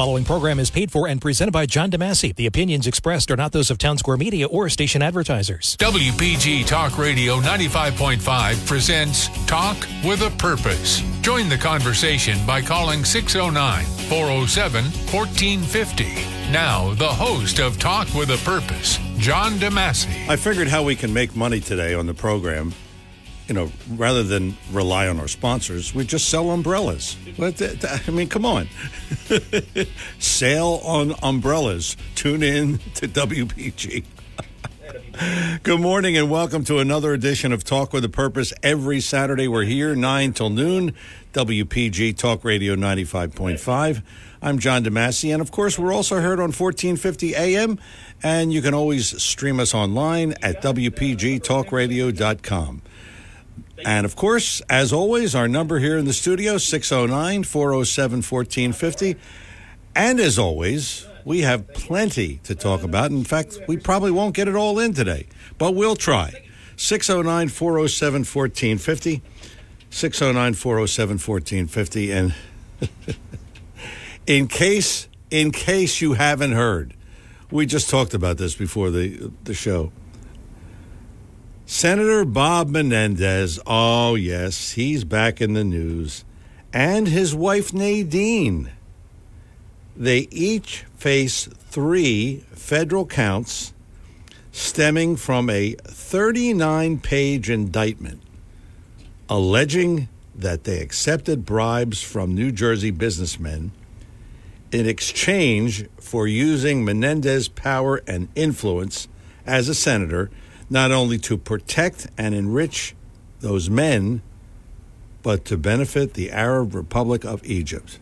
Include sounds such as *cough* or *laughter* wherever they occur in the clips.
following program is paid for and presented by John DeMasi. The opinions expressed are not those of Town Square Media or station advertisers. WPG Talk Radio 95.5 presents Talk with a Purpose. Join the conversation by calling 609 407 1450. Now, the host of Talk with a Purpose, John DeMasi. I figured how we can make money today on the program. You know, rather than rely on our sponsors, we just sell umbrellas. The- I mean, come on. *laughs* Sale on umbrellas. Tune in to WPG. *laughs* Good morning and welcome to another edition of Talk with a Purpose. Every Saturday we're here, 9 till noon, WPG Talk Radio 95.5. I'm John DeMasi, and of course, we're also heard on 1450 AM, and you can always stream us online at WPGTalkradio.com. And of course, as always, our number here in the studio, 609 407 1450. And as always, we have plenty to talk about. In fact, we probably won't get it all in today, but we'll try. 609 407 1450. 609 407 1450. And *laughs* in case in case you haven't heard, we just talked about this before the the show. Senator Bob Menendez, oh yes, he's back in the news, and his wife Nadine. They each face three federal counts stemming from a 39 page indictment alleging that they accepted bribes from New Jersey businessmen in exchange for using Menendez's power and influence as a senator not only to protect and enrich those men, but to benefit the Arab Republic of Egypt.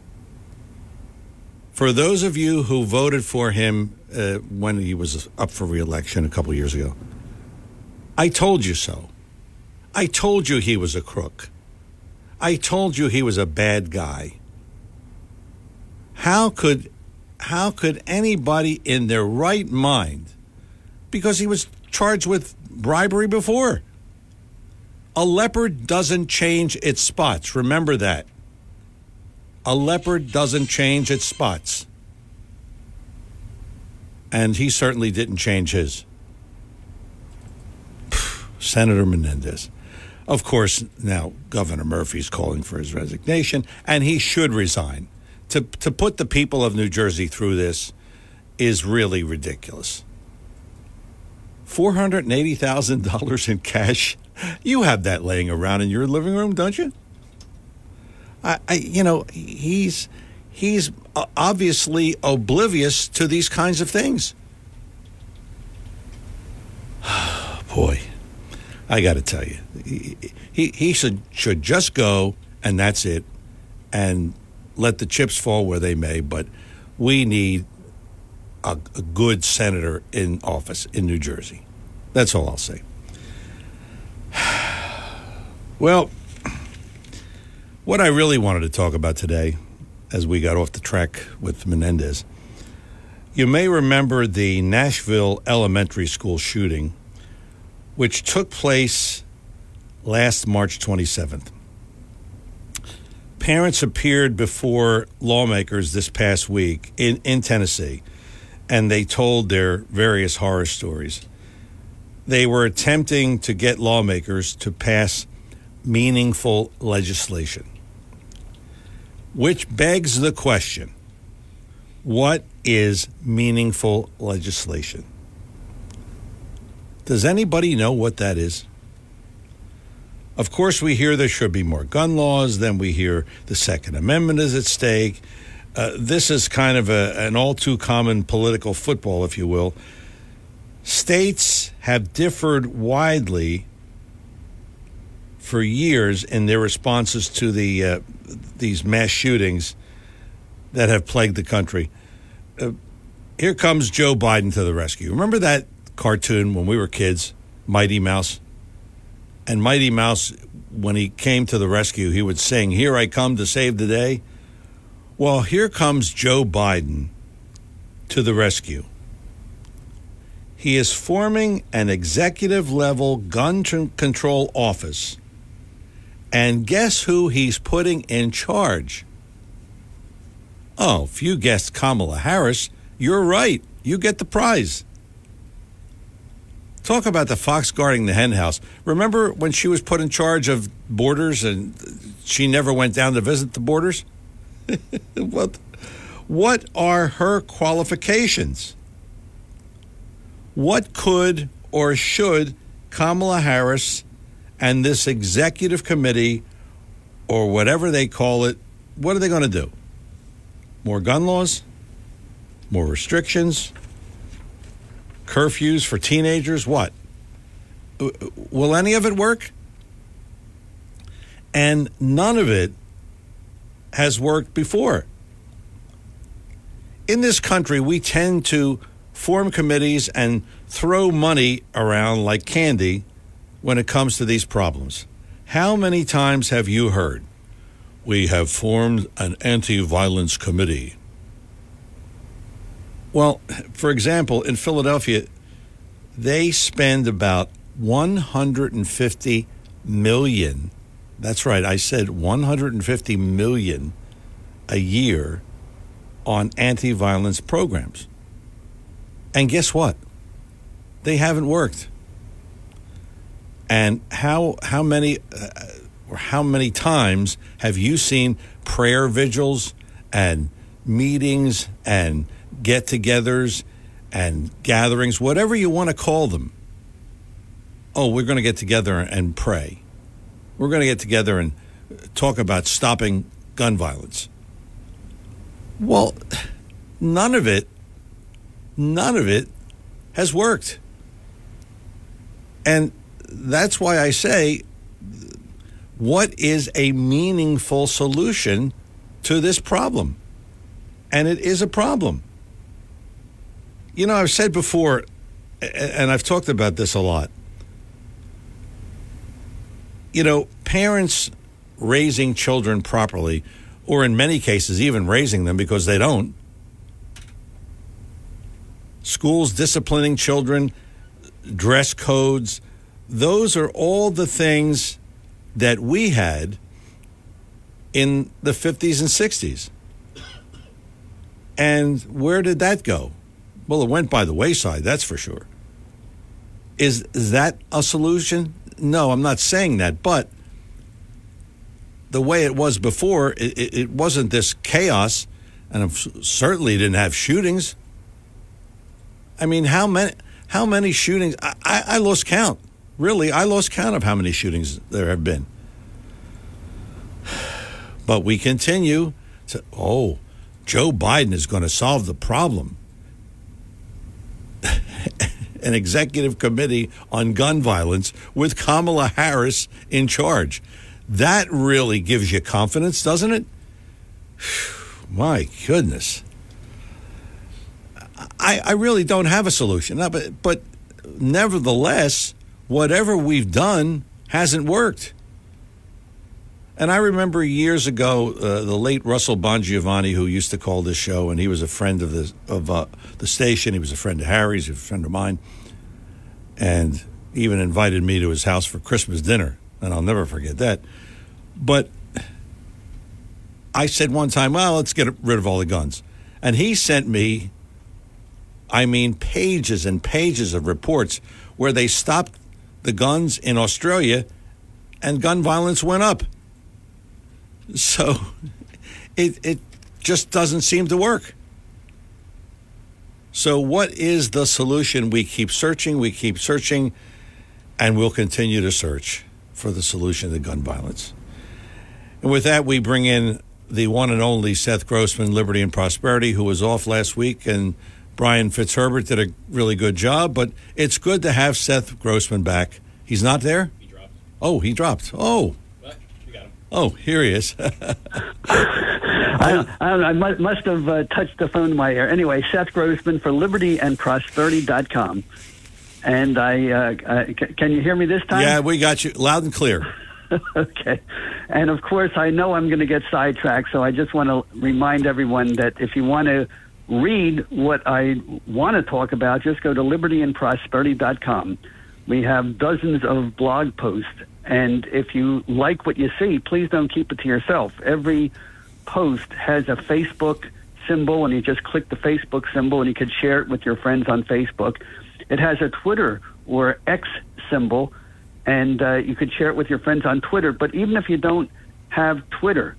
For those of you who voted for him uh, when he was up for reelection a couple years ago, I told you so. I told you he was a crook. I told you he was a bad guy. How could how could anybody in their right mind because he was charged with bribery before. A leopard doesn't change its spots. Remember that. A leopard doesn't change its spots. And he certainly didn't change his. *sighs* Senator Menendez. Of course, now Governor Murphy's calling for his resignation, and he should resign. To, to put the people of New Jersey through this is really ridiculous. $480,000 in cash. You have that laying around in your living room, don't you? I, I you know, he's he's obviously oblivious to these kinds of things. *sighs* Boy, I got to tell you, he, he he should should just go and that's it, and let the chips fall where they may. But we need a, a good senator in office in New Jersey. That's all I'll say. *sighs* Well, what I really wanted to talk about today, as we got off the track with Menendez, you may remember the Nashville Elementary School shooting, which took place last March 27th. Parents appeared before lawmakers this past week in, in Tennessee, and they told their various horror stories they were attempting to get lawmakers to pass meaningful legislation. Which begs the question what is meaningful legislation? Does anybody know what that is? Of course, we hear there should be more gun laws, then we hear the Second Amendment is at stake. Uh, this is kind of a, an all too common political football, if you will. States have differed widely for years in their responses to the uh, these mass shootings that have plagued the country. Uh, here comes Joe Biden to the rescue. Remember that cartoon when we were kids, Mighty Mouse? And Mighty Mouse, when he came to the rescue, he would sing, Here I come to save the day. Well, here comes Joe Biden to the rescue. He is forming an executive level gun control office. And guess who he's putting in charge? Oh, if you guessed Kamala Harris, you're right. You get the prize. Talk about the fox guarding the henhouse. Remember when she was put in charge of borders and she never went down to visit the borders? *laughs* what, what are her qualifications? What could or should Kamala Harris and this executive committee or whatever they call it, what are they going to do? More gun laws? More restrictions? Curfews for teenagers? What? Uh, uh, will any of it work? And none of it has worked before. In this country, we tend to form committees and throw money around like candy when it comes to these problems. How many times have you heard, we have formed an anti violence committee? Well, for example, in Philadelphia, they spend about 150 million. That's right, I said 150 million a year on anti violence programs. And guess what? They haven't worked. And how how many uh, or how many times have you seen prayer vigils and meetings and get-togethers and gatherings, whatever you want to call them? Oh, we're going to get together and pray. We're going to get together and talk about stopping gun violence. Well, none of it, none of it has worked. And that's why I say, what is a meaningful solution to this problem? And it is a problem. You know, I've said before, and I've talked about this a lot. You know, parents raising children properly, or in many cases, even raising them because they don't, schools disciplining children, dress codes, those are all the things that we had in the 50s and 60s. And where did that go? Well, it went by the wayside, that's for sure. Is, is that a solution? No, I'm not saying that, but the way it was before, it, it, it wasn't this chaos, and certainly didn't have shootings. I mean, how many how many shootings? I, I, I lost count really, I lost count of how many shootings there have been. But we continue to, oh, Joe Biden is going to solve the problem. *laughs* An executive committee on gun violence with Kamala Harris in charge. That really gives you confidence, doesn't it? *sighs* My goodness. I, I really don't have a solution. But, but nevertheless, whatever we've done hasn't worked. And I remember years ago, uh, the late Russell Bongiovanni, who used to call this show, and he was a friend of the of uh, the station. He was a friend of Harry's, a friend of mine, and even invited me to his house for Christmas dinner, and I'll never forget that. But I said one time, "Well, let's get rid of all the guns," and he sent me, I mean, pages and pages of reports where they stopped the guns in Australia, and gun violence went up. So it, it just doesn't seem to work. So, what is the solution? We keep searching, we keep searching, and we'll continue to search for the solution to gun violence. And with that, we bring in the one and only Seth Grossman, Liberty and Prosperity, who was off last week, and Brian Fitzherbert did a really good job, but it's good to have Seth Grossman back. He's not there? He dropped. Oh, he dropped. Oh. But we got him. Oh, here he is. *laughs* I, I, I must have uh, touched the phone in my ear. Anyway, Seth Grossman for libertyandprosperity.com. And I, uh, uh, can you hear me this time? yeah, we got you loud and clear. *laughs* okay. And of course, I know I'm going to get sidetracked, so I just want to remind everyone that if you want to read what I want to talk about, just go to libertyandprosperity.com. We have dozens of blog posts, and if you like what you see, please don't keep it to yourself. Every post has a Facebook symbol, and you just click the Facebook symbol, and you can share it with your friends on Facebook. It has a Twitter or X symbol, and uh, you could share it with your friends on Twitter. But even if you don't have Twitter,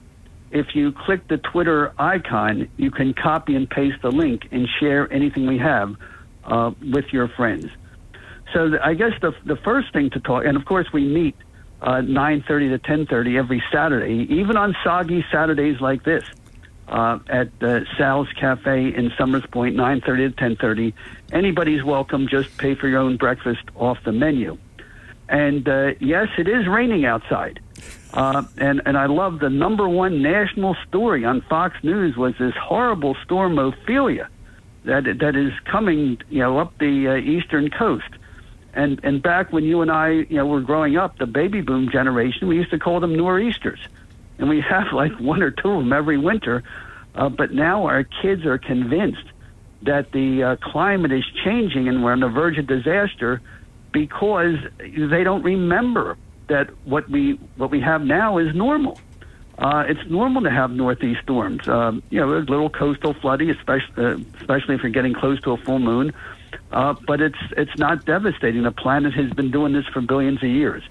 if you click the Twitter icon, you can copy and paste the link and share anything we have uh, with your friends. So th- I guess the the first thing to talk, and of course we meet uh, 9:30 to 10:30 every Saturday, even on soggy Saturdays like this, uh, at uh, Sal's Cafe in Somers Point, 9:30 to 10:30. Anybody's welcome. Just pay for your own breakfast off the menu. And uh, yes, it is raining outside. Uh, and and I love the number one national story on Fox News was this horrible storm Ophelia that that is coming, you know, up the uh, eastern coast. And and back when you and I, you know, were growing up, the baby boom generation, we used to call them nor'easters, and we *laughs* have like one or two of them every winter. Uh, but now our kids are convinced that the uh, climate is changing and we're on the verge of disaster because they don't remember that what we what we have now is normal. Uh, it's normal to have northeast storms. Um, you know, a little coastal flooding, especially uh, especially if you're getting close to a full moon. Uh, but it's it's not devastating. The planet has been doing this for billions of years,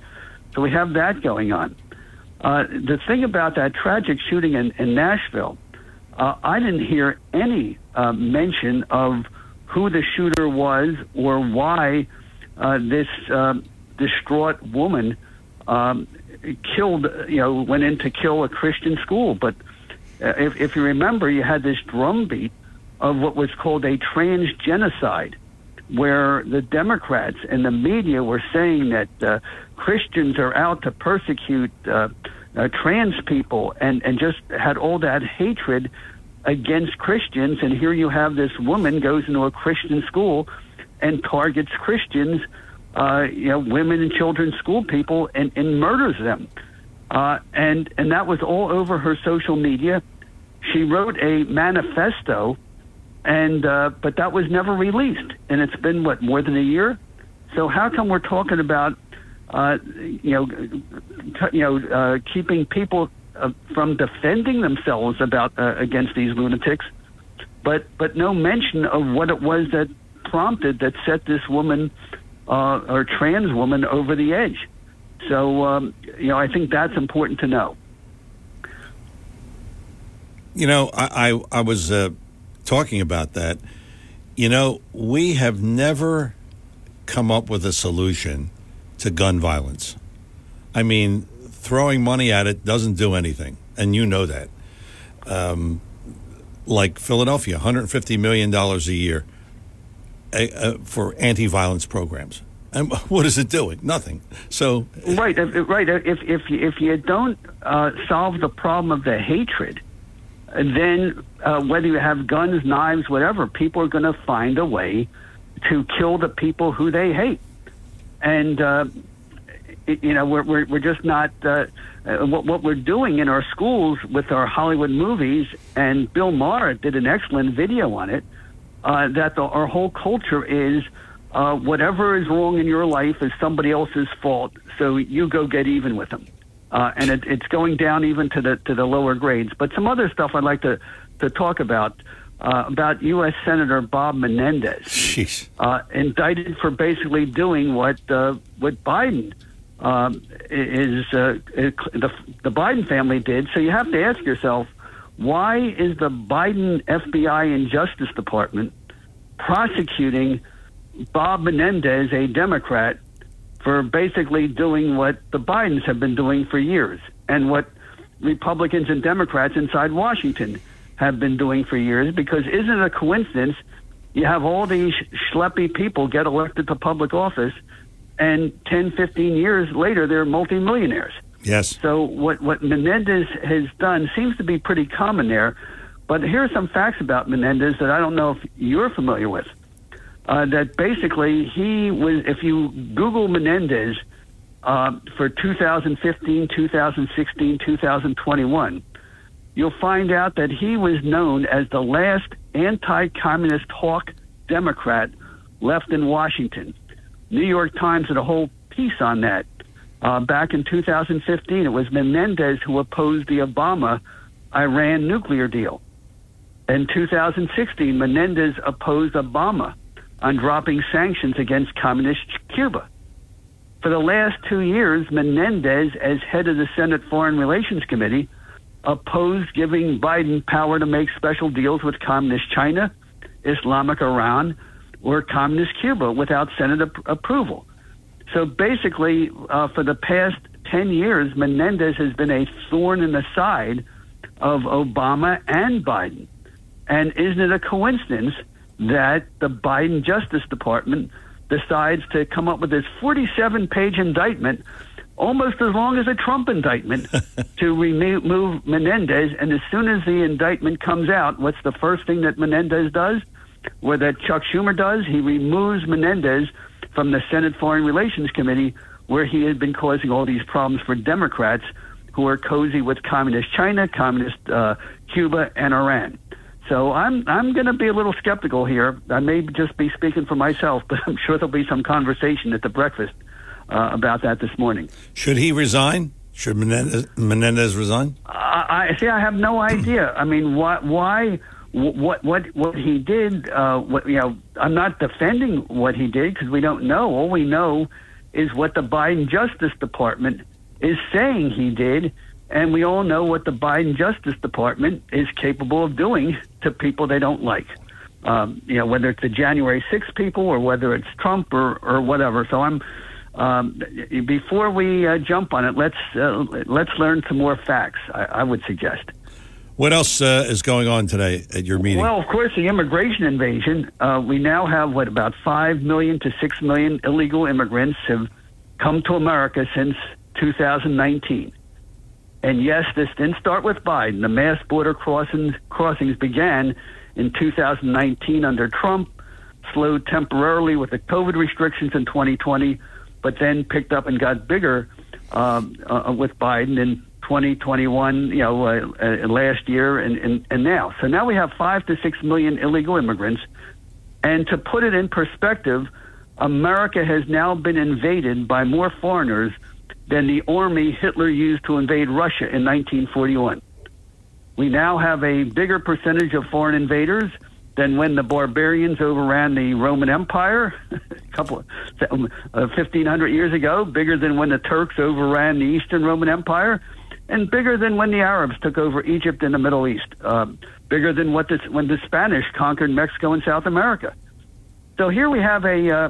so we have that going on. Uh, the thing about that tragic shooting in, in Nashville, uh, I didn't hear any uh, mention of who the shooter was or why uh, this uh, distraught woman um, killed, you know, went in to kill a Christian school. But uh, if, if you remember, you had this drumbeat of what was called a trans genocide, where the Democrats and the media were saying that uh, Christians are out to persecute uh, uh, trans people and, and just had all that hatred against Christians. And here you have this woman goes into a Christian school and targets Christians uh, you know, women and children, school people, and, and murders them. Uh, and and that was all over her social media. She wrote a manifesto, and uh, but that was never released. And it's been what more than a year. So how come we're talking about uh, you know you know uh, keeping people uh, from defending themselves about uh, against these lunatics, but but no mention of what it was that prompted that set this woman uh, or trans woman over the edge. So, um, you know, I think that's important to know. You know, I, I, I was uh, talking about that. You know, we have never come up with a solution to gun violence. I mean, throwing money at it doesn't do anything, and you know that. Um, like Philadelphia, $150 million a year uh, for anti-violence programs. And *laughs* what is it doing? Nothing. So right, right. If if if you don't uh, solve the problem of the hatred, then uh, whether you have guns, knives, whatever, people are going to find a way to kill the people who they hate. And uh, you know, we're we're, we're just not. Uh, uh, what, what we're doing in our schools with our Hollywood movies, and Bill Maher did an excellent video on it uh, that the, our whole culture is uh, whatever is wrong in your life is somebody else's fault, so you go get even with them. Uh, and it, it's going down even to the to the lower grades. But some other stuff I'd like to to talk about uh, about U.S. Senator Bob Menendez, uh, indicted for basically doing what uh, what Biden um, is uh, the the Biden family did. So you have to ask yourself why is the Biden FBI and Justice Department prosecuting Bob Menendez, a Democrat, for basically doing what the Bidens have been doing for years and what Republicans and Democrats inside Washington have been doing for years. Because isn't it a coincidence? You have all these schleppy people get elected to public office, and 10, 15 years later, they're multimillionaires. Yes. So what what Menendez has done seems to be pretty common there. But here are some facts about Menendez that I don't know if you're familiar with. Uh, that basically he was, if you Google Menendez uh, for 2015, 2016, 2021, you'll find out that he was known as the last anti-communist hawk Democrat left in Washington. New York Times did a whole piece on that. Uh, back in 2015, it was Menendez who opposed the Obama Iran nuclear deal. In 2016, Menendez opposed Obama on dropping sanctions against communist Cuba. For the last two years, Menendez, as head of the Senate Foreign Relations Committee, opposed giving Biden power to make special deals with communist China, Islamic Iran, or communist Cuba without Senate ap- approval. So basically, uh, for the past 10 years, Menendez has been a thorn in the side of Obama and Biden. And isn't it a coincidence that the Biden Justice Department decides to come up with this 47 page indictment, almost as long as a Trump indictment, *laughs* to remove Menendez? And as soon as the indictment comes out, what's the first thing that Menendez does? Or that Chuck Schumer does? He removes Menendez from the Senate Foreign Relations Committee, where he had been causing all these problems for Democrats who are cozy with communist China, communist uh, Cuba, and Iran. So I'm I'm going to be a little skeptical here. I may just be speaking for myself, *laughs* but I'm sure there'll be some conversation at the breakfast uh, about that this morning. Should he resign? Should Menendez, Menendez resign? I, I see. I have no *clears throat* idea. I mean, why? Why? What? What? What he did? Uh, what? You know, I'm not defending what he did because we don't know. All we know is what the Biden Justice Department is saying he did, and we all know what the Biden Justice Department is capable of doing to people they don't like. Um, you know, whether it's the January 6 people or whether it's Trump or, or whatever. So I'm. Um, before we uh, jump on it, let's uh, let's learn some more facts. I, I would suggest. What else uh, is going on today at your meeting? Well, of course, the immigration invasion. Uh, we now have what about five million to six million illegal immigrants have come to America since 2019. And yes, this didn't start with Biden. The mass border crossings, crossings began in 2019 under Trump, slowed temporarily with the COVID restrictions in 2020, but then picked up and got bigger um, uh, with Biden in 2021, you know, uh, uh, last year and, and, and now. So now we have five to six million illegal immigrants. And to put it in perspective, America has now been invaded by more foreigners than the army Hitler used to invade Russia in 1941. We now have a bigger percentage of foreign invaders than when the barbarians overran the Roman Empire a *laughs* couple of, uh, 1500 years ago, bigger than when the Turks overran the Eastern Roman Empire, and bigger than when the Arabs took over Egypt and the Middle East, uh, bigger than what this, when the Spanish conquered Mexico and South America. So here we have a uh,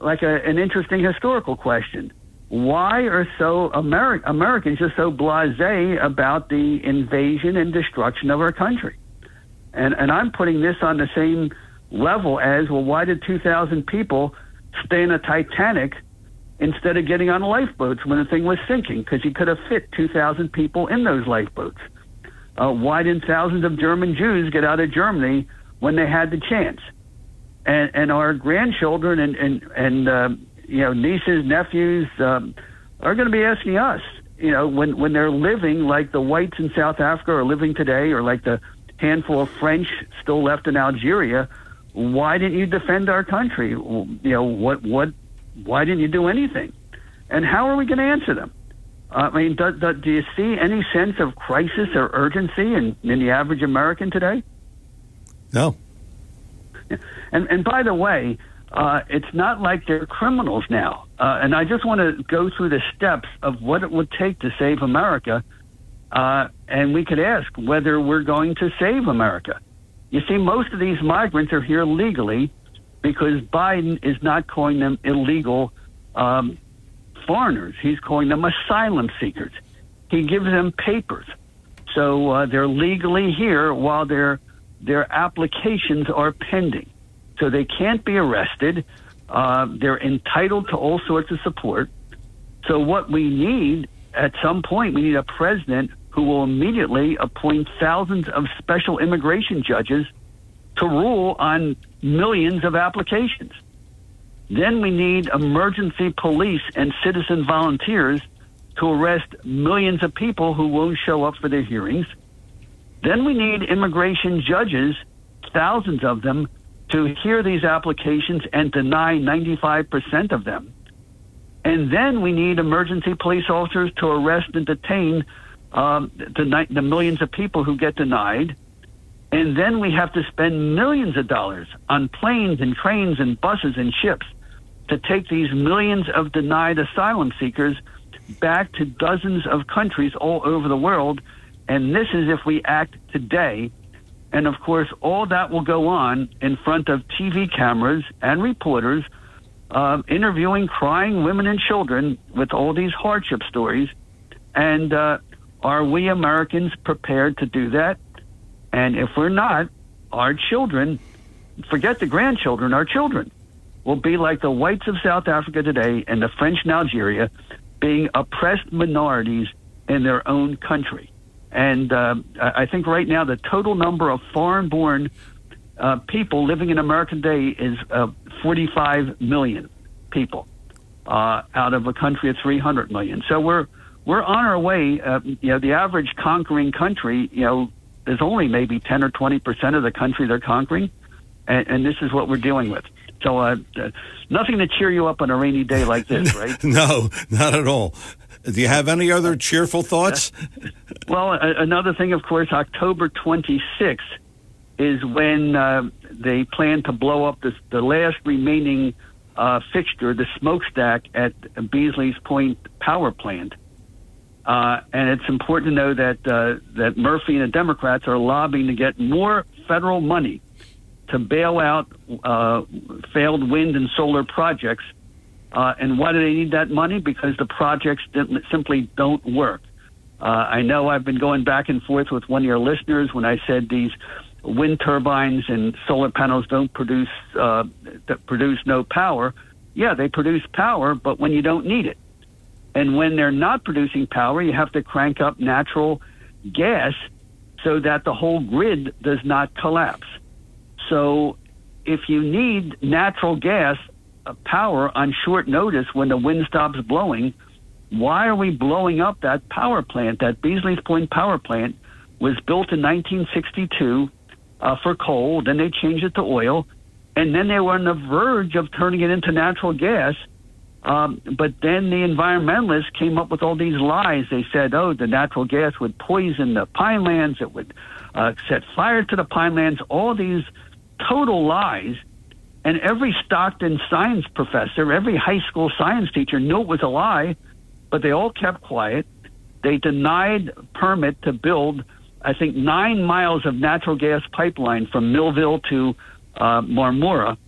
like a, an interesting historical question why are so Ameri- Americans just so blasé about the invasion and destruction of our country? And and I'm putting this on the same level as well. Why did 2,000 people stay in a Titanic instead of getting on lifeboats when the thing was sinking? Because you could have fit 2,000 people in those lifeboats. Uh, why didn't thousands of German Jews get out of Germany when they had the chance? And and our grandchildren and and and uh, you know, nieces, nephews um, are going to be asking us, you know, when when they're living like the whites in South Africa are living today, or like the handful of French still left in Algeria, why didn't you defend our country? You know, what what why didn't you do anything? And how are we going to answer them? I mean, do, do, do you see any sense of crisis or urgency in, in the average American today? No. And and by the way, uh, it's not like they're criminals now. Uh, and I just want to go through the steps of what it would take to save America. Uh, and we could ask whether we're going to save America. You see, most of these migrants are here legally because Biden is not calling them illegal um, foreigners. He's calling them asylum seekers. He gives them papers. So uh, they're legally here while their, their applications are pending so they can't be arrested. Uh, they're entitled to all sorts of support. So what we need at some point, we need a president who will immediately appoint thousands of special immigration judges to rule on millions of applications. Then we need emergency police and citizen volunteers to arrest millions of people who won't show up for their hearings. Then we need immigration judges, thousands of them, to hear these applications and deny 95% of them. And then we need emergency police officers to arrest and detain um, the, the millions of people who get denied. And then we have to spend millions of dollars on planes and trains and buses and ships to take these millions of denied asylum seekers back to dozens of countries all over the world. And this is if we act today. And of course, all that will go on in front of TV cameras and reporters uh, interviewing crying women and children with all these hardship stories. And uh, are we Americans prepared to do that? And if we're not, our children, forget the grandchildren, our children will be like the whites of South Africa today and the French in Algeria, being oppressed minorities in their own country. And uh, I think right now the total number of foreign born uh, people living in America today is uh, 45 million people uh, out of a country of 300 million. So we're we're on our way. Uh, you know, the average conquering country, you know, there's only maybe 10 or 20 percent of the country they're conquering, and, and this is what we're dealing with. So, uh, uh, nothing to cheer you up on a rainy day like this, *laughs* right? no, not at all. Do you have any other cheerful thoughts? *laughs* well, a- another thing, of course, October 26th is when uh, they plan to blow up the last remaining uh, fixture, the smokestack at Beesley's Point Power Plant. Uh, and it's important to know that uh, that Murphy and the Democrats are lobbying to get more federal money to bail out uh, failed wind and solar projects. Uh, and why do they need that money? Because the projects simply don't work. Uh, I know I've been going back and forth with one of your listeners when I said these wind turbines and solar panels don't produce uh, that produce no power. Yeah, they produce power, but when you don't need it. And when they're not producing power, you have to crank up natural gas so that the whole grid does not collapse. So if you need natural gas power on short notice when the wind stops blowing, why are we blowing up that power plant? That Beesley's Point power plant was built in 1962 uh, for coal. Then they changed it to oil, and then they were on the verge of turning it into natural gas um, but then the environmentalists came up with all these lies. They said, oh, the natural gas would poison the pine lands, it would uh, set fire to the pine lands, all these total lies. And every Stockton science professor, every high school science teacher knew it was a lie, but they all kept quiet. They denied permit to build, I think, nine miles of natural gas pipeline from Millville to uh, Marmora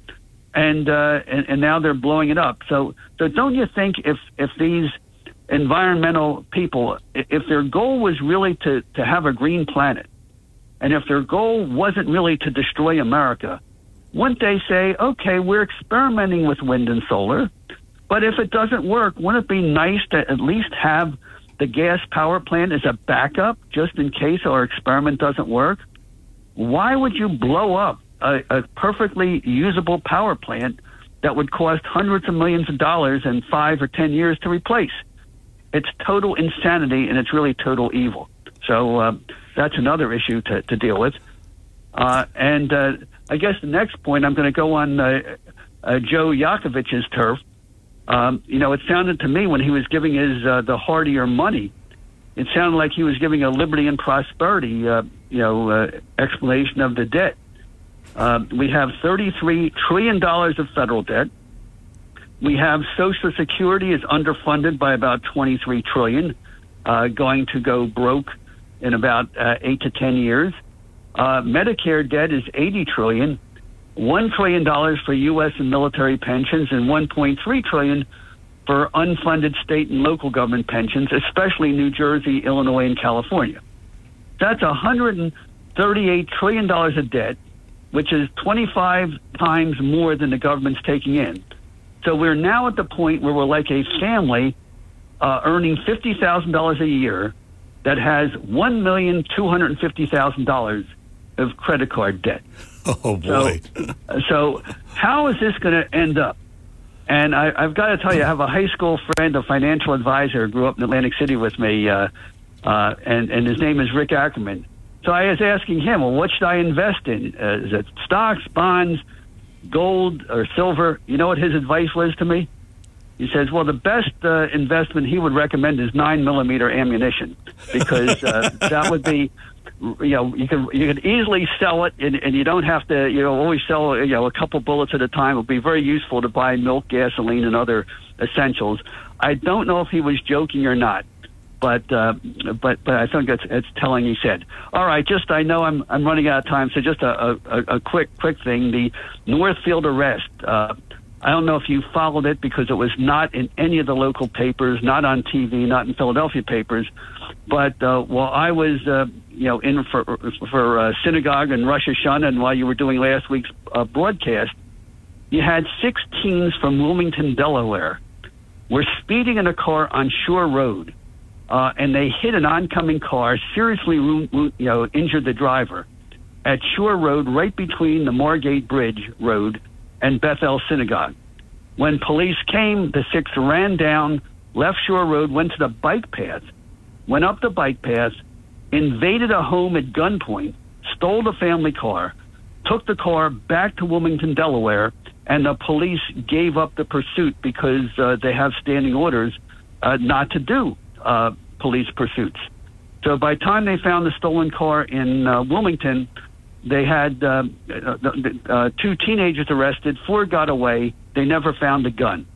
and, uh, and and now they're blowing it up. So so don't you think if if these environmental people, if their goal was really to to have a green planet, and if their goal wasn't really to destroy America, wouldn't they say, okay, we're experimenting with wind and solar, but if it doesn't work, wouldn't it be nice to at least have the gas power plant as a backup just in case our experiment doesn't work? Why would you blow up a, a perfectly usable power plant that would cost hundreds of millions of dollars in five or ten years to replace. It's total insanity and it's really total evil. So uh, that's another issue to, to deal with. Uh, and uh, I guess the next point, I'm going to go on uh, uh, Joe Yakovich's turf. Um, you know, it sounded to me when he was giving his uh, the hardier money, it sounded like he was giving a liberty and prosperity, uh, you know, uh, explanation of the debt. Uh, we have $33 trillion of federal debt. We have Social Security is underfunded by about 23 trillion, uh, going to go broke in about uh, eight to 10 years. Uh, Medicare debt is 80 trillion, one trillion dollars for U.S. and military pensions, and 1.3 trillion for unfunded state and local government pensions, especially New Jersey, Illinois, and California. That's 138 trillion dollars of debt which is 25 times more than the government's taking in. So we're now at the point where we're like a family uh, earning $50,000 a year that has $1,250,000 of credit card debt. Oh, boy. So, *laughs* so how is this going to end up? And I, I've got to tell you, I have a high school friend, a financial advisor, grew up in Atlantic City with me, uh, uh, and, and his name is Rick Ackerman. So I was asking him, well, what should I invest in? Uh, is it stocks, bonds, gold, or silver? You know what his advice was to me? He says, well, the best uh, investment he would recommend is nine millimeter ammunition because uh, that would be you know, you can you can easily sell it, and, and you don't have to, you know, always sell, you know, a couple bullets at a time. It'll be very useful to buy milk, gasoline, and other essentials. I don't know if he was joking or not, but uh, but but I think it's it's telling. He said, "All right, just I know I'm I'm running out of time, so just a a, a quick quick thing. The Northfield arrest. Uh, I don't know if you followed it because it was not in any of the local papers, not on TV, not in Philadelphia papers. But uh, while I was, uh, you know, in for for uh, synagogue and Rosh Hashanah, and while you were doing last week's uh, broadcast, you had six teens from Wilmington, Delaware, were speeding in a car on Shore Road, uh, and they hit an oncoming car, seriously, you know, injured the driver at Shore Road, right between the Margate Bridge Road and Bethel Synagogue. When police came, the six ran down, left Shore Road, went to the bike path, went up the bike path, invaded a home at gunpoint, stole the family car, took the car back to Wilmington, Delaware, and the police gave up the pursuit because uh, they have standing orders uh, not to do uh, police pursuits. So by the time they found the stolen car in uh, Wilmington, they had uh, uh, two teenagers arrested, four got away. They never found a gun.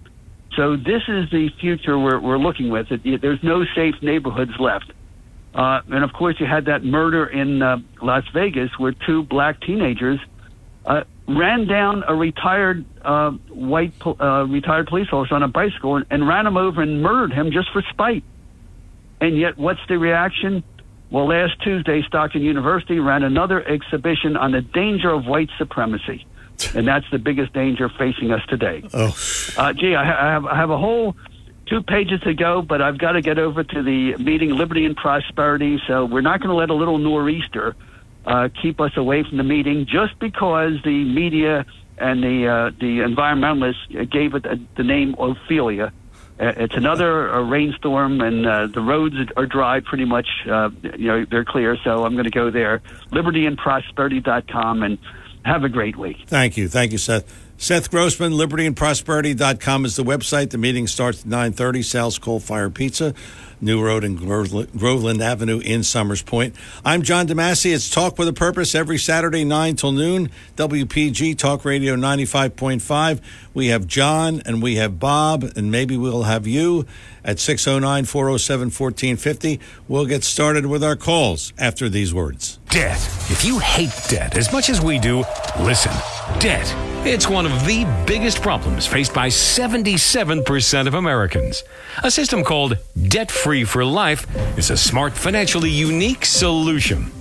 So this is the future we're, we're looking with. It, there's no safe neighborhoods left. Uh, and of course, you had that murder in uh, Las Vegas where two black teenagers uh, ran down a retired uh, white uh, retired police officer on a bicycle and, and ran him over and murdered him just for spite. And yet, what's the reaction? Well, last Tuesday, Stockton University ran another exhibition on the danger of white supremacy, *laughs* and that's the biggest danger facing us today. Oh, uh, gee, I, have, I have a whole two pages to go, but I've got to get over to the meeting Liberty and Prosperity. So we're not going to let a little nor'easter uh, keep us away from the meeting just because the media and the uh, the environmentalists gave it the, the name Ophelia. Uh, it's another uh, rainstorm, and uh, the roads are dry pretty much. Uh, you know, they're clear. So I'm going to go there, libertyandprosperity.com, and have a great week. Thank you. Thank you, Seth. Seth Grossman, libertyandprosperity.com is the website. The meeting starts at 9.30, Sal's Coal Fire Pizza, New Road and Groveland Avenue in Somers Point. I'm John DeMasi. It's Talk with a Purpose every Saturday, 9 till noon, WPG Talk Radio 95.5. We have John and we have Bob, and maybe we'll have you at 609 407 1450. We'll get started with our calls after these words. Debt. If you hate debt as much as we do, listen. Debt. It's one of the biggest problems faced by 77% of Americans. A system called Debt Free for Life is a smart, financially unique solution.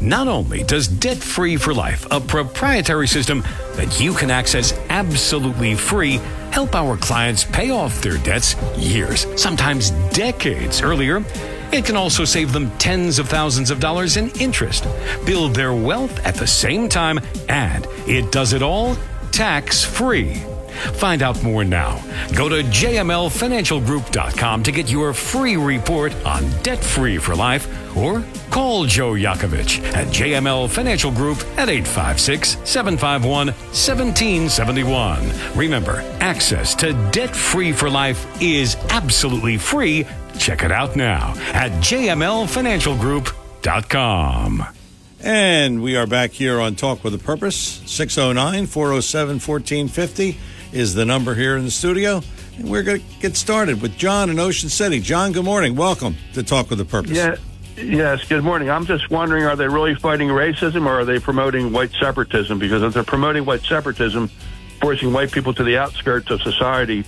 Not only does Debt Free for Life, a proprietary system that you can access absolutely free, help our clients pay off their debts years, sometimes decades earlier, it can also save them tens of thousands of dollars in interest, build their wealth at the same time, and it does it all tax free. Find out more now. Go to jmlfinancialgroup.com to get your free report on debt free for life or call Joe Yakovich at JML Financial Group at 856 751 1771. Remember, access to debt free for life is absolutely free. Check it out now at jmlfinancialgroup.com. And we are back here on Talk with a Purpose. 609 407 1450 is the number here in the studio. And we're going to get started with John in Ocean City. John, good morning. Welcome to Talk with a Purpose. Yeah. Yes, good morning. I'm just wondering are they really fighting racism or are they promoting white separatism? Because if they're promoting white separatism, forcing white people to the outskirts of society,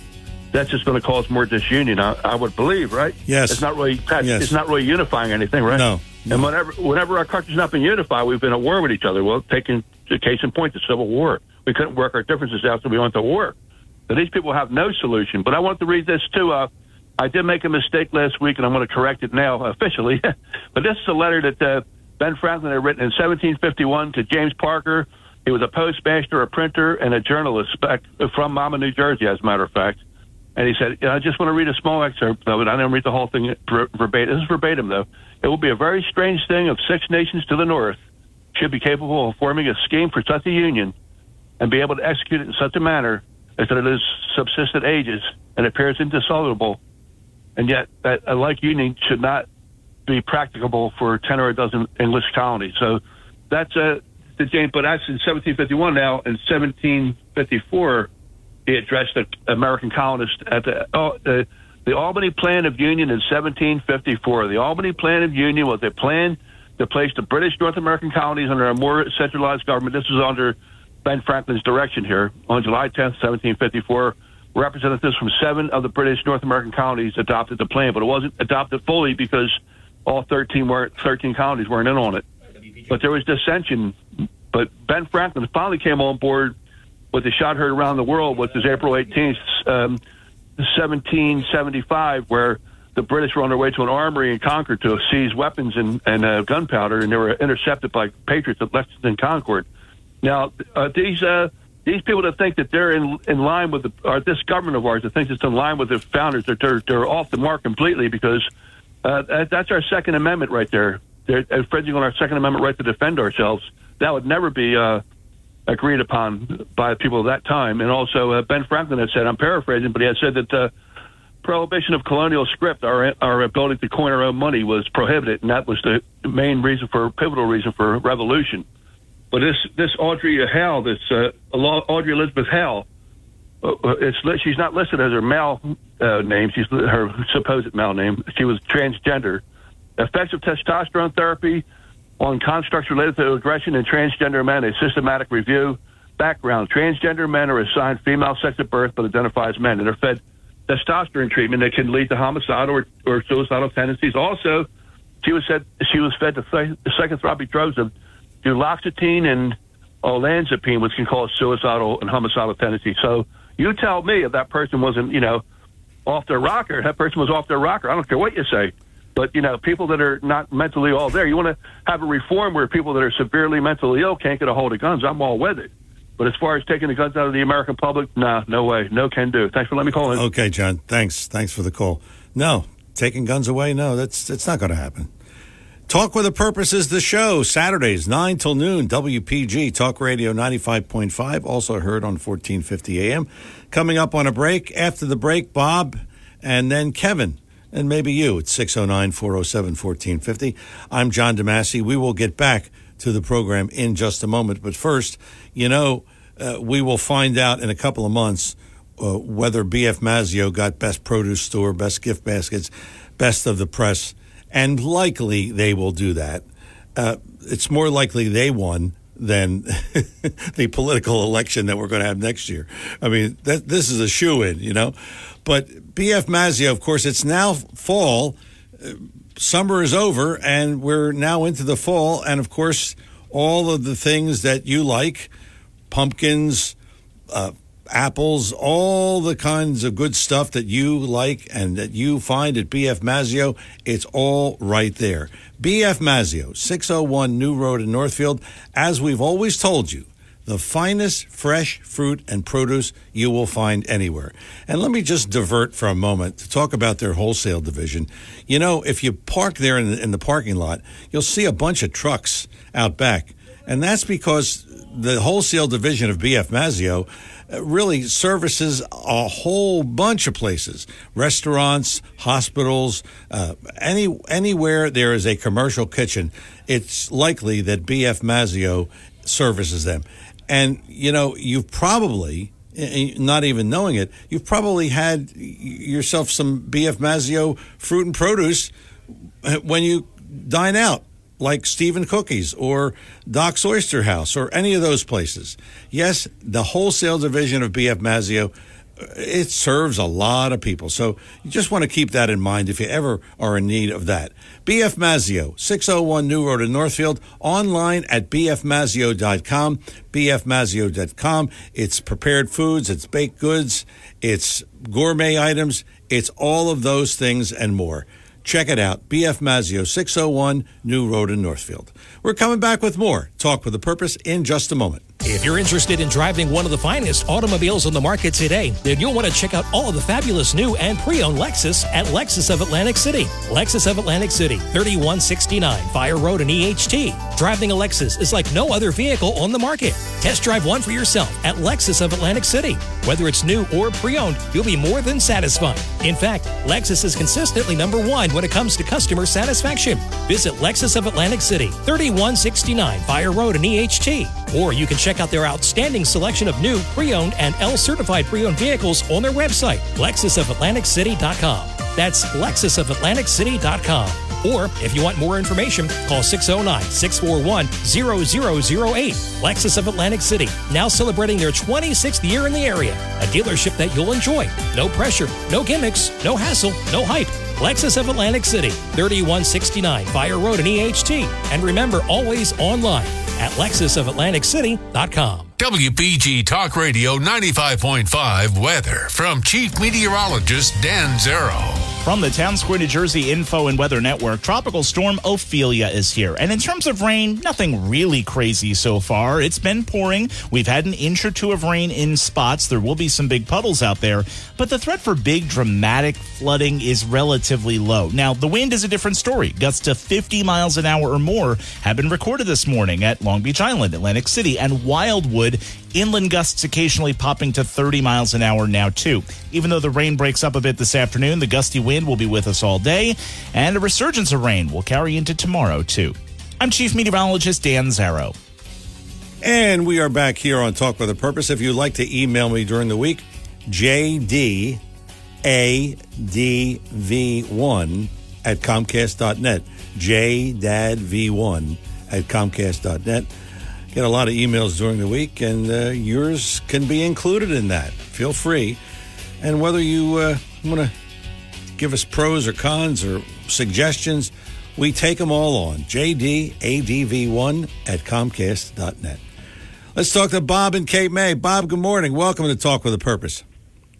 that's just going to cause more disunion. I, I would believe, right? Yes. It's not really yes. it's not really unifying anything, right? No. And whenever whenever our country's not been unified, we've been at war with each other. Well, taking the case in point, the Civil War. We couldn't work our differences out, so we went to war. So these people have no solution. But I want to read this too. Uh, I did make a mistake last week, and I'm going to correct it now *laughs* officially. but this is a letter that uh, Ben Franklin had written in 1751 to James Parker. He was a postmaster, a printer, and a journalist back from Monmouth, New Jersey, as a matter of fact. And he said, I just want to read a small excerpt of it. I didn't read the whole thing verbatim. This is verbatim, though. It will be a very strange thing if six nations to the north should be capable of forming a scheme for such a union and be able to execute it in such a manner as that it has subsisted ages and appears indissoluble, and yet that a like union should not be practicable for ten or a dozen English colonies. So that's a, the James. But that's in 1751. Now in 1754, he addressed the American colonists at the. Oh, the the Albany Plan of Union in 1754. The Albany Plan of Union was a plan to place the British North American colonies under a more centralized government. This was under Ben Franklin's direction here. On July 10th, 1754, representatives from seven of the British North American colonies adopted the plan, but it wasn't adopted fully because all 13 weren't 13 colonies weren't in on it. But there was dissension. But Ben Franklin finally came on board with the shot heard around the world, which is April 18th, um, 1775, where the British were on their way to an armory in Concord to seize weapons and, and uh, gunpowder, and they were intercepted by patriots at Lexington Concord. Now, uh, these uh, these people that think that they're in in line with the or this government of ours that thinks it's in line with the founders, that they're they're off the mark completely because uh, that's our Second Amendment right there. They're infringing on our Second Amendment right to defend ourselves. That would never be uh, agreed upon by people at that time. And also, uh, Ben Franklin had said, I'm paraphrasing, but he had said that uh, prohibition of colonial scrip, our our ability to coin our own money, was prohibited, and that was the main reason for pivotal reason for revolution. But this this Audrey Hale, this uh, Audrey Elizabeth Hale, uh, uh, it's she's not listed as her male uh, name. She's her supposed male name. She was transgender. Effects of testosterone therapy on constructs related to aggression in transgender men. A systematic review. Background: Transgender men are assigned female sex at birth, but identify as men, and are fed testosterone treatment that can lead to homicidal or, or suicidal tendencies. Also, she was said she was fed the psychotropic drugs of duloxetine and olanzapine, which can cause suicidal and homicidal tendencies. So you tell me if that person wasn't, you know, off their rocker, that person was off their rocker. I don't care what you say. But, you know, people that are not mentally all there, you want to have a reform where people that are severely mentally ill can't get a hold of guns. I'm all with it. But as far as taking the guns out of the American public, nah, no way. No can do. Thanks for letting me call in. Okay, John. Thanks. Thanks for the call. No, taking guns away, no, that's that's not going to happen. Talk with a Purpose is the show. Saturdays, 9 till noon, WPG, Talk Radio 95.5, also heard on 1450 AM. Coming up on a break. After the break, Bob and then Kevin, and maybe you at 609 407 1450. I'm John DeMasi. We will get back to the program in just a moment. But first, you know, uh, we will find out in a couple of months uh, whether BF Mazzeo got Best Produce Store, Best Gift Baskets, Best of the Press and likely they will do that. Uh, it's more likely they won than *laughs* the political election that we're going to have next year. I mean, that, this is a shoe in, you know. But BF Mazzeo, of course, it's now fall. Summer is over, and we're now into the fall. And of course, all of the things that you like pumpkins, uh, apples, all the kinds of good stuff that you like and that you find at BF Mazzeo. it's all right there. BF Mazzeo, 601 New Road in Northfield. As we've always told you, the finest fresh fruit and produce you will find anywhere. And let me just divert for a moment to talk about their wholesale division. You know, if you park there in the, in the parking lot, you'll see a bunch of trucks out back. And that's because the wholesale division of BF Mazzeo really services a whole bunch of places. Restaurants hospitals uh, any anywhere there is a commercial kitchen it's likely that bf mazzeo services them. And you know you've probably not even knowing it you've probably had yourself some bf mazzeo fruit and produce when you dine out like Steve and Cookie's or Doc's Oyster House or any of those places. Yes, the wholesale division of BF Mazzeo, uh, it serves a lot of people. So you just want to keep that in mind if you ever are in need of that. BF Mazzeo, 601 New Road in Northfield, online at bfmazzeo.com, bfmazzeo.com. It's prepared foods, it's baked goods, it's gourmet items, it's all of those things and more. Check it out. BF Mazzeo, 601 New Road in Northfield. We're coming back with more Talk with a Purpose in just a moment. If you're interested in driving one of the finest automobiles on the market today, then you'll want to check out all of the fabulous new and pre-owned Lexus at Lexus of Atlantic City. Lexus of Atlantic City, 3169 Fire Road in EHT. Driving a Lexus is like no other vehicle on the market. Test drive one for yourself at Lexus of Atlantic City. Whether it's new or pre-owned, you'll be more than satisfied. In fact, Lexus is consistently number one when it comes to customer satisfaction. Visit Lexus of Atlantic City, 3169 Fire Road in EHT. Or you can check out their outstanding selection of new, pre owned, and L certified pre owned vehicles on their website, lexusofatlanticcity.com. That's lexusofatlanticcity.com. Or if you want more information, call 609 641 0008. Lexus of Atlantic City, now celebrating their 26th year in the area. A dealership that you'll enjoy. No pressure, no gimmicks, no hassle, no hype. Lexus of Atlantic City, 3169 Fire Road in EHT. And remember, always online at lexusofatlanticcity.com. WPG Talk Radio 95.5 weather from Chief Meteorologist Dan Zarrow. From the Town Square, New Jersey Info and Weather Network, Tropical Storm Ophelia is here. And in terms of rain, nothing really crazy so far. It's been pouring. We've had an inch or two of rain in spots. There will be some big puddles out there, but the threat for big, dramatic flooding is relatively low. Now, the wind is a different story. Gusts to 50 miles an hour or more have been recorded this morning at Long Beach Island, Atlantic City, and Wildwood Inland gusts occasionally popping to 30 miles an hour now, too. Even though the rain breaks up a bit this afternoon, the gusty wind will be with us all day, and a resurgence of rain will carry into tomorrow, too. I'm Chief Meteorologist Dan Zarrow. And we are back here on Talk with a Purpose. If you'd like to email me during the week, JDADV1 at Comcast.net. JDADV1 at Comcast.net. Get a lot of emails during the week, and uh, yours can be included in that. Feel free. And whether you uh, want to give us pros or cons or suggestions, we take them all on. JDADV1 at Comcast.net. Let's talk to Bob and Cape May. Bob, good morning. Welcome to Talk with a Purpose.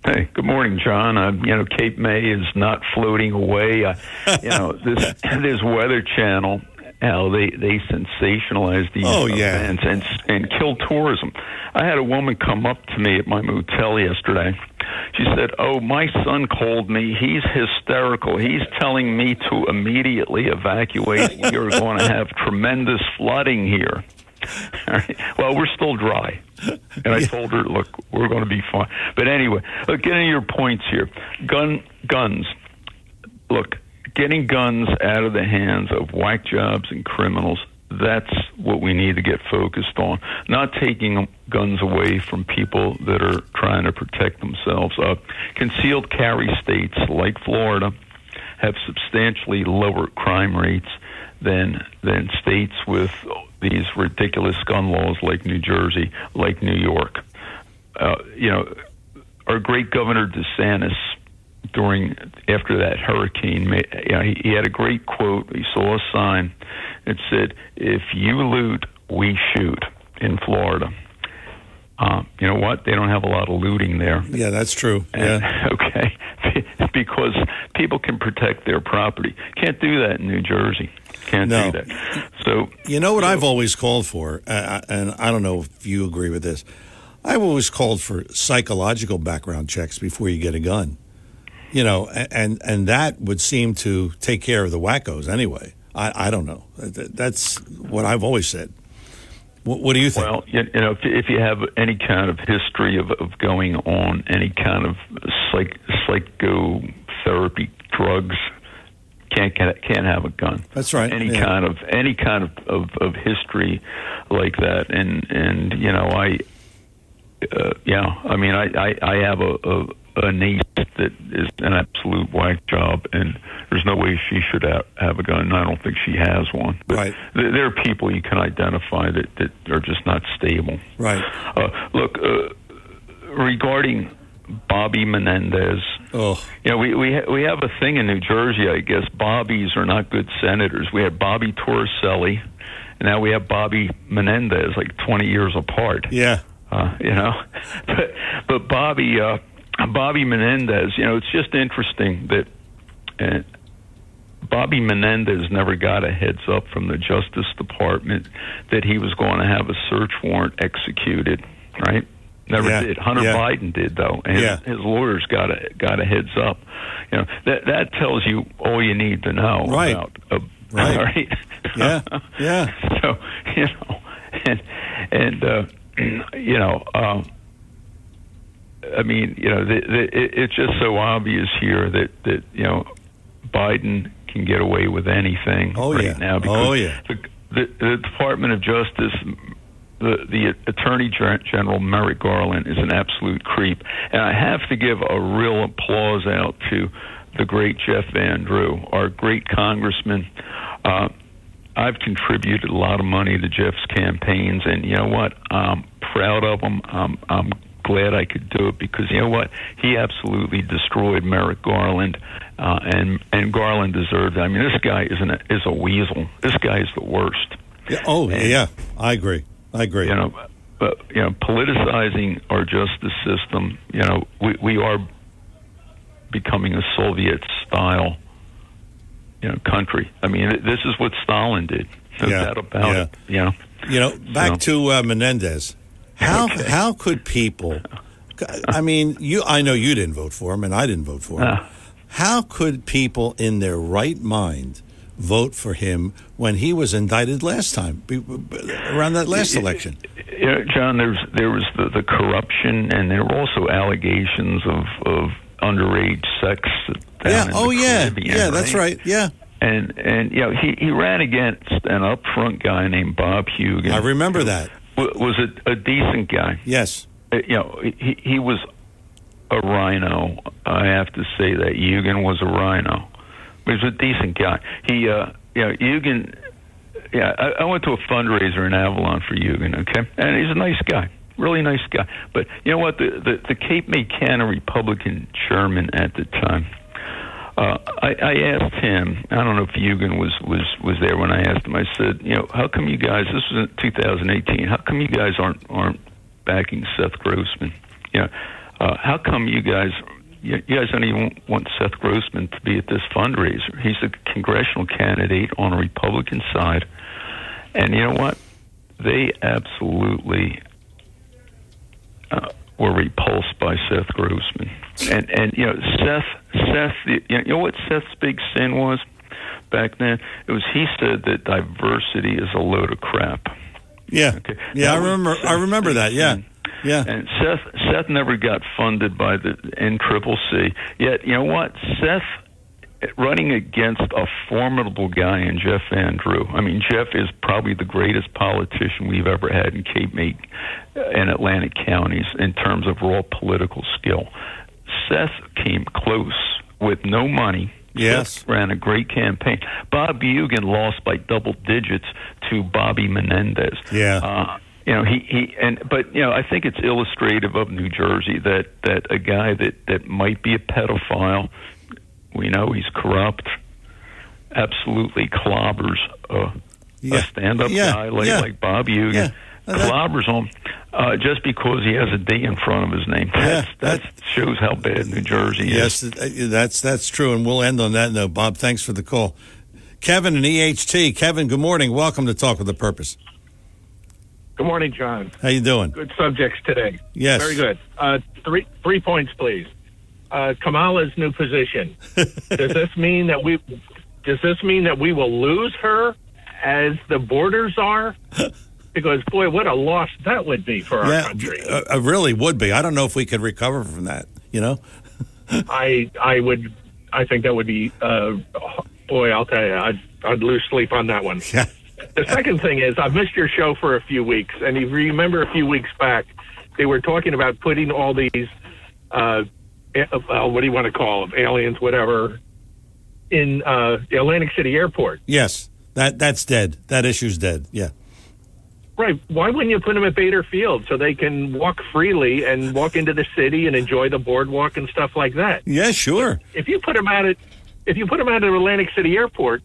Hey, good morning, John. Uh, you know, Cape May is not floating away. Uh, you know, this *laughs* this Weather Channel, how they they sensationalize these Oh, yeah. events and and kill tourism. I had a woman come up to me at my motel yesterday. She said, "Oh, my son called me. He's hysterical. He's telling me to immediately evacuate. *laughs* we are going to have tremendous flooding here." *laughs* All right. Well, we're still dry. And I told her, look, we're going to be fine. But anyway, look, getting your points here. Gun, guns. Look, getting guns out of the hands of whack jobs and criminals. That's what we need to get focused on. Not taking guns away from people that are trying to protect themselves. Uh, concealed carry states like Florida have substantially lower crime rates than than states with these ridiculous gun laws like New Jersey, like New York. Uh, you know, our great Governor DeSantis during after that hurricane, you know, he, he had a great quote. He saw a sign that said, "If you loot, we shoot." In Florida, uh, you know what? They don't have a lot of looting there. Yeah, that's true. And- Yeah. *laughs* okay, *laughs* because people can protect their property. Can't do that in New Jersey. Can't No. do that. So You know what I've always called for, uh, and I don't know if you agree with this. I've always called for psychological background checks before you get a gun. You know, and and that would seem to take care of the wackos anyway. I, I don't know. That's what I've always said. What, what do you think? Well, you, you know, if, if you have any kind of history of, of going on any kind of psych, psychotherapy drugs, can't can't can't have a gun. That's right, Any yeah. kind of any kind of, of, of history like that, and and you know, I, uh, yeah, I mean, I I, I have a, a a niece that is an absolute whack job, and there's no way she should have, have a gun. And I don't think she has one. But Right. There, there are people you can identify that that are just not stable. Right. Uh, look, uh, regarding Bobby Menendez. Oh, You know, we we ha- we have a thing in New Jersey. I guess Bobbies are not good senators. We had Bobby Torricelli, and now we have Bobby Menendez, like twenty years apart. yeah. Uh, you know, *laughs* but but Bobby uh, Bobby Menendez. You know, it's just interesting that uh, Bobby Menendez never got a heads up from the Justice Department that he was going to have a search warrant executed. Right? Never Yeah, did. Hunter yeah. Biden did though, and Yeah. his lawyers got a got a heads up. You know that that tells you all you need to know Right. about. Uh, Right. *laughs* right? Yeah, *laughs* yeah. so *laughs* you know, and and uh, *clears throat* you know, um, I mean, you know, the, the, it, it's just so obvious here that that you know, Biden can get away with anything Oh, right yeah. now. Because Oh, yeah. The, the, the Department of Justice, the, the Attorney Gen- General Merrick Garland is an absolute creep, and I have to give a real applause out to the great Jeff Van Drew, our great congressman. Uh, I've contributed a lot of money to Jeff's campaigns, and you know what? I'm proud of him. I'm, I'm glad I could do it because you know what? He absolutely destroyed Merrick Garland, uh, and and Garland deserved it. I mean, this guy is an is a weasel. This guy is the worst. Yeah, oh, yeah, I agree. I agree. You know, but you know, politicizing our justice system. You know, we we are becoming a Soviet style. You know, country. I mean, this is what Stalin did. No Yeah, doubt about yeah. it. You know. You know, back So- to uh, Menendez. How *laughs* how could people? I mean, you. I know you didn't vote for him, and I didn't vote for him. Ah. How could people in their right mind vote for him when he was indicted last time, around that last election? You know, John, there's there was the, the corruption, and there were also allegations of of underage sex. Yeah. Oh, yeah. Caribbean, Yeah. That's right. Yeah. And and you know he he ran against an upfront guy named Bob Hugin. I remember that. Wa- was a, a decent guy. Yes. Uh, You know, he he was a RINO. I have to say that Hugin was a RINO. He was a decent guy. He, uh, you know, Hugin. Yeah, I, I went to a fundraiser in Avalon for Hugin. Okay, and he's a nice guy, really nice guy. But you know what? The the, the Cape May Cannon Republican chairman at the time. Uh, I, I asked him. I don't know if Hugin was was was there when I asked him. I said, you know, how come you guys? This was in 2018. How come you guys aren't aren't backing Seth Grossman? Know, uh, how come you guys? You you guys don't even want Seth Grossman to be at this fundraiser. He's a congressional candidate on the Republican side, and you know what? They absolutely uh, were repulsed by Seth Grossman. And and you know Seth Seth you know what Seth's big sin was back then? It was he said that diversity is a load of crap. Yeah. Okay. Yeah. I That was remember. I remember that. Yeah. Yeah. And Seth Seth never got funded by the NCCC. Yet you know what? Seth running against a formidable guy in Jeff Van Drew. I mean, Jeff is probably the greatest politician we've ever had in Cape May uh, and Atlantic counties in terms of raw political skill. Seth came close with no money. Yes. Seth ran a great campaign. Bob Hugin lost by double digits to Bobby Menendez. Yeah. Uh, you know he he and but you know I think it's illustrative of New Jersey that that a guy that that might be a pedophile, we know he's corrupt, absolutely clobbers a, Yeah. a stand-up Yeah. guy like Yeah. like Bob Hugin, Yeah. Uh, that- clobbers him uh, just because he has a D in front of his name. That's, that- that shows how bad New Jersey Yes, is. Yes, that's that's true, and we'll end on that note. Bob, thanks for the call. Kevin and EHT. Kevin, good morning. Welcome to Talk with a Purpose. Good morning, John. How you doing? Good subjects today. Yes. Very good. Uh, three three points, please. Uh, Kamala's new position. *laughs* does this mean that we? Does this mean that we will lose her as the borders are? *laughs* Because boy, what a loss that would be for our yeah, country. uh, uh, really would be. I don't know if we could recover from that. You know. *laughs* I I would. I think that would be. Uh, boy, I'll tell you, I'd, I'd lose sleep on that one. Yeah. The second thing is, I've missed your show for a few weeks, and if you remember a few weeks back, they were talking about putting all these, uh, uh, what do you want to call them, aliens, whatever, in uh, the Atlantic City Airport. Yes. That that's dead. That issue's dead. Yeah. Right. Why wouldn't you put them at Bader Field so they can walk freely and walk into the city and enjoy the boardwalk and stuff like that? Yeah. Sure. If you put them out at, if you put them out at Atlantic City Airport,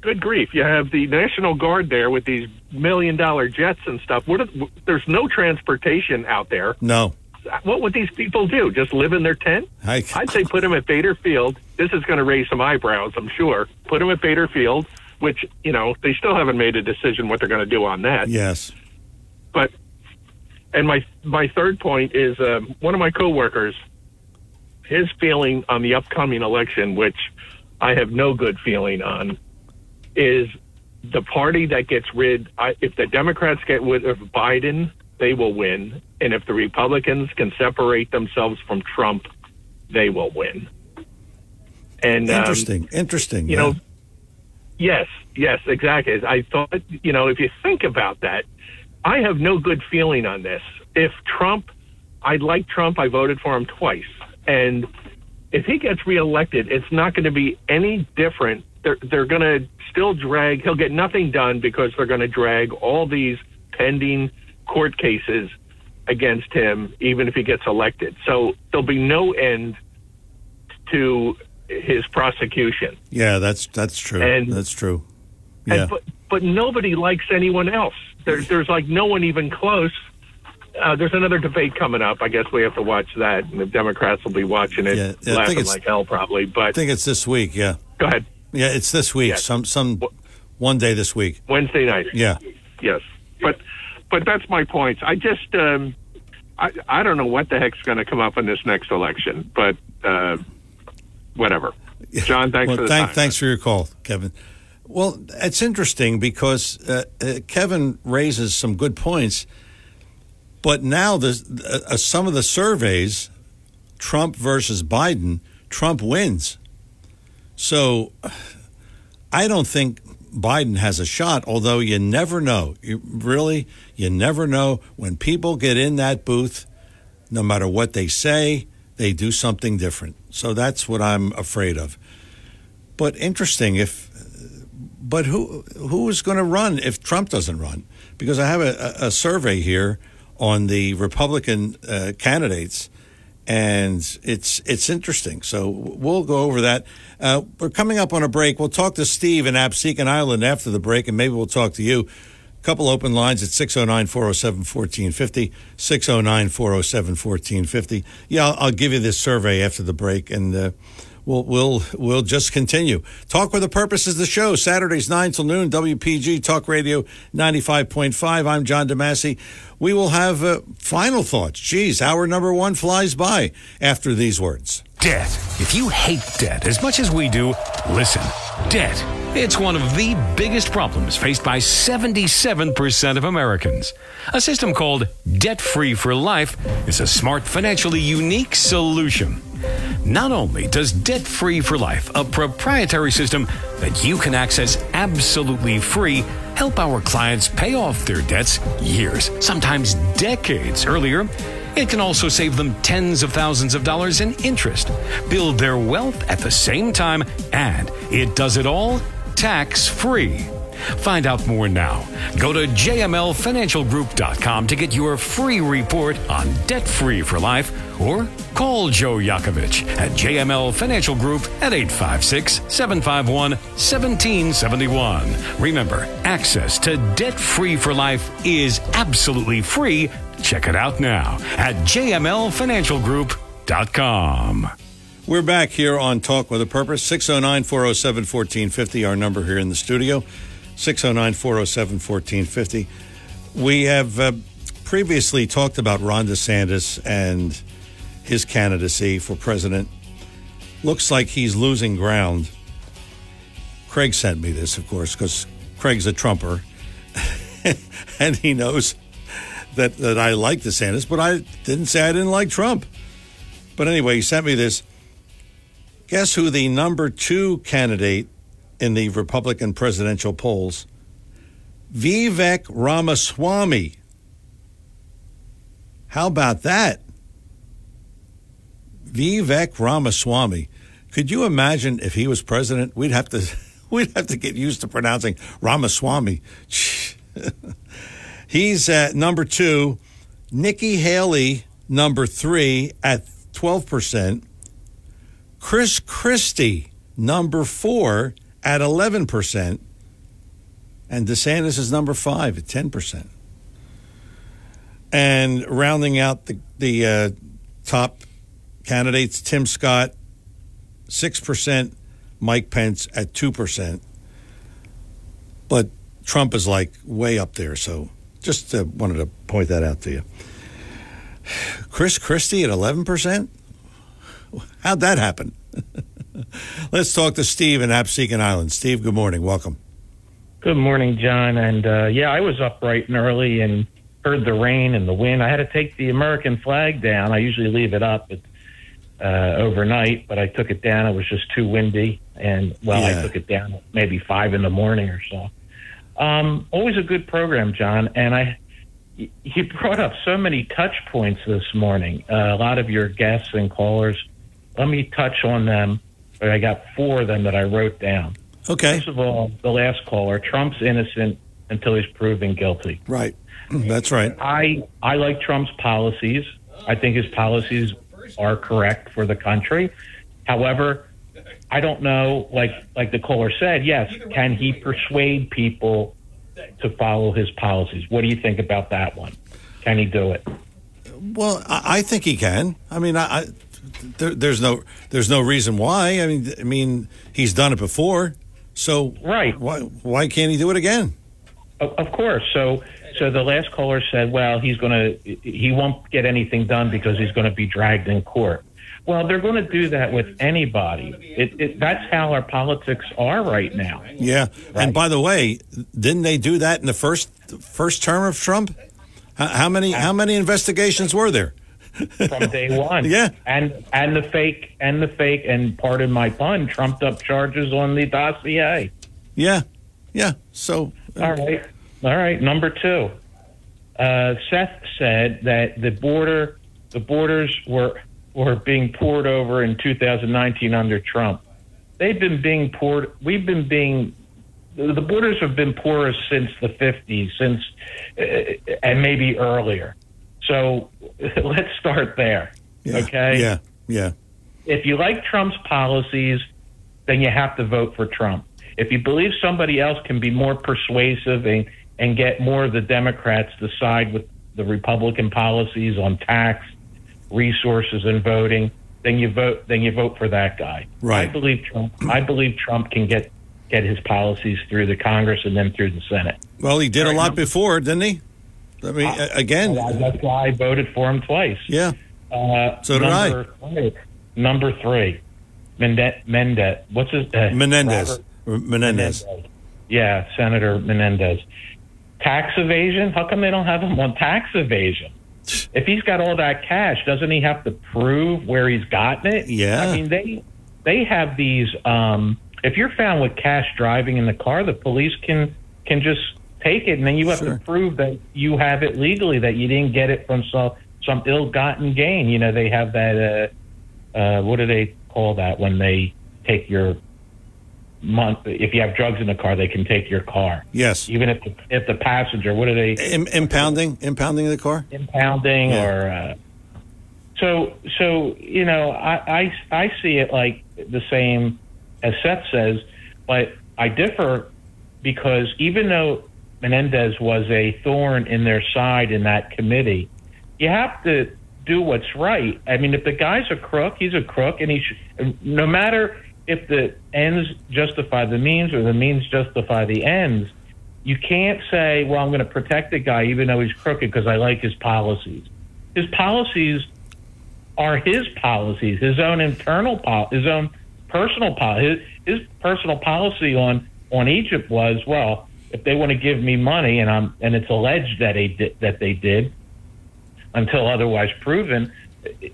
good grief, you have the National Guard there with these million dollar jets and stuff. What? There's no transportation out there. No. What would these people do? Just live in their tent? I, I'd say put them at Bader Field. This is going to raise some eyebrows, I'm sure. Put them at Bader Field, which you know they still haven't made a decision what they're going to do on that. yes. But and my my third point is uh, one of my coworkers, his feeling on the upcoming election, which I have no good feeling on, is the party that gets rid. I, if the Democrats get rid of Biden, they will win, and if the Republicans can separate themselves from Trump, they will win. And um, Interesting. Interesting. you know, Yes, yes, exactly. I thought, you know, if you think about that, I have no good feeling on this. If Trump, I like Trump, I voted for him twice. And if he gets reelected, it's not going to be any different. They're, they're going to still drag, he'll get nothing done because they're going to drag all these pending court cases against him, even if he gets elected. So there'll be no end to his prosecution. Yeah, that's that's true. And- that's true. Yeah. And, but but nobody likes anyone else. There's there's like no one even close. Uh, there's another debate coming up. I guess we have to watch that, and the Democrats will be watching it, Yeah, yeah, I think laughing it's- like hell, probably. But I think it's this week. Yeah. go ahead, Yeah, it's this week. Yes. Some some one day this week. Wednesday night. Yeah. Yes, but but that's my point. I just um, I I don't know what the heck's going to come up in this next election, but uh, whatever. John, thanks well, for the thank, time. Thanks for your call, Kevin. Well, it's interesting because uh, uh, Kevin raises some good points, but now the uh, uh, some of the surveys, Trump versus Biden, Trump wins. So, I don't think Biden has a shot. Although you never know, you really you never know when people get in that booth. No matter what they say, they do something different. So that's what I'm afraid of. But interesting if but who who is going to run if Trump doesn't run? Because I have a, a survey here on the Republican uh, candidates, and it's it's interesting. So we'll go over that. Uh, we're coming up on a break. We'll talk to Steve in Absecon Island after the break, and maybe we'll talk to you. Couple open lines at 609 407 1450. 609 407 1450. Yeah, I'll, give you this survey after the break, and uh, we'll, we'll, we'll just continue. Talk with a Purpose is the show. Saturdays, 9 till noon, WPG Talk Radio 95.5. I'm John DeMasi. We will have uh, final thoughts. Geez, hour number one flies by after these words. Debt. If you hate debt as much as we do, listen. Debt. It's one of the biggest problems faced by 77% of Americans. A system called Debt Free for Life is a smart, financially unique solution. Not only does Debt Free for Life, a proprietary system that you can access absolutely free, help our clients pay off their debts years, sometimes decades earlier, it can also save them tens of thousands of dollars in interest, build their wealth at the same time, and it does it all tax free. Find out more now. Go to jmlfinancialgroup.com to get your free report on debt free for life or call Joe Yakovich at JML Financial Group at 856 751 1771. Remember, access to debt free for life is absolutely free. Check it out now at jmlfinancialgroup.com. We're back here on Talk with a Purpose. 609 407 1450, our number here in the studio. 609 407 1450. We have uh, previously talked about Ron DeSantis and his candidacy for president. Looks like he's losing ground. Craig sent me this, of course, because Craig's a Trumper. *laughs* and he knows that, that I like DeSantis, but I didn't say I didn't like Trump. But anyway, he sent me this. Guess who the number two candidate in the Republican presidential polls? Vivek Ramaswamy. How about that? Vivek Ramaswamy. Could you imagine if he was president? We'd have to *laughs* we'd have to get used to pronouncing Ramaswamy. *laughs* He's at number two. Nikki Haley, number three, at 12%. Chris Christie, number four, at 11%. And DeSantis is number five at 10%. And rounding out the, the uh, top candidates, Tim Scott, 6%, Mike Pence at 2%. But Trump is like way up there. So just uh, wanted to point that out to you. Chris Christie at 11%? How'd that happen? *laughs* Let's talk to Steve in Absecon Island. Steve, good morning. Welcome. Good morning, John. And uh, yeah, I was up bright and early and heard the rain and the wind. I had to take the American flag down. I usually leave it up. But uh, overnight, but I took it down. It was just too windy, and well, Yeah. I took it down maybe five in the morning or so. Um, always a good program, John, and I. You brought up so many touch points this morning. Uh, a lot of your guests and callers. Let me touch on them. I got four of them that I wrote down. Okay. First of all, the last caller, Trump's innocent until he's proven guilty. Right. That's right. I I like Trump's policies. I think his policies are correct for the country. However, I don't know. Like like the caller said, yes, can he persuade people to follow his policies? What do you think about that one? Can he do it? Well, I, I think he can. I mean, I, I there, there's no there's no reason why. I mean, I mean, he's done it before. So right. Why why can't he do it again? Of, of course. So so the last caller said, well, he's going to he won't get anything done because he's going to be dragged in court. Well, they're going to do that with anybody. It, it, that's how our politics are right now. Yeah. And by the way, didn't they do that in the first first term of Trump? How, how many how many investigations were there? from day *laughs* one. Yeah. and and the fake and the fake and pardon my pun, trumped up charges on the dossier. Yeah, yeah. So all right, all right. Number two, uh, Seth said that the border, the borders were were being poured over in 2019 under Trump. They've been being poured. We've been being. The borders have been porous since the 50s, since uh, and maybe earlier. So *laughs* let's start there. Okay. Yeah, yeah. If you like Trump's policies, then you have to vote for Trump. If you believe somebody else can be more persuasive and, and get more of the Democrats to side with the Republican policies on tax, resources, and voting, then you vote. Then you vote for that guy. Right. I believe Trump. I believe Trump can get get his policies through the Congress and then through the Senate. Well, he did a lot before, didn't he? I mean, a- again. That's why I voted for him twice. Yeah. Uh, So did I. number Three, number three, Mendez. Mendez. What's his? Uh, Menendez. Robert Menendez. Yeah, Senator Menendez. Tax evasion? How come they don't have him on tax evasion? If he's got all that cash, doesn't he have to prove where he's gotten it? Yeah. I mean, they they have these. Um, if you're found with cash driving in the car, the police can can just take it, and then you have to prove that you have it legally, that you didn't get it from some some ill-gotten gain. You know, they have that. Uh, uh, what do they call that when they take your month? If you have drugs in the car, they can take your car. Yes. Even if the, if the passenger, what are they? Im- impounding, impounding the car. impounding Yeah. or uh, so so you know I, I I see it like the same as Seth says, but I differ because even though Menendez was a thorn in their side in that committee, you have to do what's right. I mean, if the guy's a crook, he's a crook, and he should. No matter if the ends justify the means or the means justify the ends, you can't say, "Well, I'm going to protect the guy even though he's crooked because I like his policies." His policies are his policies, his own internal, pol- his own personal policy. His, his personal policy on on Egypt was, well, if they want to give me money, and I'm and it's alleged that they did, that they did, until otherwise proven,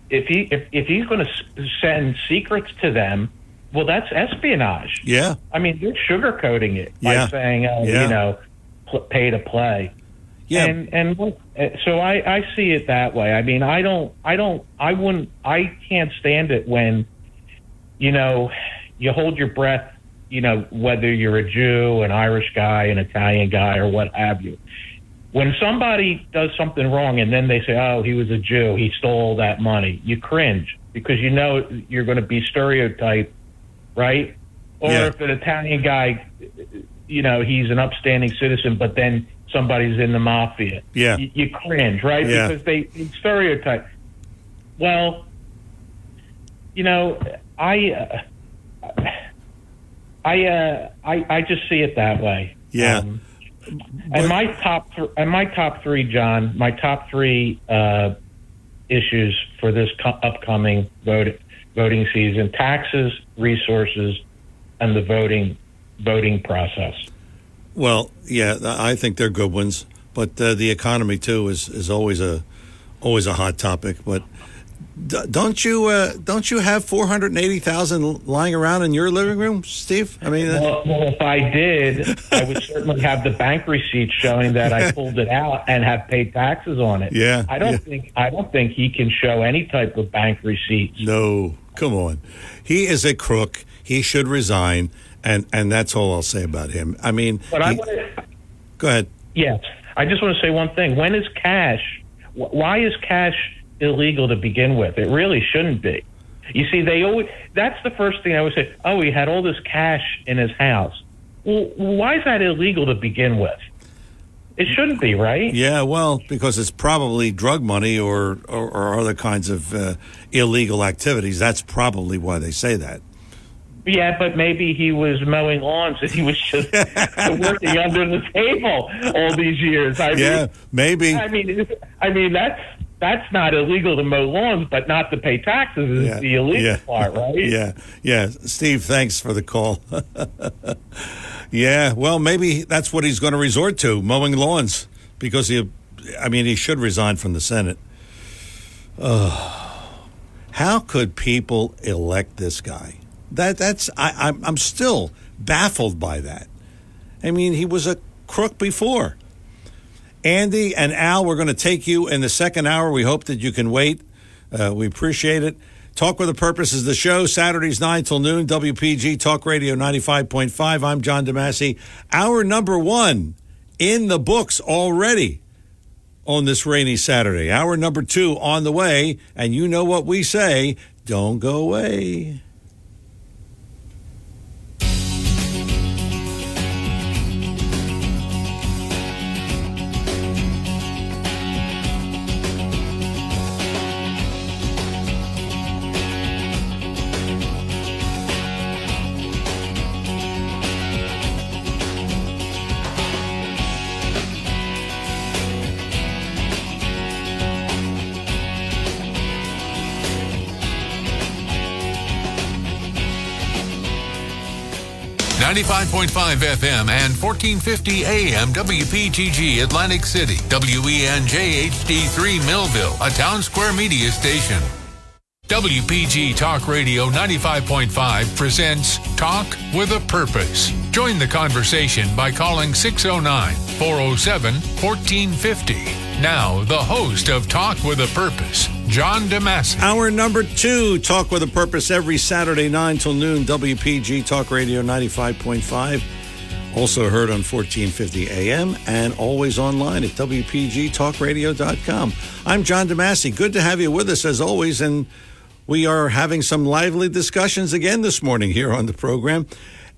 if he if, if he's going to send secrets to them, well, that's espionage. Yeah. I mean, they're sugarcoating it Yeah. by saying, uh, Yeah. you know, pl- pay to play. Yeah. And and what- uh, so I I see it that way. I mean, I don't I don't I wouldn't I can't stand it when you know you hold your breath. You know, whether you're a Jew, an Irish guy, an Italian guy, or what have you. When somebody does something wrong and then they say, "Oh, he was a Jew, he stole that money," you cringe because you know you're going to be stereotyped, right? Or Yeah. if an Italian guy, you know, he's an upstanding citizen, but then somebody's in the mafia, Yeah. you, you cringe, right? Yeah. Because they they stereotype. Well, you know, I, uh, I, uh, I, I just see it that way. Yeah. Um, and my top, th- and my top three, John, my top three uh, issues for this co- upcoming vote, voting season: taxes, resources, and the voting voting process. Well, yeah, I think they're good ones, but uh, the economy too is is always a always a hot topic. But D- don't you uh, don't you have four hundred eighty thousand lying around in your living room, Steve? I mean, uh, Well, well, if I did, I would certainly have the bank receipt showing that I pulled it out and have paid taxes on it. Yeah, I don't yeah. think I don't think he can show any type of bank receipts. no, come on, he is a crook. He should resign, and and that's all I'll say about him. I mean, But I he- to. go ahead. Yes, I just want to say one thing. When is cash? Why is cash illegal to begin with? It really shouldn't be. You see, they always. That's the first thing I would say. Oh, he had all this cash in his house. Well, why is that illegal to begin with? It shouldn't be, right? Yeah, well, because it's probably drug money or or, or other kinds of uh, illegal activities. That's probably why they say that. Yeah, but maybe he was mowing lawns and he was just *laughs* working under the table all these years. I Yeah, mean, maybe. I mean, I mean that's that's not illegal to mow lawns, but not to pay taxes is Yeah, the illegal yeah. part, right? *laughs* Yeah, yeah. Steve, thanks for the call. *laughs* yeah, well, maybe that's what he's going to resort to mowing lawns because he, I mean, he should resign from the Senate. Oh, how could people elect this guy? That that's I, I'm I'm still baffled by that. I mean, he was a crook before. Andy and Al, we're going to take you in the second hour. We hope that you can wait. Uh, we appreciate it. Talk with a Purpose is the show, Saturdays 9 till noon, WPG Talk Radio 95.5. I'm John DeMasi. Hour number one in the books already on this rainy Saturday. Hour number two on the way. And you know what we say don't go away. Ninety-five point five FM and fourteen fifty AM WPGG Atlantic City WENJ HD3 Millville, a town square media station. WPG Talk Radio 95.5 presents Talk with a Purpose. Join the conversation by calling 609 407 1450. Now, the host of Talk with a Purpose, John DeMasi. Hour number two, Talk with a Purpose, every Saturday, 9 till noon, WPG Talk Radio 95.5. Also heard on 1450 AM and always online at WPGTalkRadio.com. I'm John DeMasi. Good to have you with us as always. And we are having some lively discussions again this morning here on the program.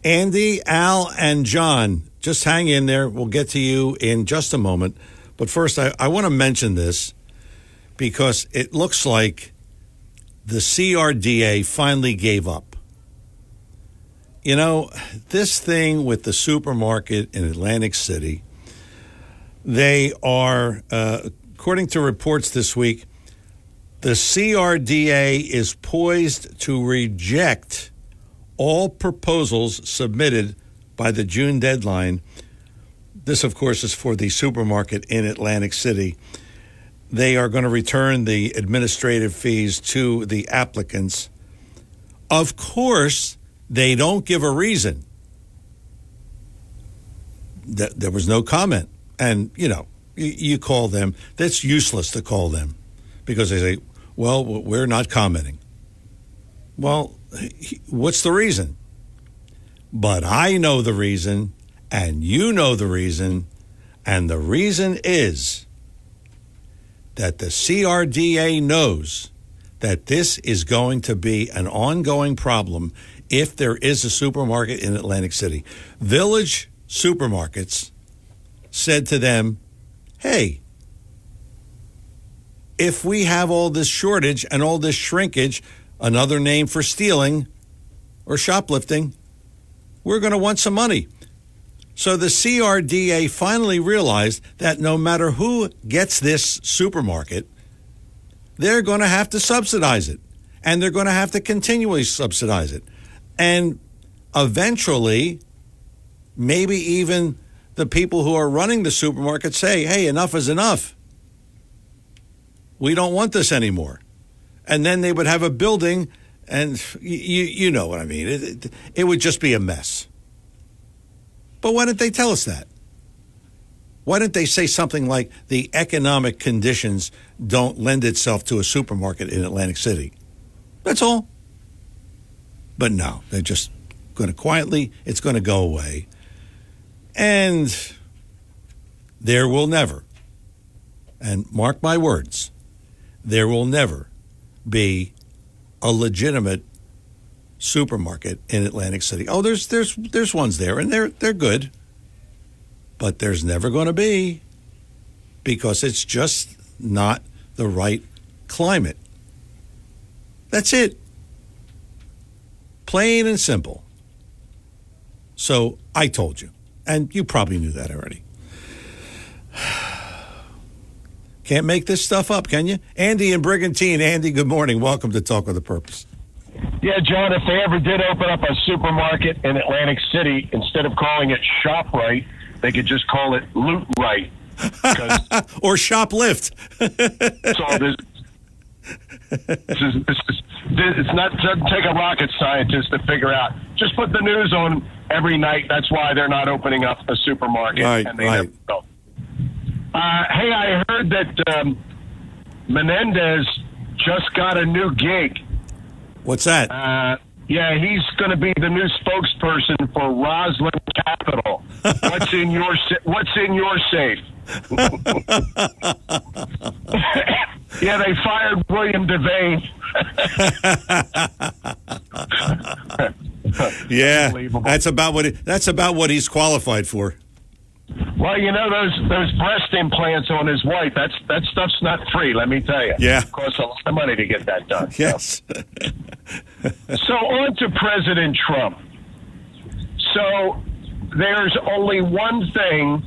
Andy, Al, and John, just hang in there. We'll get to you in just a moment. But first, I, I want to mention this because it looks like the CRDA finally gave up. You know, this thing with the supermarket in Atlantic City, they are, uh, according to reports this week, the CRDA is poised to reject all proposals submitted by the June deadline. This, of course, is for the supermarket in Atlantic City. They are going to return the administrative fees to the applicants. Of course, they don't give a reason. Th- There was no comment. And, you know, you, you call them, that's useless to call them because they say, well, we're not commenting. Well, what's the reason? But I know the reason, and you know the reason, and the reason is that the CRDA knows that this is going to be an ongoing problem if there is a supermarket in Atlantic City. Village supermarkets said to them, hey, if we have all this shortage and all this shrinkage, another name for stealing or shoplifting, we're going to want some money. So the CRDA finally realized that no matter who gets this supermarket, they're going to have to subsidize it. And they're going to have to continually subsidize it. And eventually, maybe even the people who are running the supermarket say, hey, enough is enough. We don't want this anymore. and then they would have a building, and you you know what I mean. It, it, it would just be a mess. But why didn't they tell us that? Why didn't they say something like the economic conditions don't lend itself to a supermarket in Atlantic City? That's all. But no, they're just going to quietly, it's going to go away. And there will never, and mark my words, there will never be a legitimate supermarket in Atlantic City. Oh, there's there's there's ones there and they're they're good. But there's never going to be because it's just not the right climate. That's it. Plain and simple. So I told you, and you probably knew that already. *sighs* Can't make this stuff up, can you? Andy and Brigantine. Andy, good morning. Welcome to Talk with a Purpose. Yeah, John, if they ever did open up a supermarket in Atlantic City, instead of calling it ShopRite, they could just call it Loot Right. *laughs* or Shoplift. *laughs* so this, this is, this is, it's not doesn't take a rocket scientist to figure out. Just put the news on every night. That's why they're not opening up a supermarket. Right, and they right. never. Uh, hey, I heard that um, Menendez just got a new gig. What's that? Uh, yeah, he's going to be the new spokesperson for Roslyn Capital. What's in your sa- What's in your safe? *laughs* yeah, they fired William Devane. *laughs* yeah, that's about what it, that's about what he's qualified for. Well, you know those those breast implants on his wife. That's that stuff's not free. Let me tell you. Yeah. it costs a lot of money to get that done. Yes. *laughs* So on to President Trump. So there's only one thing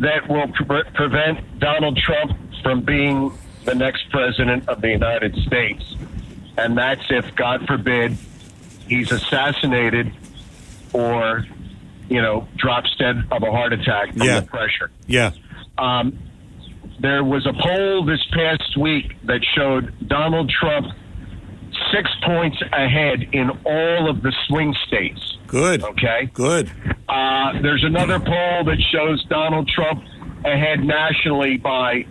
that will pre- prevent Donald Trump from being the next president of the United States, and that's if, God forbid, he's assassinated or, you know, drops dead of a heart attack from Yeah. the pressure. Yeah. Um, there was a poll this past week that showed Donald Trump six points ahead in all of the swing states. Good. Okay. Good. Uh, there's another poll that shows Donald Trump ahead nationally by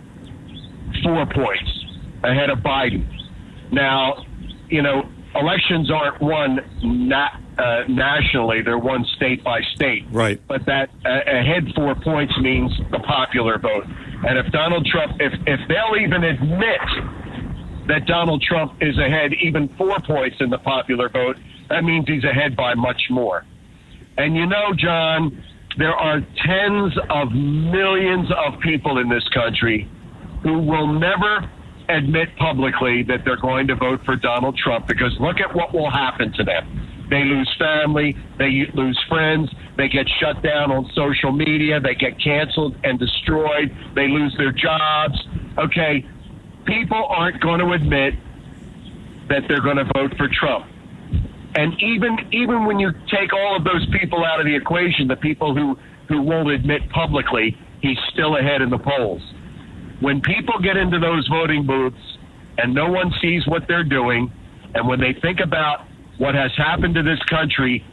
four points, ahead of Biden. Now, you know, elections aren't won na- uh, nationally; they're won state by state. Right. But that uh, ahead four points means the popular vote. And if Donald Trump, if if they'll even admit that Donald Trump is ahead even four points in the popular vote, that means he's ahead by much more. And you know, John, there are tens of millions of people in this country who will never admit publicly that they're going to vote for Donald Trump because look at what will happen to them. They lose family, they lose friends, they get shut down on social media, they get canceled and destroyed, they lose their jobs. Okay, people aren't going to admit that they're going to vote for Trump. And even even when you take all of those people out of the equation, the people who who won't admit publicly, he's still ahead in the polls. When people get into those voting booths and no one sees what they're doing, and when they think about what has happened to this country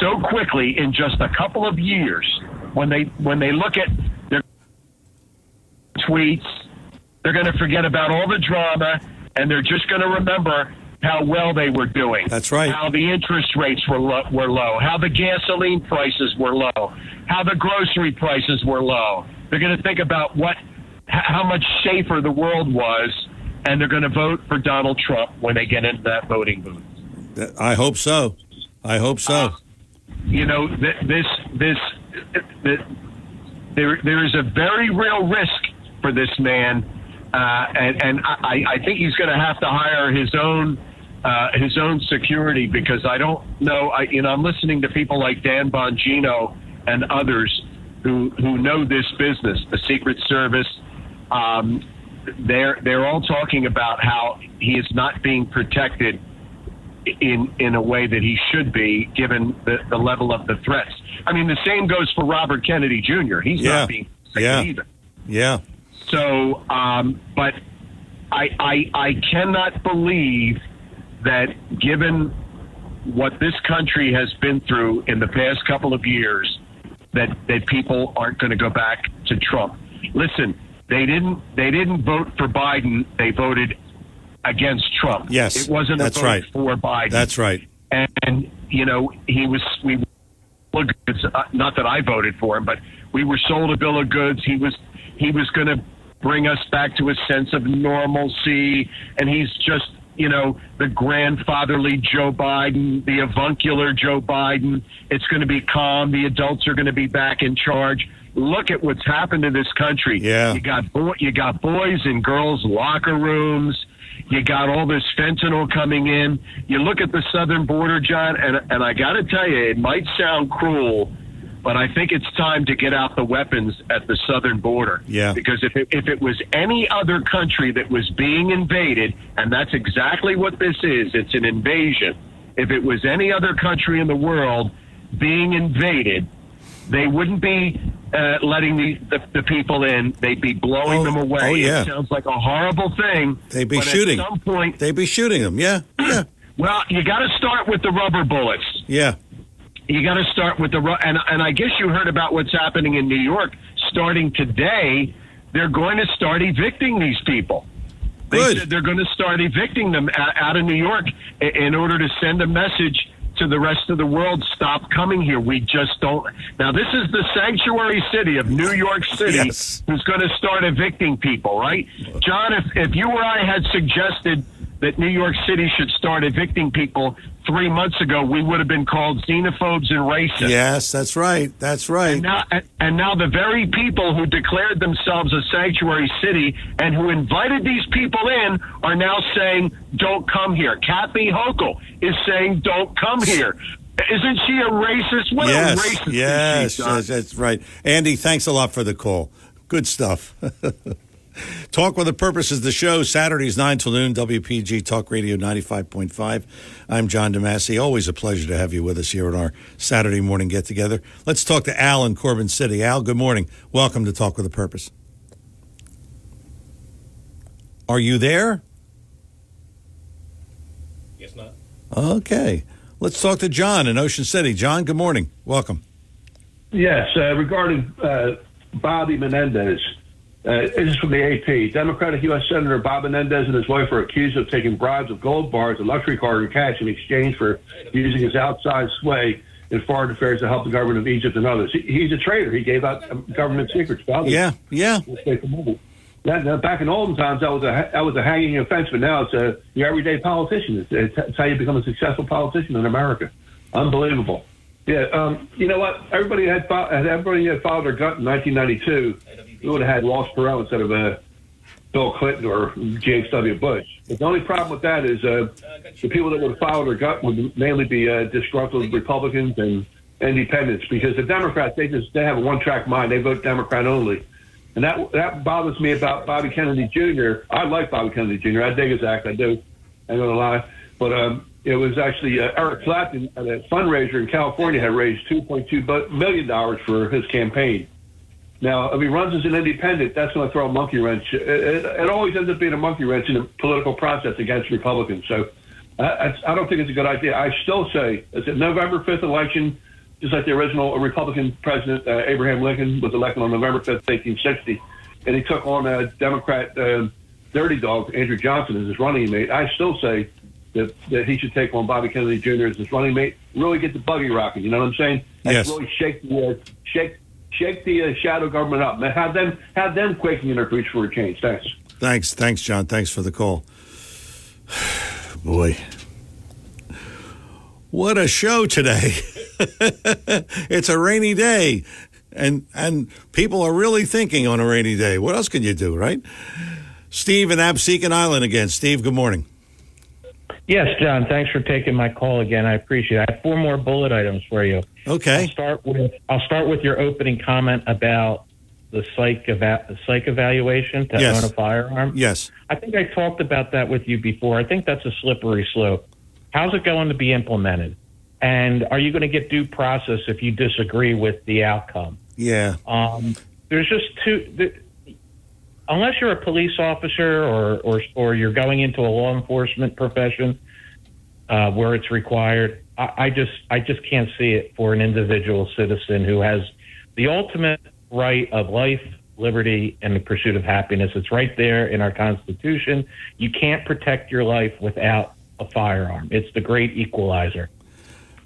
so quickly in just a couple of years, when they when they look at their tweets, they're going to forget about all the drama, and they're just going to remember how well they were doing. That's right. How the interest rates were low, were low. How the gasoline prices were low. How the grocery prices were low. They're going to think about what, how much safer the world was, and they're going to vote for Donald Trump when they get into that voting booth. I hope so. I hope so. you know th- this this th- there there is a very real risk for this man, uh, and and I, I think he's going to have to hire his own uh, his own security because I don't know. I you know I'm listening to people like Dan Bongino and others who who know this business, the Secret Service. Um, they're they're all talking about how he is not being protected in in a way that he should be, given the, the level of the threats. I mean, the same goes for Robert Kennedy Jr. He's Yeah. not being protected Yeah. either. Yeah. So, um, but I, I, I cannot believe that given what this country has been through in the past couple of years, that, that people aren't going to go back to Trump. Listen, they didn't they didn't vote for Biden. They voted against Trump. Yes, it wasn't that's a vote right. for Biden. That's right. And, and you know he was we look. It's uh, not that I voted for him, but we were sold a bill of goods. He was he was going to bring us back to a sense of normalcy, and he's just you know the grandfatherly Joe Biden, the avuncular Joe Biden. It's going to be calm. The adults are going to be back in charge. Look at what's happened to this country. Yeah. You got boy, you got boys in girls' locker rooms. You got all this fentanyl coming in. You look at the southern border, John, and and I got to tell you, it might sound cruel, but I think it's time to get out the weapons at the southern border. Yeah. Because if it, if it was any other country that was being invaded, and that's exactly what this is, it's an invasion. If it was any other country in the world being invaded, they wouldn't be uh, letting the, the the people in. They'd be blowing Oh, them away. oh, yeah. It sounds like a horrible thing. They'd be shooting. At some point, They'd be shooting them. Yeah, yeah, *clears throat* well, you got to start with the rubber bullets. yeah. You got to start with the and and I guess you heard about what's happening in New York. Starting today, they're going to start evicting these people. They Good. said they're going to start evicting them out, of New York in order to send a message to the rest of the world stop coming here. We just don't. Now, this is the sanctuary city of New York City Yes. who's going to start evicting people, right? John, if, if you or I had suggested that New York City should start evicting people three months ago, we would have been called xenophobes and racists. Yes, that's right. That's right. And now, and now the very people who declared themselves a sanctuary city and who invited these people in are now saying, don't come here. Kathy Hochul is saying, don't come here. Isn't she a racist? What a yes, racist yes, is she, yes, that's right. Andy, thanks a lot for the call. Good stuff. *laughs* Talk with a Purpose is the show, Saturdays 9 till noon, WPG Talk Radio 95.5. I'm John DeMasi. Always a pleasure to have you with us here at our Saturday morning get together. Let's talk to Al in Corbin City. Al, good morning. Welcome to Talk with a Purpose. Are you there? Yes, not. Okay. Let's talk to John in Ocean City. John, good morning. Welcome. Yes, uh, regarding uh, Bobby Menendez. Uh, this is from the AP. Democratic U.S. Senator Bob Menendez and his wife are accused of taking bribes of gold bars, a luxury car, and cash in exchange for using his outside sway in foreign affairs to help the government of Egypt and others. He, he's a traitor. He gave out um, government secrets. Bobby. Yeah, yeah. That, that, back in olden times, that was a that was a hanging offense, but now it's a your everyday politician. It's, it's, it's how you become a successful politician in America. Unbelievable. Yeah, um, you know what? Everybody had, fo- had everybody had followed their gut in 1992. We would have had Ross Perot instead of uh, Bill Clinton or James W. Bush. But the only problem with that is uh, the people that would have followed their gut would mainly be uh, disgruntled Republicans and independents because the Democrats they just they have a one track mind. They vote Democrat only. And that that bothers me about Bobby Kennedy Jr. I like Bobby Kennedy Jr. I dig his act. I do. I'm gonna lie, but um, it was actually uh, Eric Clapton at a fundraiser in California had raised 2.2 million dollars for his campaign. Now, if he runs as an independent, that's going to throw a monkey wrench. It, it, it always ends up being a monkey wrench in the political process against Republicans. So I, I, I don't think it's a good idea. I still say it's a November 5th election, just like the original Republican president, uh, Abraham Lincoln, was elected on November 5th, 1860. And he took on a Democrat uh, dirty dog, Andrew Johnson, as his running mate. I still say that, that he should take on Bobby Kennedy Jr. as his running mate, really get the buggy rocking. You know what I'm saying? Yes. Really shake the, uh, shake shake the uh, shadow government up. Have them have them quaking in their boots for a change. Thanks. Thanks, thanks, John. Thanks for the call. *sighs* Boy, what a show today! *laughs* it's a rainy day, and and people are really thinking on a rainy day. What else can you do, right? Steve in Absecon Island again. Steve, good morning. Yes, John. Thanks for taking my call again. I appreciate it. I have four more bullet items for you. Okay. I'll start with I'll start with your opening comment about the psych eva- psych evaluation to Yes. own a firearm. Yes. I think I talked about that with you before. I think that's a slippery slope. How's it going to be implemented? And are you going to get due process if you disagree with the outcome? Yeah. Um, there's just two. The, unless you're a police officer or or or you're going into a law enforcement profession uh, where it's required, I, I just I just can't see it for an individual citizen who has the ultimate right of life, liberty, and the pursuit of happiness. It's right there in our Constitution. You can't protect your life without a firearm. It's the great equalizer.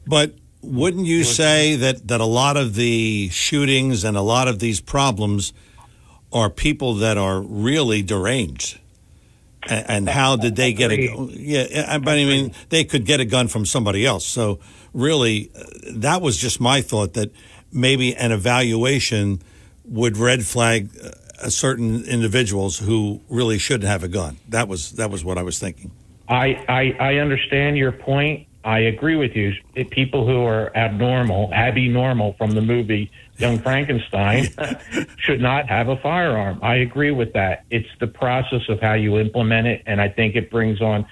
But wouldn't you say that, that a lot of the shootings and a lot of these problems are people that are really deranged? And, and how did they get a yeah? But I mean, they could get a gun from somebody else. So really, uh, that was just my thought that maybe an evaluation would red flag uh, certain individuals who really shouldn't have a gun. That was that was what I was thinking. I, I, I understand your point. I agree with you. People who are abnormal, Abby Normal from the movie Young Frankenstein, *laughs* should not have a firearm. I agree with that. It's the process of how you implement it, and I think it brings on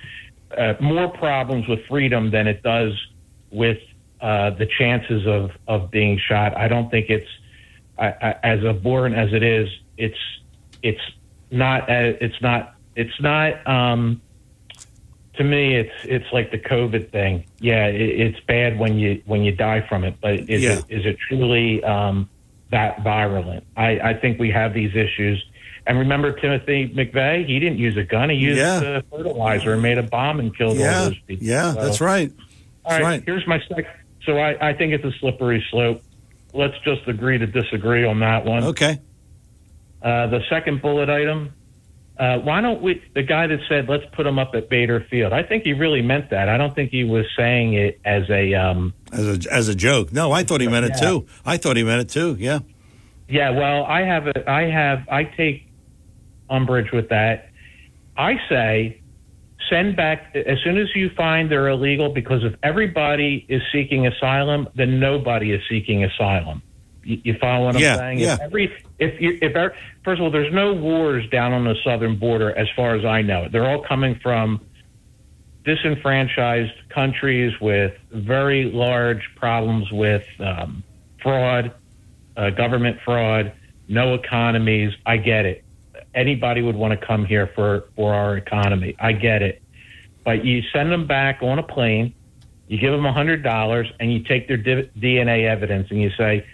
uh, more problems with freedom than it does with uh, the chances of, of being shot. I don't think it's I, I, as abhorrent as it is. It's it's not uh, it's not it's not. Um, to me, it's it's like the COVID thing. Yeah, it, it's bad when you when you die from it, but is Yeah. it is it truly um, that virulent? I, I think we have these issues. And remember Timothy McVeigh? He didn't use a gun. He used Yeah. uh, fertilizer and made a bomb and killed all those people. yeah, So- that's right. all That's right, right. here's my second. So I, I think it's a slippery slope. Let's just agree to disagree on that one. Okay. Uh, the second bullet item. Uh, why don't we? The guy that said let's put him up at Bader Field. I think he really meant that. I don't think he was saying it as a. Um, As a as a joke. No, I thought he meant it too. I thought he meant it too. Yeah. yeah, well, I have a. I have. I take umbrage with that. I say send back as soon as you find they're illegal because if everybody is seeking asylum, then nobody is seeking asylum. You, you follow what I'm Yeah, saying? yeah. If every if you if er- first of all, there's no wars down on the southern border as far as I know. They're all coming from disenfranchised countries with very large problems with um, fraud, uh, government fraud, no economies. I get it. Anybody would want to come here for, for our economy. I get it. But you send them back on a plane, you give them $100, and you take their DNA evidence and you say,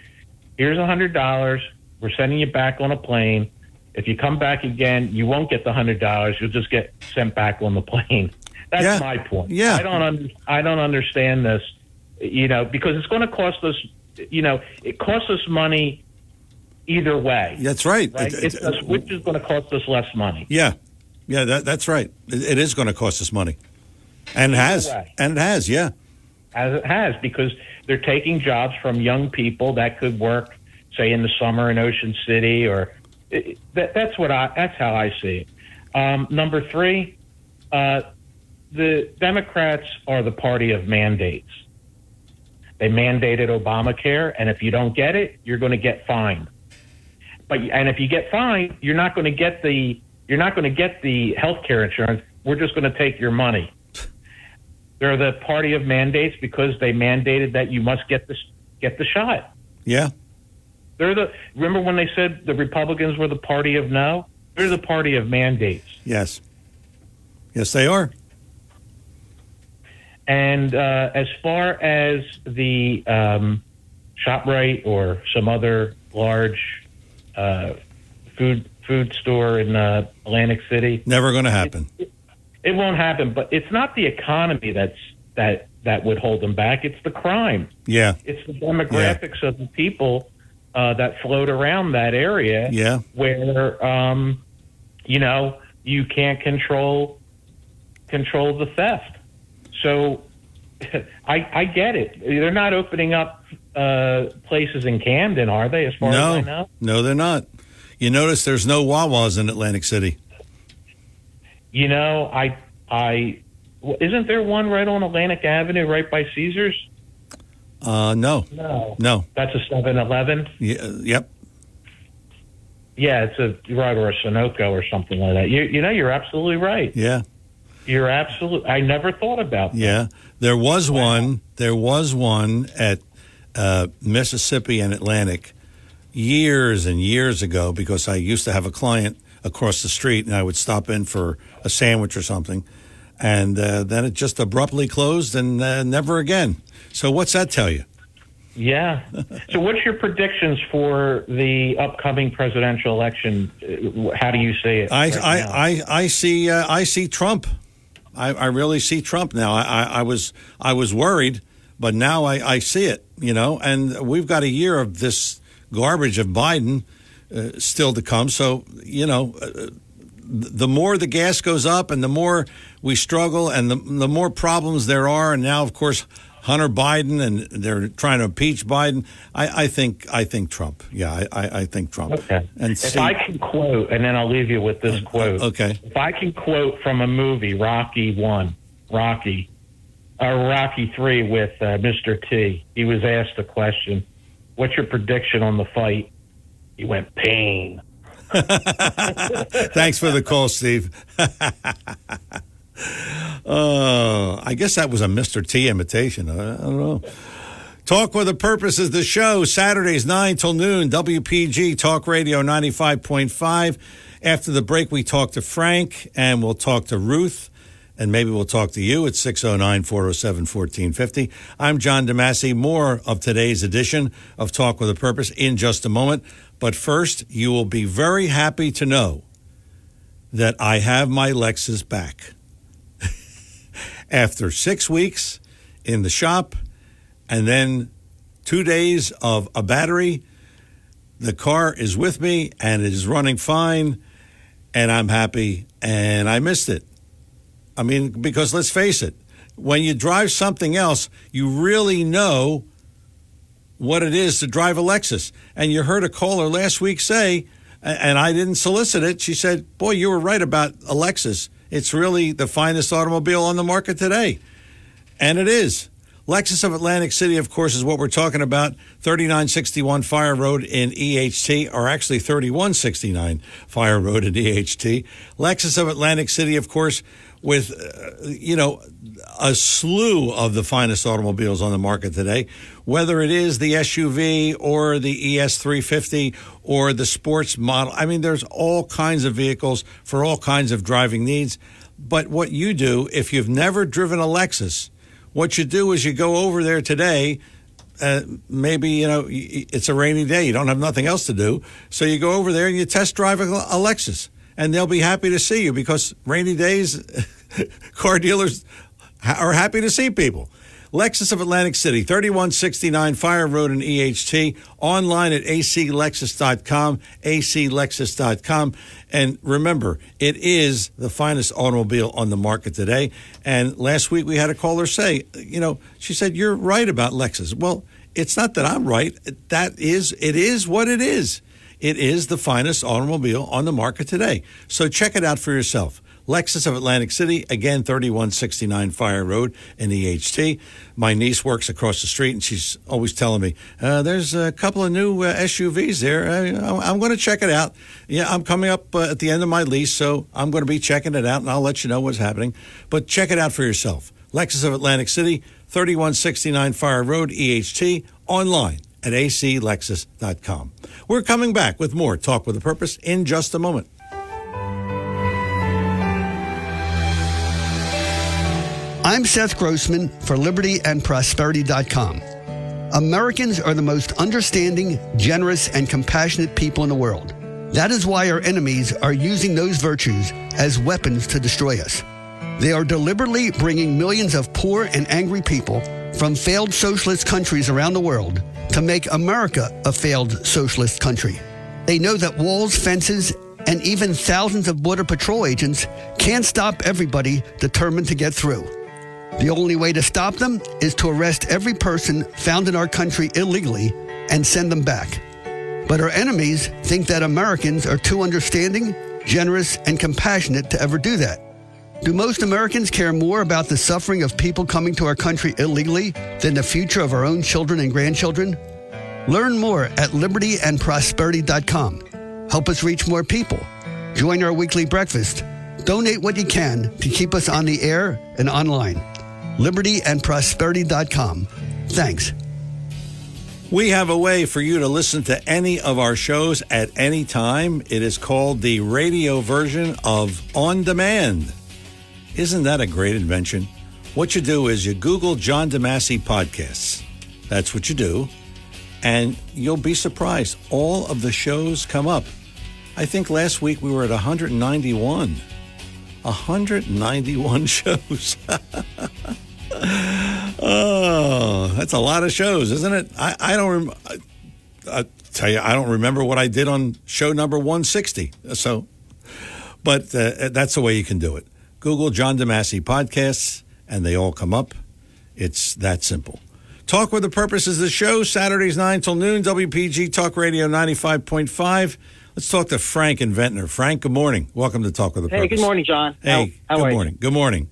here's a $100. We're sending you back on a plane. If you come back again, you won't get the $100. You'll just get sent back on the plane. *laughs* That's Yeah. my point. Yeah. I don't under, I don't understand this, you know, because it's going to cost us, you know, it costs us money either way. That's right. Right? It- It's it- which is going to cost us less money. Yeah, yeah, that, that's right. It, it is going to cost us money, and it has, way. and it has. Yeah, as it has because they're taking jobs from young people that could work, say, in the summer in Ocean City, or it, that, that's what I that's how I see it. Um, number three, uh, the Democrats are the party of mandates. They mandated Obamacare, and if you don't get it, you're going to get fined. But and if you get fined, you're not going to get the you're not going to get the health care insurance. We're just going to take your money. They're the party of mandates because they mandated that you must get this get the shot. yeah, They're the remember when they said the Republicans were the party of no? They're the party of mandates. yes, yes, they are. And uh, as far as the um, Shoprite or some other large uh, food food store in uh, Atlantic City, Never going to happen. it won't happen. But it's not the economy that's that that would hold them back. It's the crime. Yeah, It's the demographics of the people uh, that float around that area. Yeah. where um, you know you can't control control the theft. So *laughs* I, I get it. They're not opening up uh, places in Camden, are they? As far as I know, no, they're not. You notice there's no Wawas in Atlantic City. You know, I I isn't there one right on Atlantic Avenue, right by Caesars? Uh, no, No, no. that's a 7-Eleven. Yeah, yep. Yeah, it's a right or a Sunoco or something like that. You you know, you're absolutely right. Yeah, You're absolutely. I never thought about that. yeah. There was one. There was one at uh, Mississippi and Atlantic years and years ago because I used to have a client, across the street, and I would stop in for a sandwich or something, and uh, then it just abruptly closed and uh, never again. So what's that tell you? Yeah. *laughs* so, what's your predictions for the upcoming presidential election? Uh, How do you see it? I right I. I, I see uh, I see Trump. I, I really see Trump now. I, I, I was I was worried, but now I, I see it. You know, and we've got a year of this garbage of Biden uh, still to come. So you know, uh, the more the gas goes up, and the more we struggle, and the the more problems there are, and now of course. Hunter Biden and they're trying to impeach Biden. I, I think I think Trump. Yeah, I, I, think Trump. Okay. And if see- I can quote, and then I'll leave you with this quote. okay. If I can quote from a movie, Rocky One, Rocky, or Rocky Three with uh, Mr. T, he was asked a question: "What's your prediction on the fight?" He went, "Pain." *laughs* Thanks for the call, Steve. uh, *laughs* I guess that was a Mr. T imitation. I, I don't know. Talk with a Purpose is the show, Saturdays 9 till noon, WPG Talk Radio 95.5. After the break, we talk to Frank and we'll talk to Ruth. And maybe we'll talk to you at 609 407 1450. I'm John DeMasi. More of today's edition of Talk with a Purpose in just a moment. But first, you will be very happy to know that I have my Lexus back. *laughs* After six weeks in the shop and then two days of a battery, the car is with me and it is running fine, and I'm happy, and I missed it. I mean, because let's face it, when you drive something else, you really know what it is to drive a Lexus. And you heard a caller last week say, and I didn't solicit it, she said, Boy, you were right about a Lexus. It's really the finest automobile on the market today. And it is. Lexus of Atlantic City, of course, is what we're talking about. 3961 Fire Road in EHT, or actually 3169 Fire Road in EHT. Lexus of Atlantic City, of course, with, uh, you know, a slew of the finest automobiles on the market today, whether it is the SUV or the ES350 or the sports model. I mean, there's all kinds of vehicles for all kinds of driving needs. But what you do, if you've never driven a Lexus, what you do is you go over there today. Uh, maybe you know it's a rainy day. You don't have nothing else to do, so you go over there and you test drive a, a Lexus, and they'll be happy to see you because rainy days, *laughs* *laughs* car dealers are happy to see people. Lexus of Atlantic City, 3169 Fire Road in EHT, online at aclexus.com, aclexus.com. And remember, it is the finest automobile on the market today. And last week we had a caller say, you know, she said, You're right about Lexus. Well, it's not that I'm right. That is, it is what it is. It is the finest automobile on the market today. So check it out for yourself. Lexus of Atlantic City, again, 3169 Fire Road in EHT. My niece works across the street and she's always telling me, uh, there's a couple of new uh, SUVs there. Uh, I'm going to check it out. Yeah, I'm coming up uh, at the end of my lease, so I'm going to be checking it out and I'll let you know what's happening. But check it out for yourself. Lexus of Atlantic City, 3169 Fire Road, EHT, online at aclexus.com. We're coming back with more Talk with a Purpose in just a moment. I'm Seth Grossman for libertyandprosperity.com. Americans are the most understanding, generous, and compassionate people in the world. That is why our enemies are using those virtues as weapons to destroy us. They are deliberately bringing millions of poor and angry people from failed socialist countries around the world to make America a failed socialist country. They know that walls, fences, and even thousands of Border Patrol agents can't stop everybody determined to get through. The only way to stop them is to arrest every person found in our country illegally and send them back. But our enemies think that Americans are too understanding, generous, and compassionate to ever do that. Do most Americans care more about the suffering of people coming to our country illegally than the future of our own children and grandchildren? Learn more at libertyandprosperity.com. Help us reach more people. Join our weekly breakfast. Donate what you can to keep us on the air and online. libertyandprosperity.com. Thanks. We have a way for you to listen to any of our shows at any time. It is called the radio version of On Demand. Isn't that a great invention? What you do is you Google John DeMasi podcasts. That's what you do. And you'll be surprised. All of the shows come up. I think last week we were at 191. 191 *laughs* shows. *laughs* oh, that's a lot of shows, isn't it? I, I don't rem- I, I tell you, I don't remember what I did on show number 160. So, but uh, that's the way you can do it. Google John DeMasi podcasts, and they all come up. It's that simple. Talk with the Purpose is the show, Saturdays 9 till noon, WPG Talk Radio 95.5. Let's talk to Frank and Ventnor. Frank, good morning. Welcome to Talk with the Hey, Purpose. good morning, John. Hey, How- how good are you? morning. Good morning.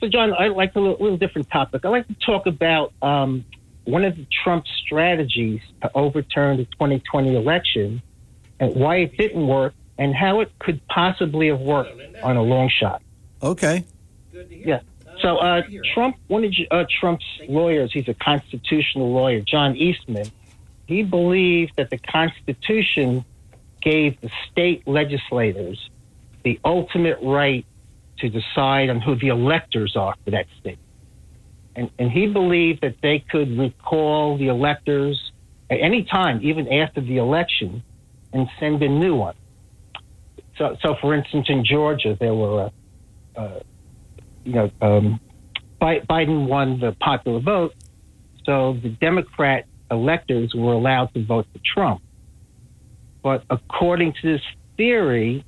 So, John, I like a little, little different topic. I like to talk about um, one of the Trump strategies to overturn the 2020 election and why it didn't work and how it could possibly have worked on a long shot. Okay. Yeah. So, uh, Trump, one of uh, Trump's lawyers, he's a constitutional lawyer, John Eastman, he believed that the Constitution gave the state legislators the ultimate right to decide on who the electors are for that state. And, and he believed that they could recall the electors at any time, even after the election, and send a new one. So, so for instance, in Georgia, there were, uh, uh, you know, um, Bi- Biden won the popular vote, so the Democrat electors were allowed to vote for Trump. But according to this theory,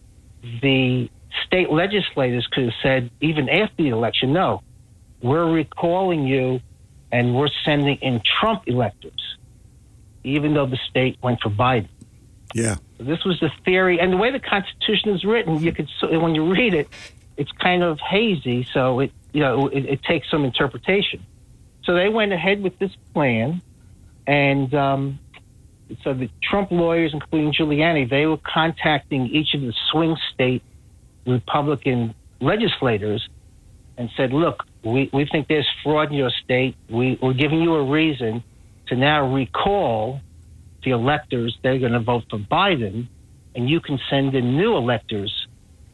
the state legislators could have said, even after the election, no, we're recalling you and we're sending in Trump electors, even though the state went for Biden. Yeah. This was the theory, and the way the Constitution is written, you could when you read it, it's kind of hazy, so it you know it, it takes some interpretation. So they went ahead with this plan, and um, so the Trump lawyers, including Giuliani, they were contacting each of the swing state Republican legislators and said, "Look, we, we think there's fraud in your state. We, we're giving you a reason to now recall the electors that are going to vote for Biden, and you can send in new electors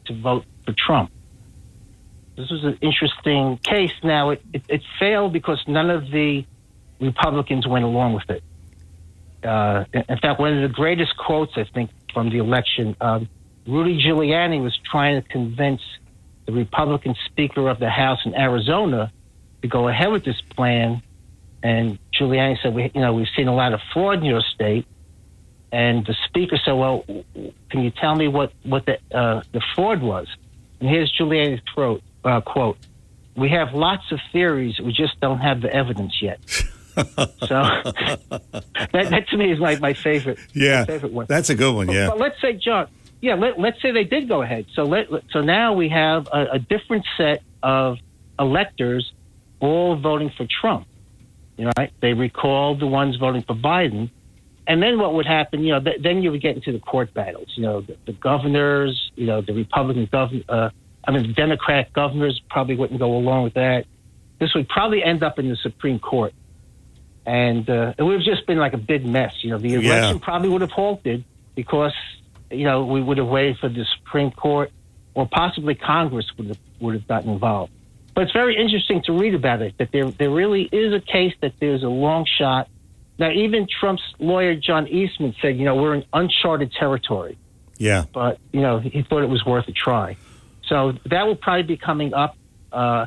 to vote for Trump." This was an interesting case. Now it, it, it failed because none of the Republicans went along with it. Uh, in fact, one of the greatest quotes I think from the election, Rudy Giuliani was trying to convince the Republican Speaker of the House in Arizona to go ahead with this plan, and Giuliani said, "We, you know, we've seen a lot of fraud in your state." And the Speaker said, "Well, can you tell me what what the uh, the fraud was?" And here's Giuliani's quote: uh, "Quote: We have lots of theories, we just don't have the evidence yet." *laughs* so *laughs* that, that to me is like my favorite. Yeah. my favorite one. That's a good one. But- Yeah. But, let's say, John, yeah, let, let's say they did go ahead. So let, so now we have a, a different set of electors all voting for Trump. You know, right? They recalled the ones voting for Biden. And then what would happen? You know, th- then you would get into the court battles. You know, the, the governors, you know, the Republican governor, uh, I mean, the Democrat governors probably wouldn't go along with that. This would probably end up in the Supreme Court. And uh, it would have just been like a big mess. You know, the Yeah. election probably would have halted because, you know, we would have waited for the Supreme Court or possibly Congress would have, would have gotten involved. But it's very interesting to read about it that there, there really is a case that there's a long shot. Now, even Trump's lawyer, John Eastman, said, you know, we're in uncharted territory Yeah. but you know he thought it was worth a try. So that will probably be coming up uh,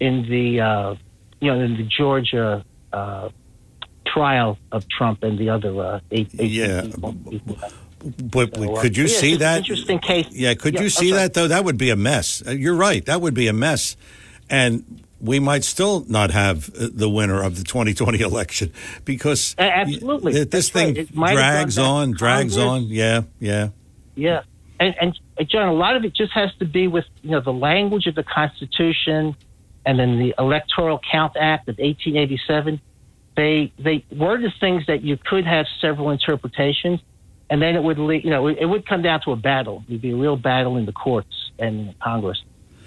in the uh, you know in the Georgia uh, trial of Trump and the other uh, eight, eight Yeah. people. But So, uh, could you yeah, see that? interesting case? Yeah, could Yeah, you see that though? That would be a mess. Uh, You're right. That would be a mess, and we might still not have uh, the winner of the 2020 election because A- absolutely. th- this That's thing have drags on, drags Congress. on. Yeah, yeah, Yeah, and, and uh, John, a lot of it just has to be with you know the language of the Constitution, and then the Electoral Count Act of 1887. They they worded things that you could have several interpretations, and then it would lead, you know it, would come down to a battle. It'd be a real battle in the courts and in Congress.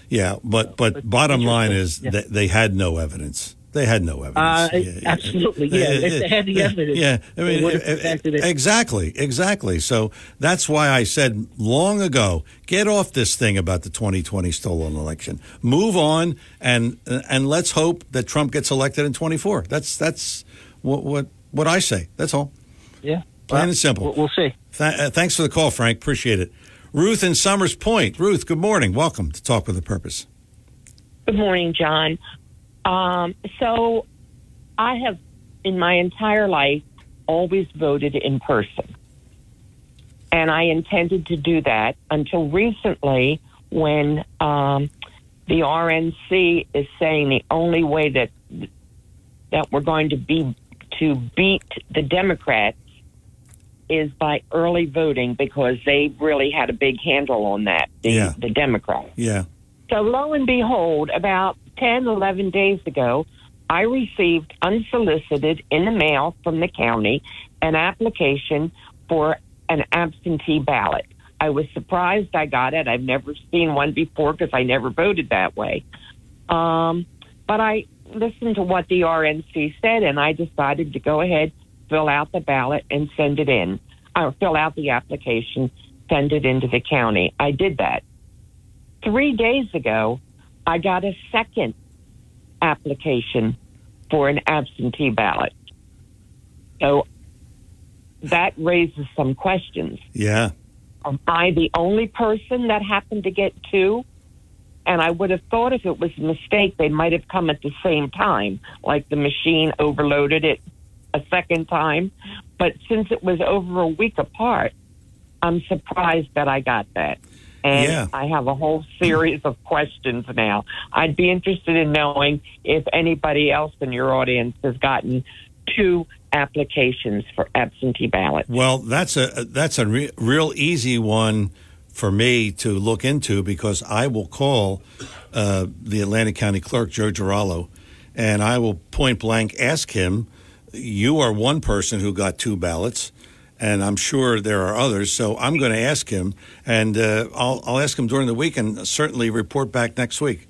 yeah. But but but bottom line is that they had no evidence. They had no evidence. Uh, absolutely, yeah. If they had the evidence, Yeah, I mean, would have it. exactly, exactly. So that's why I said long ago, get off this thing about the 2020 stolen election. Move on, and and let's hope that Trump gets elected in 24. That's that's what what what I say. That's all. Yeah, plain Well, and simple. we'll- we'll see. Th- uh, thanks for the call, Frank. Appreciate it. Ruth in Somers Point. Ruth, good morning. Welcome to Talk with a Purpose. Good morning, John. Um, so, I have, in my entire life, always voted in person. And I intended to do that until recently when um, the RNC is saying the only way that that we're going to be to beat the Democrats is by early voting because they really had a big handle on that, the, Yeah. the Democrats. Yeah. So lo and behold, about 10, 11 days ago, I received unsolicited in the mail from the county an application for an absentee ballot. I was surprised I got it. I've never seen one before because I never voted that way. Um, but I listened to what the RNC said and I decided to go ahead, fill out the ballot, and send it in. Or fill out the application, send it into the county. I did that three days ago, I got a second application for an absentee ballot. So that raises some questions. Yeah. Am I the only person that happened to get two? And I would have thought if it was a mistake, they might have come at the same time, like the machine overloaded it a second time. But since it was over a week apart, I'm surprised that I got that. And Yeah. I have a whole series of questions now. I'd be interested in knowing if anybody else in your audience has gotten two applications for absentee ballots. Well, that's a that's a re- real easy one for me to look into because I will call uh, the Atlantic County Clerk Joe Giralo, and I will point blank ask him. You are one person who got two ballots, and I'm sure there are others. So I'm going to ask him, and uh, I'll I'll ask him during the week, and certainly report back next week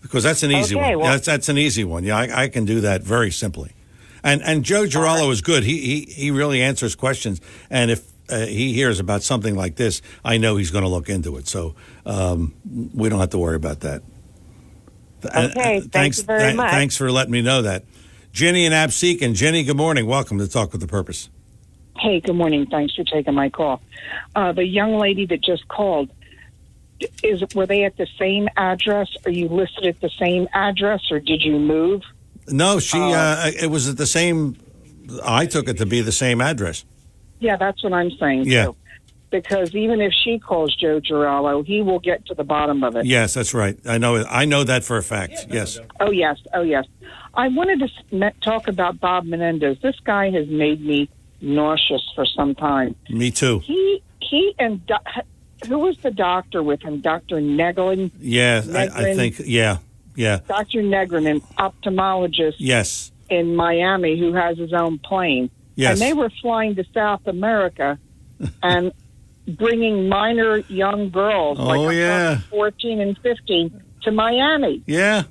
because that's an easy Okay, one. well- that's that's an easy one. Yeah, I, I can do that very simply. And and Joe Giralo is good. He he he really answers questions. And if uh, he hears about something like this, I know he's going to look into it. So um, we don't have to worry about that. Okay, and thank thanks, you very much. Thanks for letting me know that. Jenny and Absecon Jenny, good morning. Welcome to Talk with the Purpose. Hey, good morning. Thanks for taking my call. Uh, the young lady that just called, is were they at the same address? Are you listed at the same address, or did you move? No, she. Uh, it was at the same. I took it to be the same address. Yeah, that's what I'm saying. Yeah. Too. Because even if she calls Joe Giralo, he will get to the bottom of it. Yes, that's right. I know. I know that for a fact. Yes. Oh yes, oh yes. I wanted to talk about Bob Menendez. This guy has made me nauseous for some time. Me too. He he and do- who was the doctor with him? Doctor Neglin. Yeah, I, I think. Yeah, yeah, Dr. Negrin, an ophthalmologist yes. in Miami who has his own plane. Yes. And they were flying to South America *laughs* and bringing minor young girls, Oh, like yeah. 14 and 15, to Miami. Yeah,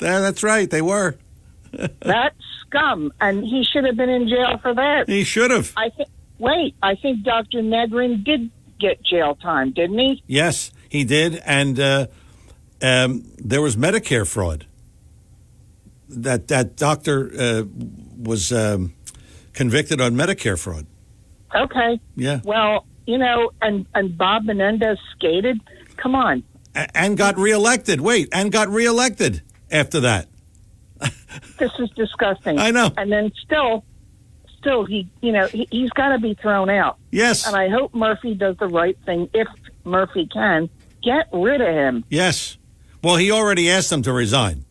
yeah, that's right. They were. *laughs* That's scum. And he should have been in jail for that. He should have. I think. Wait, I think Dr. Negrin did get jail time, didn't he? Yes, he did, and uh, um, there was Medicare fraud. That that doctor uh, was um, convicted on Medicare fraud. Okay. Yeah, Well, you know, and and Bob Menendez skated. Come on. A- and got reelected. Wait, and got reelected after that. This is disgusting. I know. And then still, still, he, you know, he, he's got to be thrown out. Yes. And I hope Murphy does the right thing if Murphy can get rid of him. Yes. Well, he already asked them to resign,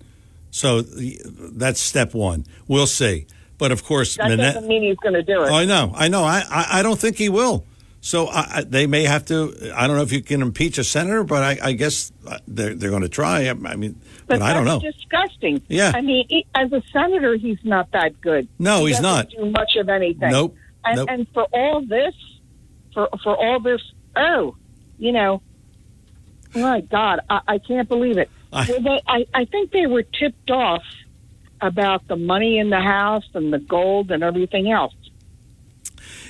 so that's step one. We'll see. But of course, That doesn't mean he's going to do it. I know, I know. I, I, I don't think he will. So I, I, they may have to. I don't know if you can impeach a senator, but I, I guess uh, they're they're going to try. I mean, but, I don't know. disgusting. Yeah. I mean, he, as a senator, he's not that good. No, He he's not. Do much of anything. Nope. And, Nope. and for all this, for for all this, oh, you know, my God, I, I can't believe it. *laughs* I- they, I I think they were tipped off about the money in the house and the gold and everything else.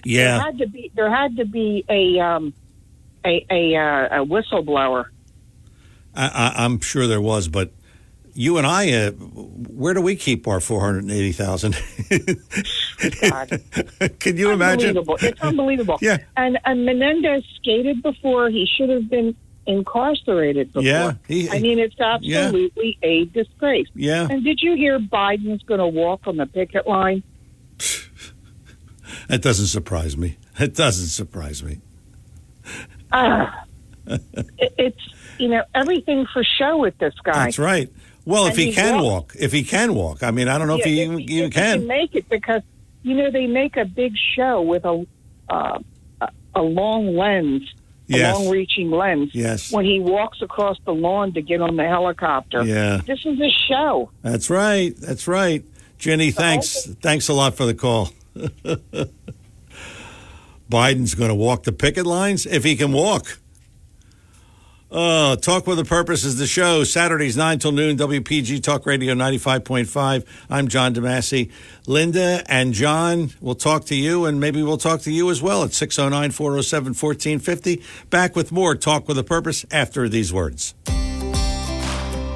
There Yeah. had to be there had to be a um, a a, uh, a whistleblower. I, I, I'm sure there was, but you and I, uh, where do we keep our 480,000? *laughs* Can you imagine? It's unbelievable. Yeah. And and Menendez skated before. He should have been incarcerated before. Yeah, he- I mean, it's absolutely a disgrace. Yeah. And did you hear Biden's going to walk on the picket line? That doesn't surprise me. It doesn't surprise me. It, it's you know everything for show with this guy. That's right. Well, if And he he can walked- walk, if he can walk, I mean, I don't know if he if even, if he can. make it because you know they make a big show with a uh, a- a long lens, Yes. a long-reaching lens. Yes. When he walks across the lawn to get on the helicopter. Yeah. This is a show. That's right. That's right. Jenny, thanks. Thanks a lot for the call. *laughs* Biden's going to walk the picket lines if he can walk. Uh, Talk with a Purpose is the show. Saturdays, 9 till noon, WPG Talk Radio 95.5. I'm John DeMasi. Linda and John will talk to you, and maybe we'll talk to you as well at 609 407 1450. Back with more Talk with a Purpose after these words.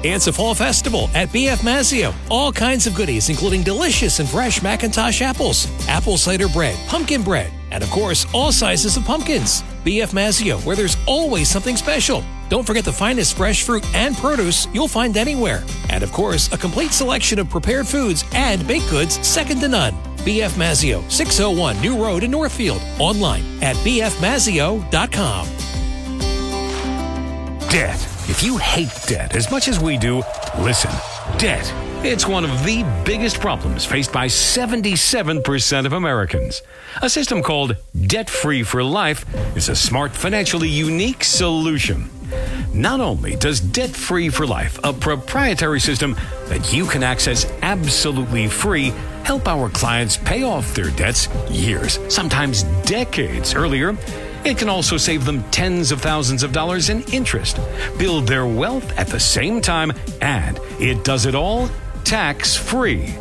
It's a fall festival at BF Mazzeo. All kinds of goodies, including delicious and fresh McIntosh apples, apple cider bread, pumpkin bread, and of course, all sizes of pumpkins. BF Mazzeo, where there's always something special. Don't forget the finest fresh fruit and produce you'll find anywhere. And of course, a complete selection of prepared foods and baked goods second to none. BF Mazzeo, 601 New Road in Northfield. Online at bfmazzeo.com. Debt. If you hate debt as much as we do, listen. Debt. It's one of the biggest problems faced by 77% of Americans. A system called Debt Free for Life is a smart, financially unique solution. Not only does Debt Free for Life, a proprietary system that you can access absolutely free, help our clients pay off their debts years, sometimes decades earlier, it can also save them tens of thousands of dollars in interest, build their wealth at the same time, and it does it all tax free.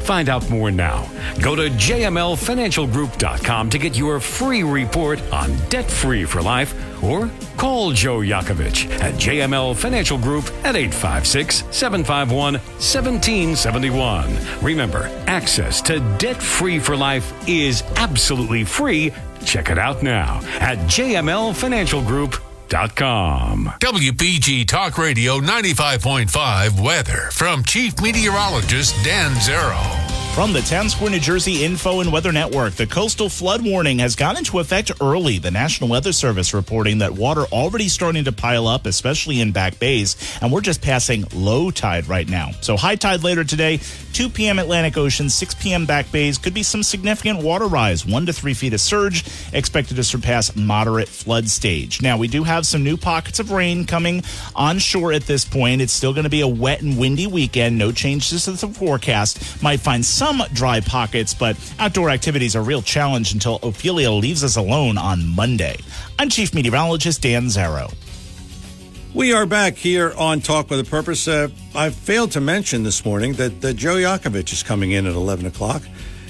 Find out more now. Go to jmlfinancialgroup.com to get your free report on debt free for life or call Joe Yakovich at JML Financial Group at 856 751 1771. Remember, access to debt free for life is absolutely free. Check it out now at jmlfinancialgroup.com. WPG Talk Radio 95.5 weather from Chief Meteorologist Dan Zarrow. From the Town Square, New Jersey Info and Weather Network, the coastal flood warning has gone into effect early. The National Weather Service reporting that water already starting to pile up, especially in back bays, and we're just passing low tide right now. So high tide later today, 2 p.m. Atlantic Ocean, 6 p.m. back bays, could be some significant water rise, 1 to 3 feet of surge, expected to surpass moderate flood stage. Now, we do have some new pockets of rain coming onshore at this point. It's still going to be a wet and windy weekend. No changes to the forecast. Might find some dry pockets, but outdoor activities are a real challenge until Ophelia leaves us alone on Monday. I'm Chief Meteorologist Dan Zarrow. We are back here on Talk with a Purpose. Uh, I failed to mention this morning that, that Joe Yakovich is coming in at 11 o'clock.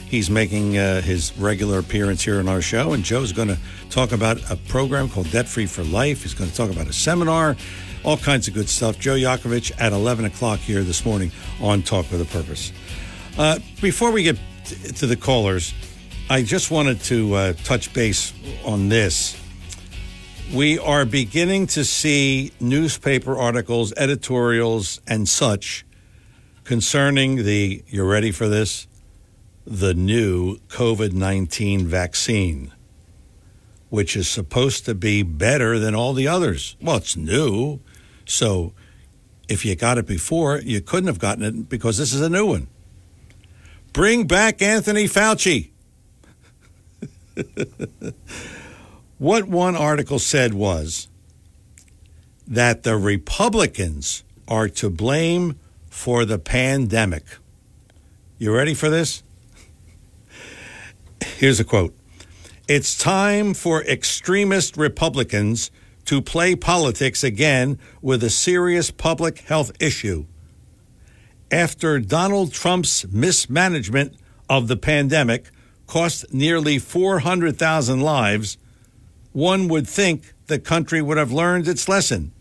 He's making uh, his regular appearance here on our show, and Joe's going to talk about a program called Debt Free for Life. He's going to talk about a seminar, all kinds of good stuff. Joe Yakovich at 11 o'clock here this morning on Talk with a Purpose. Uh, before we get t- to the callers, I just wanted to uh, touch base on this we are beginning to see newspaper articles, editorials, and such concerning the, you're ready for this? The new COVID 19 vaccine, which is supposed to be better than all the others. Well, it's new. So if you got it before, you couldn't have gotten it because this is a new one. Bring back Anthony Fauci. *laughs* What one article said was that the Republicans are to blame for the pandemic. You ready for this? *laughs* Here's a quote It's time for extremist Republicans to play politics again with a serious public health issue. After Donald Trump's mismanagement of the pandemic cost nearly 400,000 lives, one would think the country would have learned its lesson.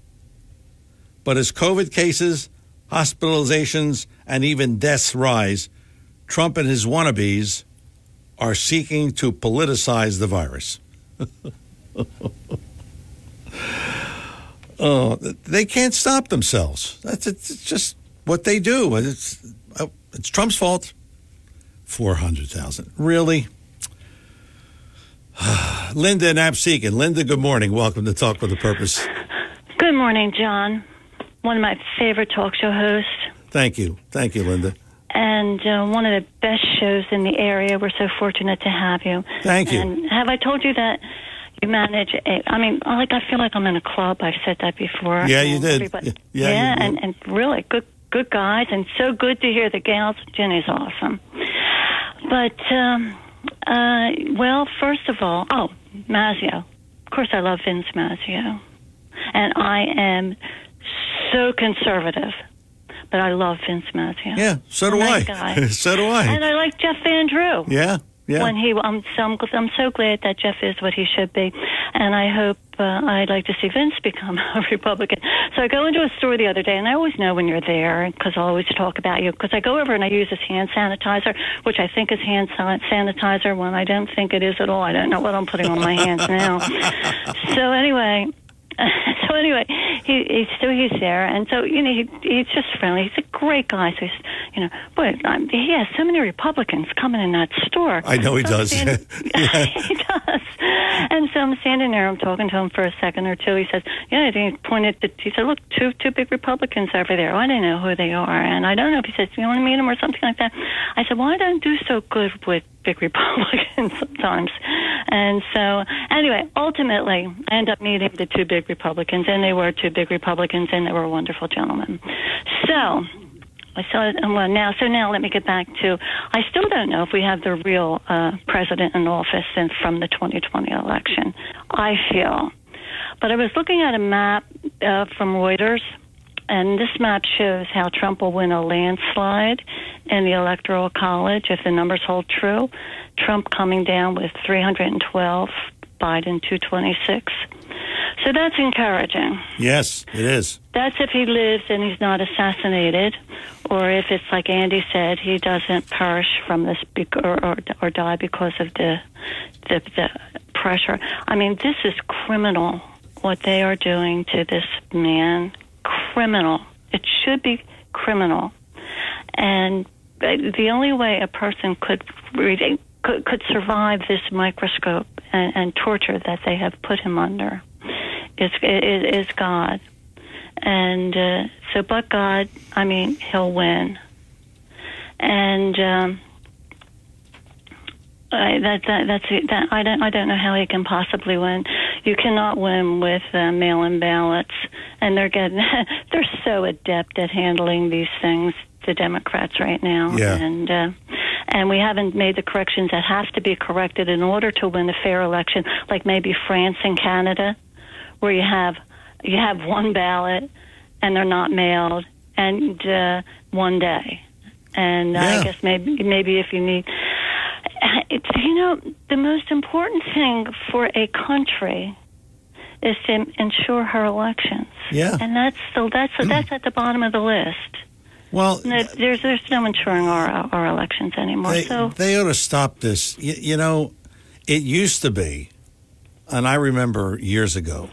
But as COVID cases, hospitalizations, and even deaths rise, Trump and his wannabes are seeking to politicize the virus. *laughs* oh, they can't stop themselves. That's it's just what they do. It's oh, it's Trump's fault. Four hundred thousand, really? *sighs* Linda and Absecon. Linda, good morning. Welcome to Talk with a Purpose. Good morning, John. One of my favorite talk show hosts, Thank you, thank you, Linda. and uh, one of the best shows in the area. We're so fortunate to have you. Thank you. And have I told you that you manage? A, I mean, like I feel like I'm in a club. I've said that before. Yeah, you did. everybody- Yeah, yeah, you- and and really good good guys, and so good to hear the gals. Jenny's awesome. But um, uh, well, first of all, oh Mazzeo. Of course, I love Vince Mazzeo, and I am so conservative. But I love Vince Mazzeo. Yeah, so do Nice I. *laughs* so do I. And I like Jeff Van Drew. Yeah, yeah. When he, I'm so, I'm, I'm so glad that Jeff is what he should be, and I hope uh, I'd like to see Vince become *laughs* a Republican. So I go into a store the other day, and I always know when you're there because I always talk about you. Because I go over and I use this hand sanitizer, which I think is hand sanitizer when I don't think it is at all. I don't know what I'm putting on my hands now. *laughs* So anyway. *laughs* So anyway, he, he so he's there, and so you know he, he's just friendly. He's a great guy. So he's, you know, boy, um, he has so many Republicans coming in that store. I know he So does. standing- *laughs* *laughs* he does. And so I'm standing there. I'm talking to him for a second or two. He says, "Yeah." He pointed. To, he said, "Look, two two big Republicans over there. I don't know who they are, and I don't know if he says Do you want to meet them or something like that." I said, "Well, I don't do so good with big Republicans sometimes." And so, anyway, ultimately, I end up meeting the two big Republicans, and they were two big Republicans, and they were wonderful gentlemen. So. I saw it. Well, now, so now let me get back to. I still don't know if we have the real uh, president in office since from the 2020 election. I feel, but I was looking at a map uh, from Reuters, and this map shows how Trump will win a landslide in the Electoral College if the numbers hold true. Trump coming down with 312, Biden 226. So that's encouraging. Yes, it is. That's if he lives and he's not assassinated, or if it's like Andy said, he doesn't perish from this bec- or, or or die because of the, the the pressure. I mean, this is criminal what they are doing to this man. Criminal. It should be criminal, and uh, the only way a person could could, could survive this microscope and, and torture that they have put him under is is, is God. And uh, so, but God, I mean, He'll win. And um, I, that, that that's. That, I don't I don't know how he can possibly win. You cannot win with uh, mail-in ballots, and they're getting *laughs* they're so adept at handling these things. The Democrats right now, Yeah. and uh, and we haven't made the corrections that have to be corrected in order to win a fair election, like maybe France and Canada, where you have you have one ballot and they're not mailed and uh, one day. And I guess maybe maybe if you need, *laughs* it's you know the most important thing for a country is to ensure her elections. Yeah. and that's so that's mm. that's at the bottom of the list. Well, No, there's there's no ensuring our our elections anymore. They, so they ought to stop this. You, you know, it used to be, and I remember years ago,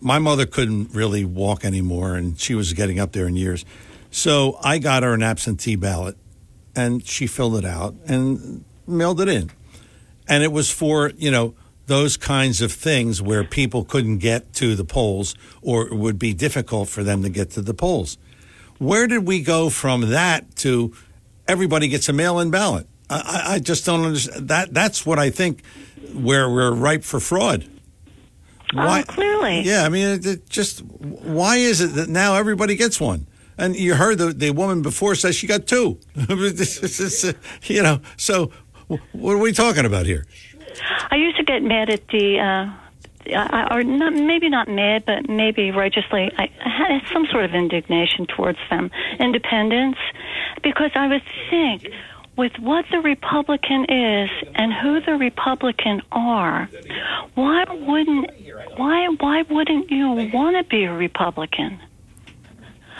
my mother couldn't really walk anymore, and she was getting up there in years. So I got her an absentee ballot, and she filled it out and mailed it in. And it was for, you know, those kinds of things where people couldn't get to the polls or it would be difficult for them to get to the polls. Where did we go from that to everybody gets a mail-in ballot? I, I just don't understand. That that's what I think where we're ripe for fraud. Oh, clearly. Yeah, I mean, it, it just why is it that now everybody gets one? And you heard the the woman before says she got two. *laughs* You know, so *laughs* what are we talking about here? I used to get mad at the, uh, I- or not, maybe not mad, but maybe righteously. I I had some sort of indignation towards them. Independence, because I would think with what the Republican is and who the Republican are, why wouldn't why why wouldn't you want to be a Republican?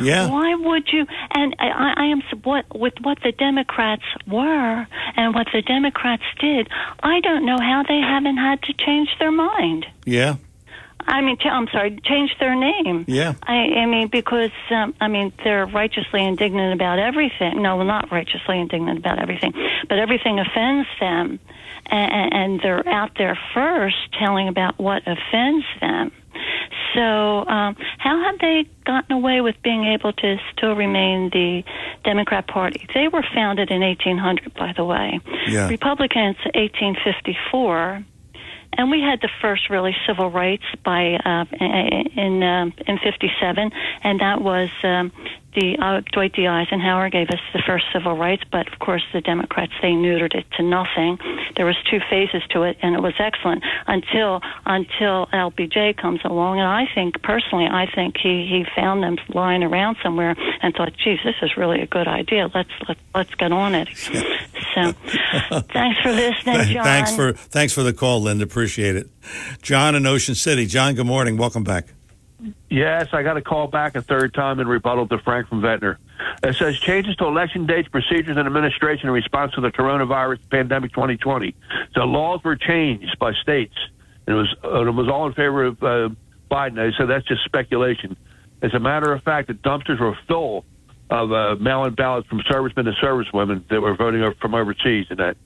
Yeah. Why would you? And I, I am what with what the Democrats were and what the Democrats did. I don't know how they haven't had to change their mind. Yeah. I mean, ch- I'm sorry, change their name. Yeah. I, I mean, because um, I mean, they're righteously indignant about everything. No, not righteously indignant about everything, but everything offends them, and, and they're out there first telling about what offends them. So, um, how have they gotten away with being able to still remain the Democrat Party? They were founded in 1800, by the way. Yeah. Republicans, 1854 and we had the first really civil rights by uh, in um, in '57, and that was um, the uh, Dwight D. Eisenhower gave us the first civil rights. But of course, the Democrats they neutered it to nothing. There was two phases to it, and it was excellent until until LBJ comes along. And I think personally, I think he he found them lying around somewhere and thought, "Geez, this is really a good idea. Let's let, let's get on it." *laughs* So, thanks for listening, John. Thanks for thanks for the call, Linda. Appreciate it. John in Ocean City. John, good morning. Welcome back. Yes, I got a call back a third time in rebuttal to Frank from Ventnor. It says changes to election dates, procedures, and administration in response to the coronavirus pandemic 2020. The laws were changed by states, and it was it was all in favor of uh, Biden. I said that's just speculation. As a matter of fact, the dumpsters were full of uh, mail-in ballots from servicemen and servicewomen that were voting from overseas, and that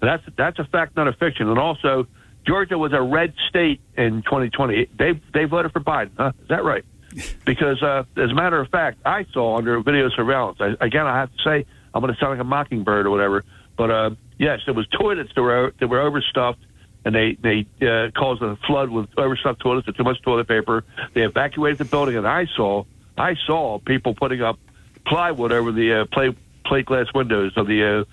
that's that's a fact, not a fiction. And also, Georgia was a red state in 2020. They they voted for Biden. Huh? Is that right? *laughs* Because uh, as a matter of fact, I saw under video surveillance. I, again, I have to say I'm going to sound like a mockingbird or whatever, but uh, yes, there was toilets that were that were overstuffed. And they they uh, caused a flood with overstuffed toilets and too much toilet paper. They evacuated the building, and I saw I saw people putting up plywood over the uh, plate plate glass windows of the uh,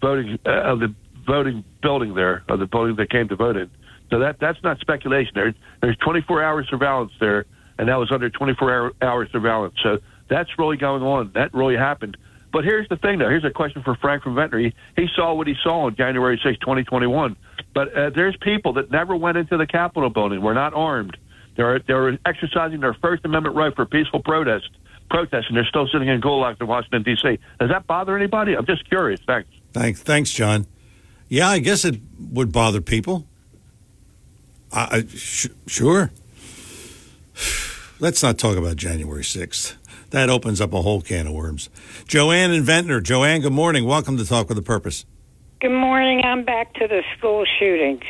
voting uh, of the voting building there of the building that came to vote in. So that that's not speculation. There there's 24 hour surveillance there, and that was under 24 hour, hour surveillance. So that's really going on. That really happened. But here's the thing, though. Here's a question for Frank from Ventnor. He, saw what he saw on January 6, 2021. But uh, there's people that never went into the Capitol building. Were not armed. They're they're exercising their First Amendment right for peaceful protest. Protest, and they're still sitting in gulags in Washington D.C. Does that bother anybody? I'm just curious. Thanks. Thanks, thanks, John. Yeah, I guess it would bother people. I, I sh- sure. Let's not talk about January sixth. That opens up a whole can of worms. Joanne and Ventnor. Joanne, good morning. Welcome to Talk with a Purpose. Good morning. I'm back to the school shootings.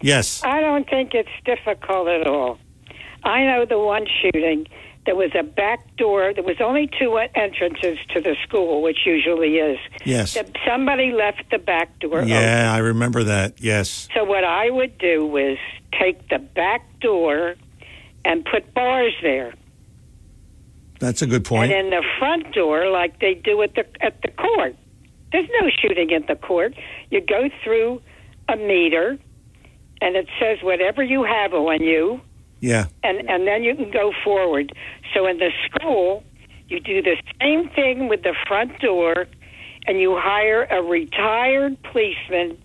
Yes. I don't think it's difficult at all. I know the one shooting. There was a back door. There was only two entrances to the school, which usually is. Yes. Somebody left the back door open. Yeah, I remember that. Yes. So what I would do was take the back door and put bars there. That's a good point. And in the front door, like they do at the at the court, there's no shooting at the court. You go through a meter, and it says whatever you have on you, Yeah. and and then you can go forward. So in the school, you do the same thing with the front door, and you hire a retired policeman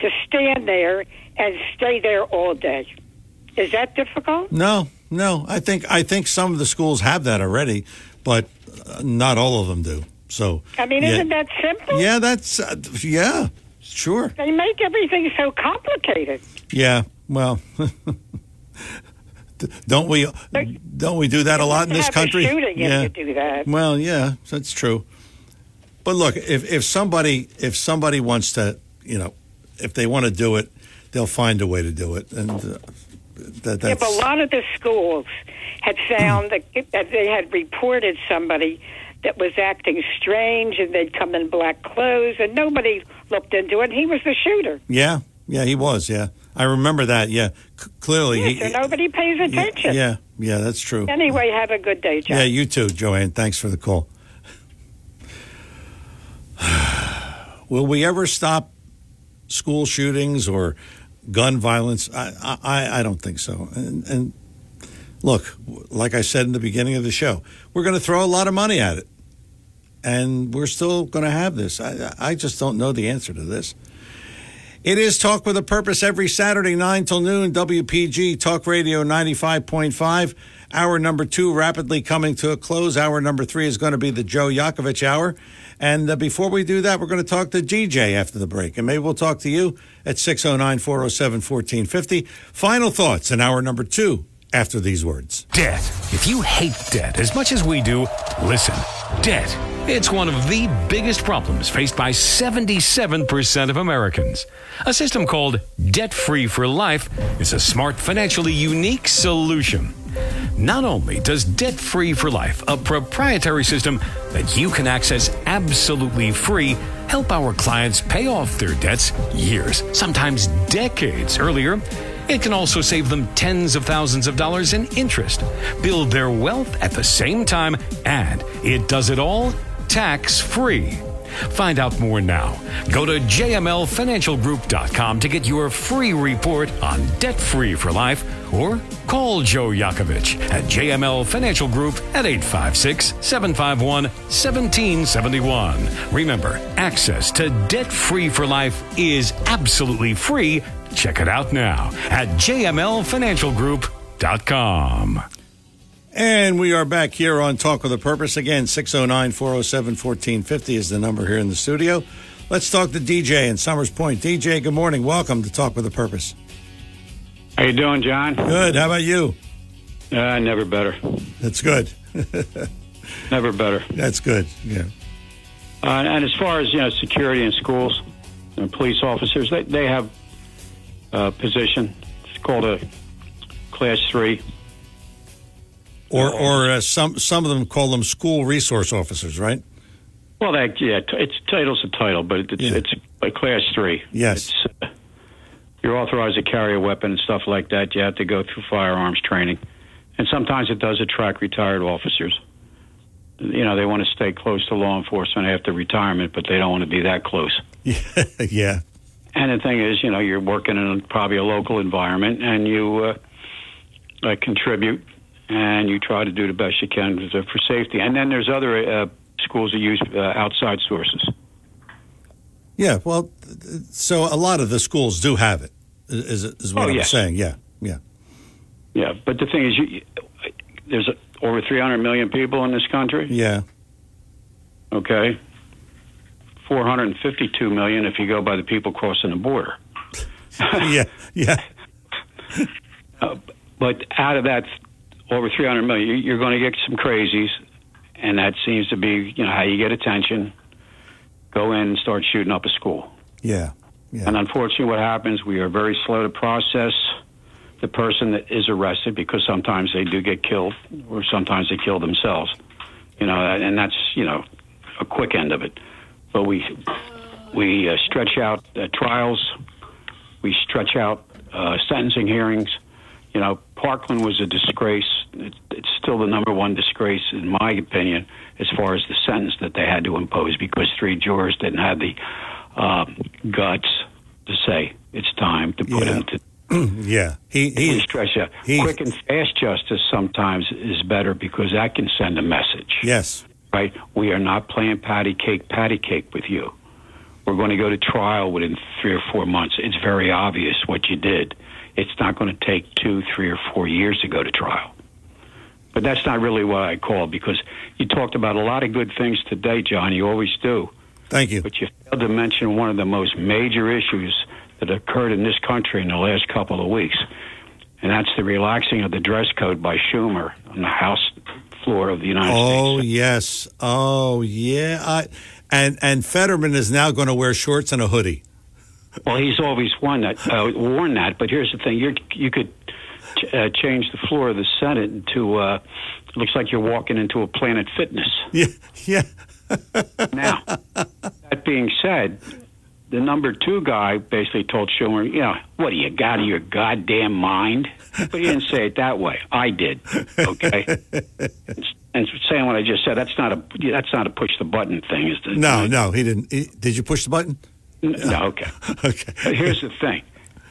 to stand there and stay there all day. Is that difficult? No, no. I think I think some of the schools have that already, but uh, not all of them do. So. I mean, yeah. isn't that simple? Yeah, that's uh, yeah, sure. They make everything so complicated. Yeah. Well, *laughs* don't we don't we do that a lot in this country? Shooting yeah. if you do that. Well, yeah, that's true. But look, if if somebody if somebody wants to, you know, if they want to do it, they'll find a way to do it, and uh, that Yeah, that's but a lot of the schools had found that, that they had reported somebody that was acting strange and they'd come in black clothes and nobody looked into it. And he was the shooter. yeah, yeah, he was. Yeah, I remember that. Yeah, C- clearly. Yeah, he, so nobody pays attention. yeah, yeah, that's true. Anyway, have a good day, John. Yeah, you too, Joanne. Thanks for the call. *sighs* Will we ever stop school shootings or gun violence? I, I, I don't think so. And, and look, like I said in the beginning of the show, we're going to throw a lot of money at it. and we're still going to have this. I, I just don't know the answer to this. It is Talk with a Purpose every Saturday, 9 till noon, WPG Talk Radio 95.5. Hour number two rapidly coming to a close. Hour number three is going to be the Joe Yakovich Hour. And uh, before we do that, we're going to talk to DJ after the break. And maybe we'll talk to you at 609 407 1450. Final thoughts in hour number two after these words. Debt. If you hate debt as much as we do, listen. Debt. It's one of the biggest problems faced by 77% of Americans. A system called Debt Free for Life is a smart, financially unique solution. Not only does Debt Free for Life, a proprietary system that you can access absolutely free, help our clients pay off their debts years, sometimes decades earlier, it can also save them tens of thousands of dollars in interest, build their wealth at the same time, and it does it all tax free. Find out more now. Go to jmlfinancialgroup.com to get your free report on debt free for life or call Joe Yakovich at JML Financial Group at 856 751 1771. Remember, access to debt free for life is absolutely free. Check it out now at jmlfinancialgroup.com. And we are back here on Talk with a Purpose. Again, 609 407 1450 is the number here in the studio. Let's talk to DJ in Somers Point. DJ, good morning. Welcome to Talk with a Purpose. How you doing, John? Good. How about you? Uh, never better. That's good. *laughs* never better. That's good. Yeah. Uh, and as far as you know, security in schools, and police officers, they they have a position. It's called a class three. Or, or uh, some some of them call them school resource officers, right? Well, that yeah, t- it's title's a title, but it's it's a class three. Yes. It's, uh, you're authorized to carry a weapon and stuff like that. You have to go through firearms training, and sometimes it does attract retired officers. You know, they want to stay close to law enforcement after retirement, but they don't want to be that close. *laughs* yeah. And the thing is, you know, you're working in probably a local environment, and you uh, uh, contribute, and you try to do the best you can for safety. And then there's other uh, schools that use uh, outside sources. Yeah. Well, so a lot of the schools do have it. Is is what Oh, I'm saying? Yeah. Yeah. Yeah, but the thing is, you, there's over 300 million people in this country. Yeah. Okay. 452 million if you go by the people crossing the border. *laughs* yeah. Yeah. *laughs* Uh, but out of that, over 300 million, you- you're going to get some crazies, and that seems to be, you know, how you get attention. Go in and start shooting up a school. Yeah. And unfortunately, what happens, we are very slow to process the person that is arrested because sometimes they do get killed or sometimes they kill themselves. You know, and that's, you know, a quick end of it. But we we uh, stretch out uh, trials, we stretch out uh, sentencing hearings. You know, Parkland was a disgrace. It, it's still the number one disgrace, in my opinion, as far as the sentence that they had to impose because three jurors didn't have the um, guts to say it's time to put him to *clears throat* yeah. He he stretch out. Quick and fast justice sometimes is better because that can send a message. Yes. Right? We are not playing patty cake, patty cake with you. We're going to go to trial within three or four months. It's very obvious what you did. It's not going to take two, three, or four years to go to trial. But that's not really what I call because you talked about a lot of good things today, John. You always do. Thank you. But you failed to mention one of the most major issues that occurred in this country in the last couple of weeks, and that's the relaxing of the dress code by Schumer on the House floor of the United oh, States. Oh yes. Oh yeah. I, and and Fetterman is now going to wear shorts and a hoodie. Well, he's always won that, uh, worn that. But here's the thing: you you could ch- uh, change the floor of the Senate to. Uh, looks like you're walking into a Planet Fitness. Yeah. Yeah. *laughs* now, that being said, the number two guy basically told Schumer, "You know, what do you got of your goddamn mind?" But he didn't say it that way. I did. Okay. *laughs* and saying what I just said, that's not a that's not a push the button thing. Is the, No, no, he didn't. He- did you push the button? No, okay. *laughs* Okay. But here's the thing.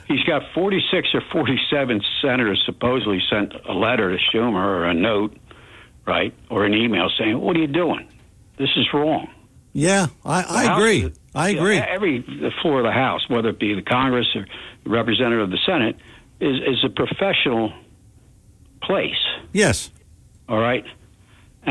He's got 46 or 47 senators supposedly sent a letter to Schumer or a note, right, or an email saying, "What are you doing? This is wrong. Yeah, I, I House- agree. I agree. every the floor of the House, whether it be the Congress or the representative of the Senate, is is a professional place. Yes. All right.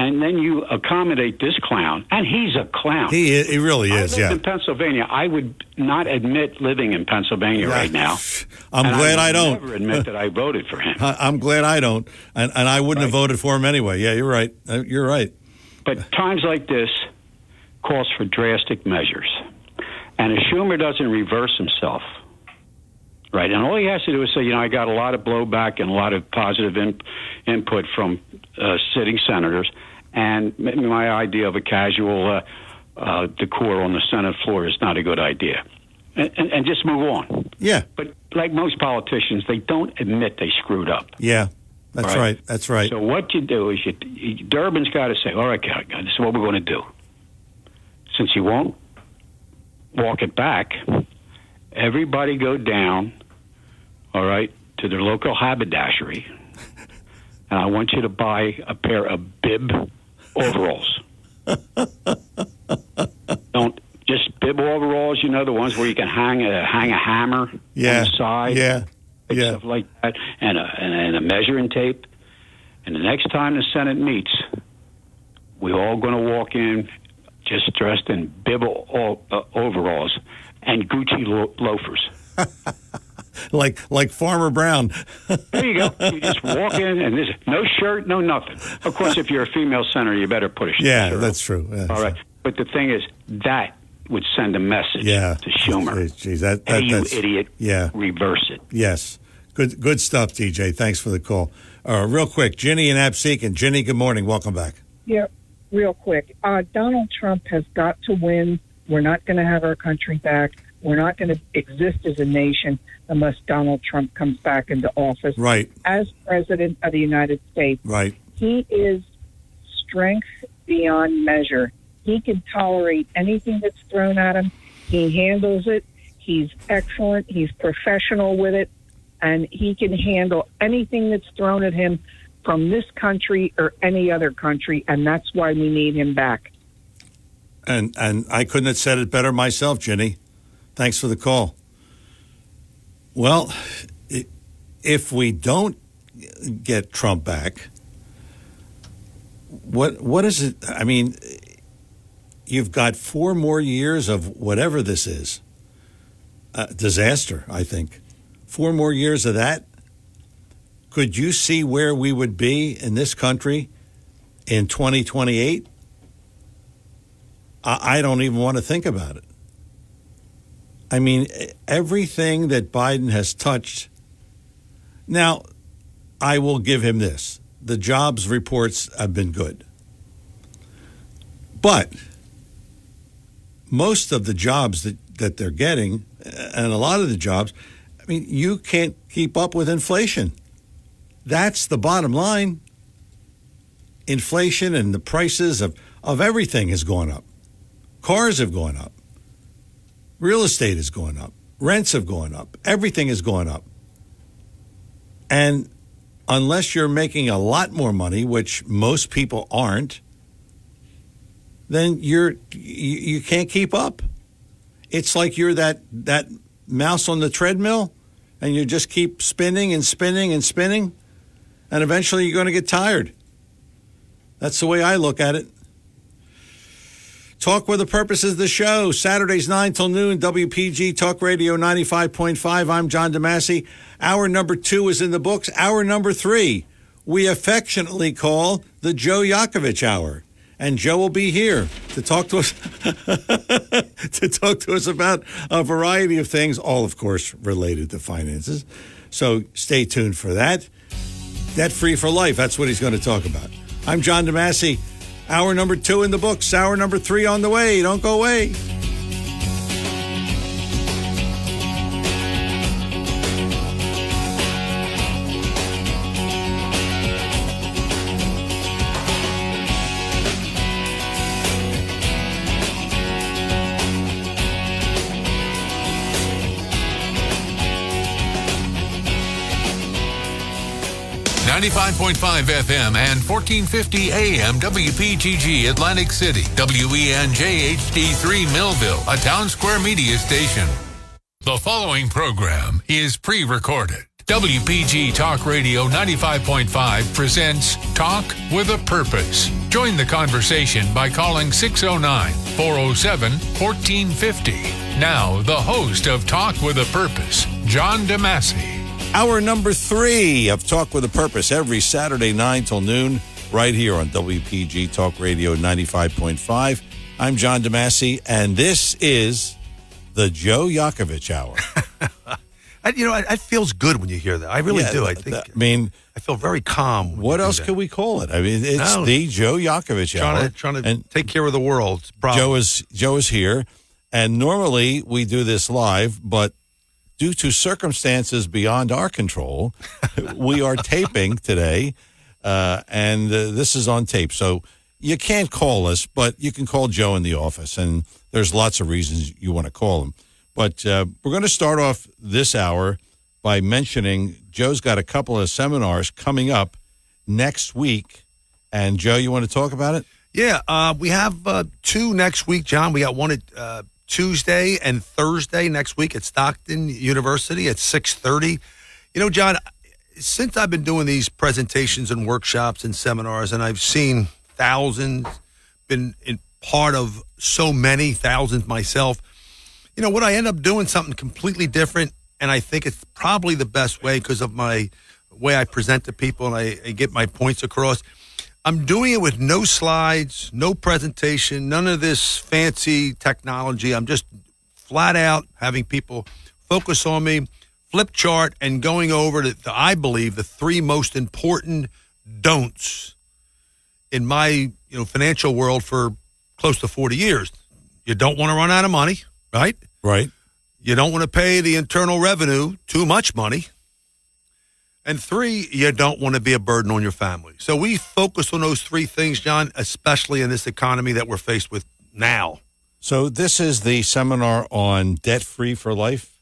And then you accommodate this clown, and he's a clown. He he really is. Yeah. in Pennsylvania. I would not admit living in Pennsylvania right now. *laughs* I'm And glad I, I don't. Never admit that I voted for him. *laughs* I'm glad I don't, and and I wouldn't have voted for him anyway. Yeah, you're right. Uh, You're right. But times like this calls for drastic measures. And if Schumer doesn't reverse himself, right, and all he has to do is say, you know, I got a lot of blowback and a lot of positive in, input from uh, sitting senators, and my idea of a casual uh, uh, decor on the Senate floor is not a good idea. And, and, and just move on. Yeah. But like most politicians, they don't admit they screwed up. Yeah. That's Right. right. That's right. So what you do is you, Durbin's got to say, all right, guy, this is what we're going to do. Since you won't walk it back, everybody go down, all right, to their local haberdashery, and I want you to buy a pair of bib overalls. Don't just bib overalls, you know, the ones where you can hang a hang a hammer Yeah. on the side Yeah. and Yeah. stuff like that, and a, and, a, and a measuring tape. And the next time the Senate meets, we're all going to walk in just dressed in bib uh, overalls and Gucci lo- loafers. *laughs* Like like Farmer Brown. There you go. You *laughs* just walk in and there's no shirt, no nothing. Of course, if you're a female senator, you better put a shirt. Yeah, on. that's true. Yeah. All right. But the thing is, that would send a message Yeah. to Schumer. Jeez, that, hey, that, you idiot. Yeah. Reverse it. Yes. Good good stuff, DJ. Thanks for the call. Uh, real quick, Ginny and Absecon. And Ginny, good morning. Welcome back. Yeah, real quick. Uh, Donald Trump has got to win. We're not going to have our country back. We're not going to exist as a nation unless Donald Trump comes back into office. Right. As president of the United States, Right. he is strength beyond measure. He can tolerate anything that's thrown at him. He handles it. He's excellent. He's professional with it. And he can handle anything that's thrown at him from this country or any other country. And that's why we need him back. And and I couldn't have said it better myself, Ginny. Thanks for the call. Well, if we don't get Trump back, what what is it? I mean, you've got four more years of whatever this is. Uh, disaster, I think. Four more years of that. Could you see where we would be in this country in 2028? I, I don't even want to think about it. I mean, everything that Biden has touched. Now, I will give him this the jobs reports have been good. But most of the jobs that, that they're getting, uh, and a lot of the jobs, I mean, you can't keep up with inflation. That's the bottom line. Inflation and the prices of, of everything has gone up. Cars have gone up. Real estate is going up. Rents have gone up. Everything is going up. And unless you're making a lot more money, which most people aren't, then you're you, you can't keep up. It's like you're that that mouse on the treadmill and you just keep spinning and spinning and spinning and eventually you're going to get tired. That's the way I look at it. Talk with the purpose of the show. Saturdays 9 till noon, WPG Talk Radio 95.5. I'm John DeMasi. Hour number two is in the books. Hour number three, we affectionately call the Joe Yakovich Hour. And Joe will be here to talk to us *laughs* to talk to us about a variety of things, all of course related to finances. So stay tuned for that. Debt free for life. That's what he's going to talk about. I'm John DeMasi. Hour number two in the books. Hour number three on the way. Don't go away. 95.5 FM and 1450 AM WPGG Atlantic City, WENJ HD3 Millville, a town square media station. The following program is pre recorded. WPG Talk Radio 95.5 presents Talk with a Purpose. Join the conversation by calling 609 407 1450. Now, the host of Talk with a Purpose, John DeMasi. Hour number three of Talk with a Purpose every Saturday, 9 till noon, right here on WPG Talk Radio 95.5. I'm John DeMasi, and this is the Joe Yakovich Hour. *laughs* I, you know, it, it feels good when you hear that. I really Yeah, do. I th- think. I mean, I feel very calm. when what else that. can we call it? I mean, it's No. the Joe Yakovich Trying Hour. to, trying to and take care of the world. Problem. Joe is Joe is here, and normally we do this live, but due to circumstances beyond our control, we are *laughs* taping today, uh, and uh, this is on tape. So you can't call us, but you can call Joe in the office, and there's lots of reasons you want to call him. But uh, we're going to start off this hour by mentioning Joe's got a couple of seminars coming up next week, and Joe, you want to talk about it? Yeah, uh, we have uh, two next week, John. We got one at uh, Tuesday and Thursday next week at Stockton University at six thirty. You know, John, since I've been doing these presentations and workshops and seminars, and I've seen thousands, been in part of so many thousands myself. You know, what I end up doing something completely different, and I think it's probably the best way because of my way I present to people and I, I get my points across. I'm doing it with no slides, no presentation, none of this fancy technology. I'm just flat out having people focus on me, flip chart, and going over to, the, I believe, the three most important don'ts in my you know financial world for close to 40 years. You don't want to run out of money, right? Right. You don't want to pay the internal revenue too much money. And three, you don't want to be a burden on your family. So we focus on those three things, John, especially in this economy that we're faced with now. So this is the seminar on debt free for life,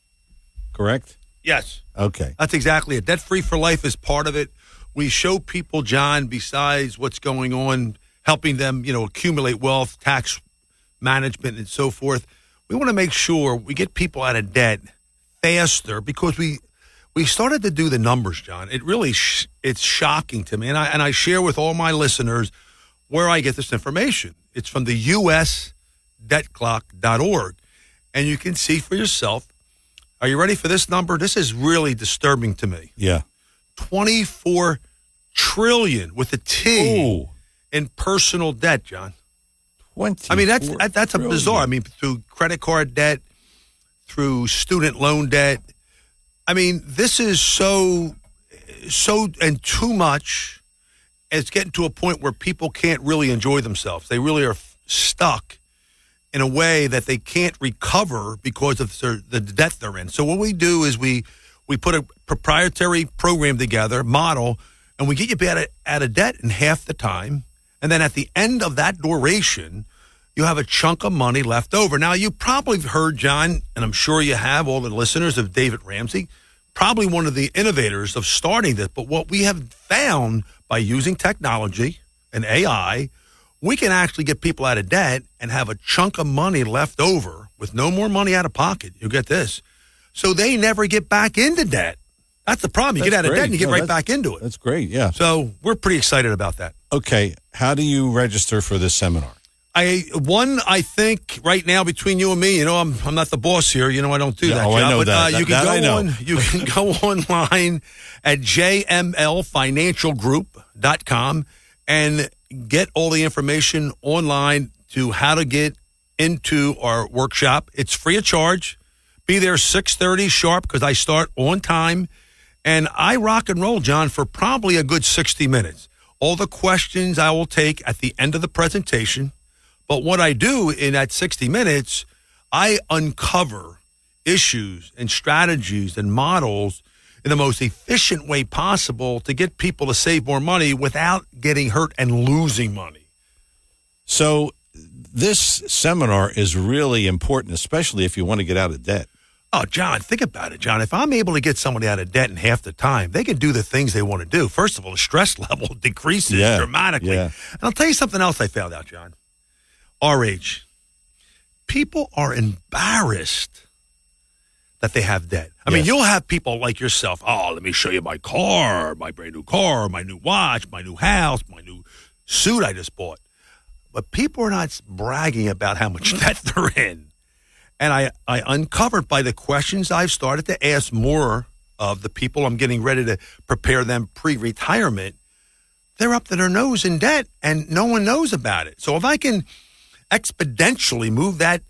correct? Yes. Okay. That's exactly it. Debt free for life is part of it. We show people, John, besides what's going on, helping them, you know, accumulate wealth, tax management, and so forth. We want to make sure we get people out of debt faster because we we started to do the numbers, John. It really sh- it's shocking to me, and I and I share with all my listeners where I get this information. It's from the U.S. debtclock.org, and you can see for yourself. Are you ready for this number? This is really disturbing to me. Yeah. 24 trillion with a T in personal debt, John. 20. I mean, that's that, that's a bizarre. I mean, through credit card debt, through student loan debt. I mean, this is so so and too much. It's getting to a point where people can't really enjoy themselves. They really are f- stuck in a way that they can't recover because of their, the debt they're in. So what we do is we we put a proprietary program together, model, and we get you out of, out of debt in half the time. And then at the end of that duration, you have a chunk of money left over. Now, you probably heard, John, and I'm sure you have, all the listeners of David Ramsey, probably one of the innovators of starting this. But what we have found by using technology and AI, we can actually get people out of debt and have a chunk of money left over with no more money out of pocket. You get this. So they never get back into debt. That's the problem. You That's get out of debt and you get No, right back into it. That's great. Yeah. So we're pretty excited about that. Okay. How do you register for this seminar? I one I think right now between you and me, you know, I'm I'm not the boss here. You know, I don't do Yeah, that. oh, I know but, that. Uh, you That- can that go on. You *laughs* can go online at jmlfinancialgroup.com and get all the information online to how to get into our workshop. It's free of charge. Be there 6:30 sharp because I start on time and I rock and roll, John, for probably a good 60 minutes. All the questions I will take at the end of the presentation. But what I do in that 60 minutes, I uncover issues and strategies and models in the most efficient way possible to get people to save more money without getting hurt and losing money. So this seminar is really important, especially if you want to get out of debt. Oh, John, think about it, John. If I'm able to get somebody out of debt in half the time, they can do the things they want to do. First of all, the stress *laughs* level decreases Yeah, dramatically. yeah. And I'll tell you something else I found out, John. Our age, people are embarrassed that they have debt. I mean, you'll have people like yourself. Oh, let me show you my car, my brand new car, my new watch, my new house, my new suit I just bought. But people are not bragging about how much *laughs* debt they're in. And I, I uncovered by the questions I've started to ask more of the people I'm getting ready to prepare them pre retirement, they're up to their nose in debt and no one knows about it. So if I can exponentially move that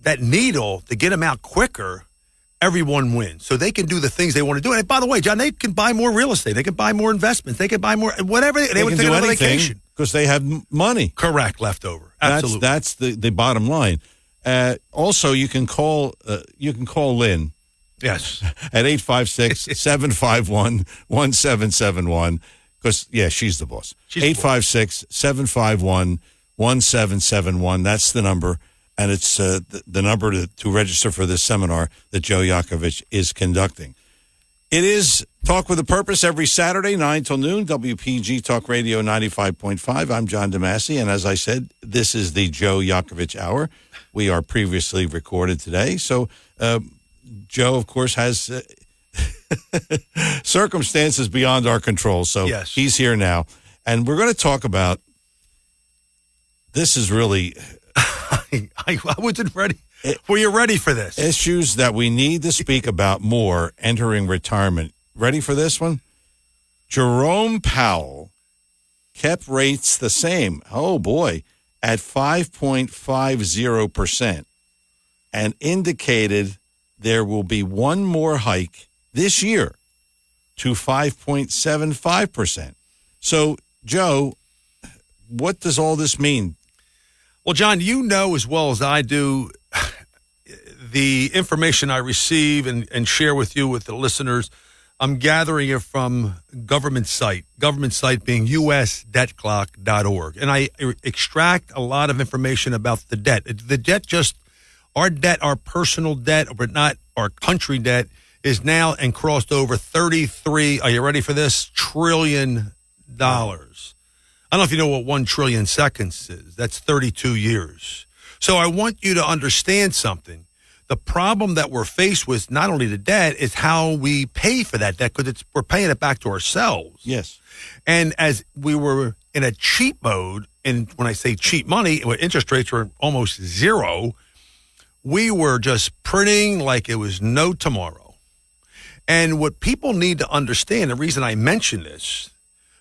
that needle to get them out quicker, everyone wins. So they can do the things they want to do. And by the way, John, they can buy more real estate. They can buy more investments. They can buy more whatever they, They, would can take anything vacation. because they have money. Correct, left over. That's Absolutely. that's the, the bottom line. Uh, also, you can call uh, you can call Lynn. Yes. *laughs* At 856-751-1771 because *laughs* yeah, she's the boss. She's the boss. 856-751-1771 that's the number and it's uh, the, the number to, to register for this seminar that Joe Yakovich is conducting. It is Talk with a Purpose every Saturday, 9 till noon, WPG Talk Radio 95.5. I'm John DeMasi, and as I said, this is the Joe Yakovich Hour. We are previously recorded today. So, uh, Joe, of course, has uh, *laughs* circumstances beyond our control. So, Yes. he's here now. And we're going to talk about this is really *laughs* I, I wasn't ready. Eh, Were you ready for this? issues that we need to speak about more entering retirement. Ready for this one? Jerome Powell kept rates the same. Oh boy, at 5.50% and indicated there will be one more hike this year to 5.75%. So, Joe, what does all this mean? Well, John, you know as well as I do the information I receive and, and share with you with the listeners. I'm gathering it from government site, government site being usdebtclock.org. And I extract a lot of information about the debt. The debt just, our debt, our personal debt, but not our country debt, is now and crossed over 33, are you ready for this? Trillion dollars. I don't know if you know what one trillion seconds is. That's 32 years. So I want you to understand something. The problem that we're faced with, not only the debt, is how we pay for that debt because we're paying it back to ourselves. Yes. And as we were in a cheap mode, and when I say cheap money, when interest rates were almost zero, we were just printing like it was no tomorrow. And what people need to understand, the reason I mention this,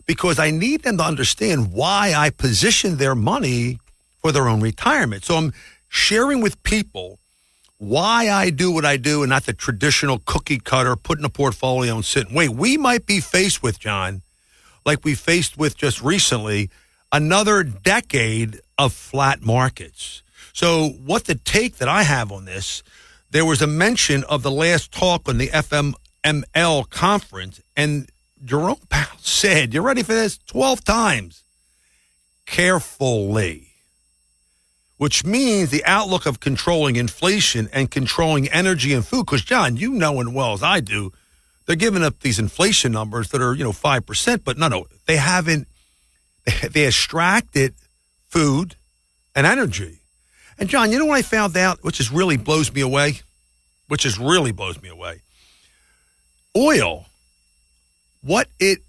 because I need them to understand why I position their money for their own retirement. So I'm sharing with people why I do what I do and not the traditional cookie cutter, put in a portfolio and sit and wait. We might be faced with, John, like we faced with just recently, another decade of flat markets. So, what the take that I have on this, there was a mention of the last talk on the FMML conference, and Jerome Powell said, You ready for this? 12 times. Carefully. Which means the outlook of controlling inflation and controlling energy and food. Because, John, you know and well as I do, they're giving up these inflation numbers that are, you know, 5%, but no, no, they haven't, *laughs* they extracted food and energy. And, John, you know what I found out, which is really blows me away? Which is really blows me away? Oil what it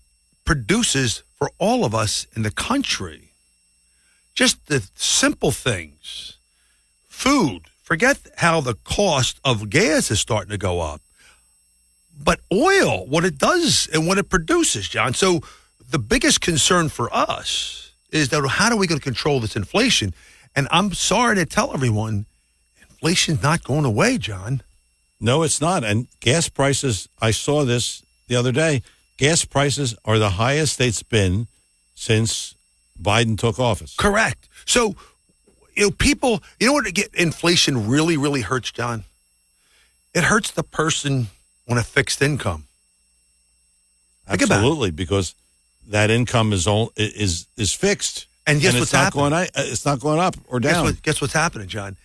produces for all of us in the country. Just the simple things. Food. Forget how the cost of gas is starting to go up. But oil, what it does and what it produces, John. So the biggest concern for us is that how are we going to control this inflation? And I'm sorry to tell everyone, inflation's not going away, John. No, it's not. And gas prices, I saw this the other day. Gas prices are the highest they've been since Biden took office. Correct. So, you know, people, you know what get inflation really, really hurts, John? It hurts the person on a fixed income. Think. Absolutely, because that income is all is is fixed, And guess it's what's not happening? going. Uh, it's not going up or Guess, down. what, guess what's happening, John?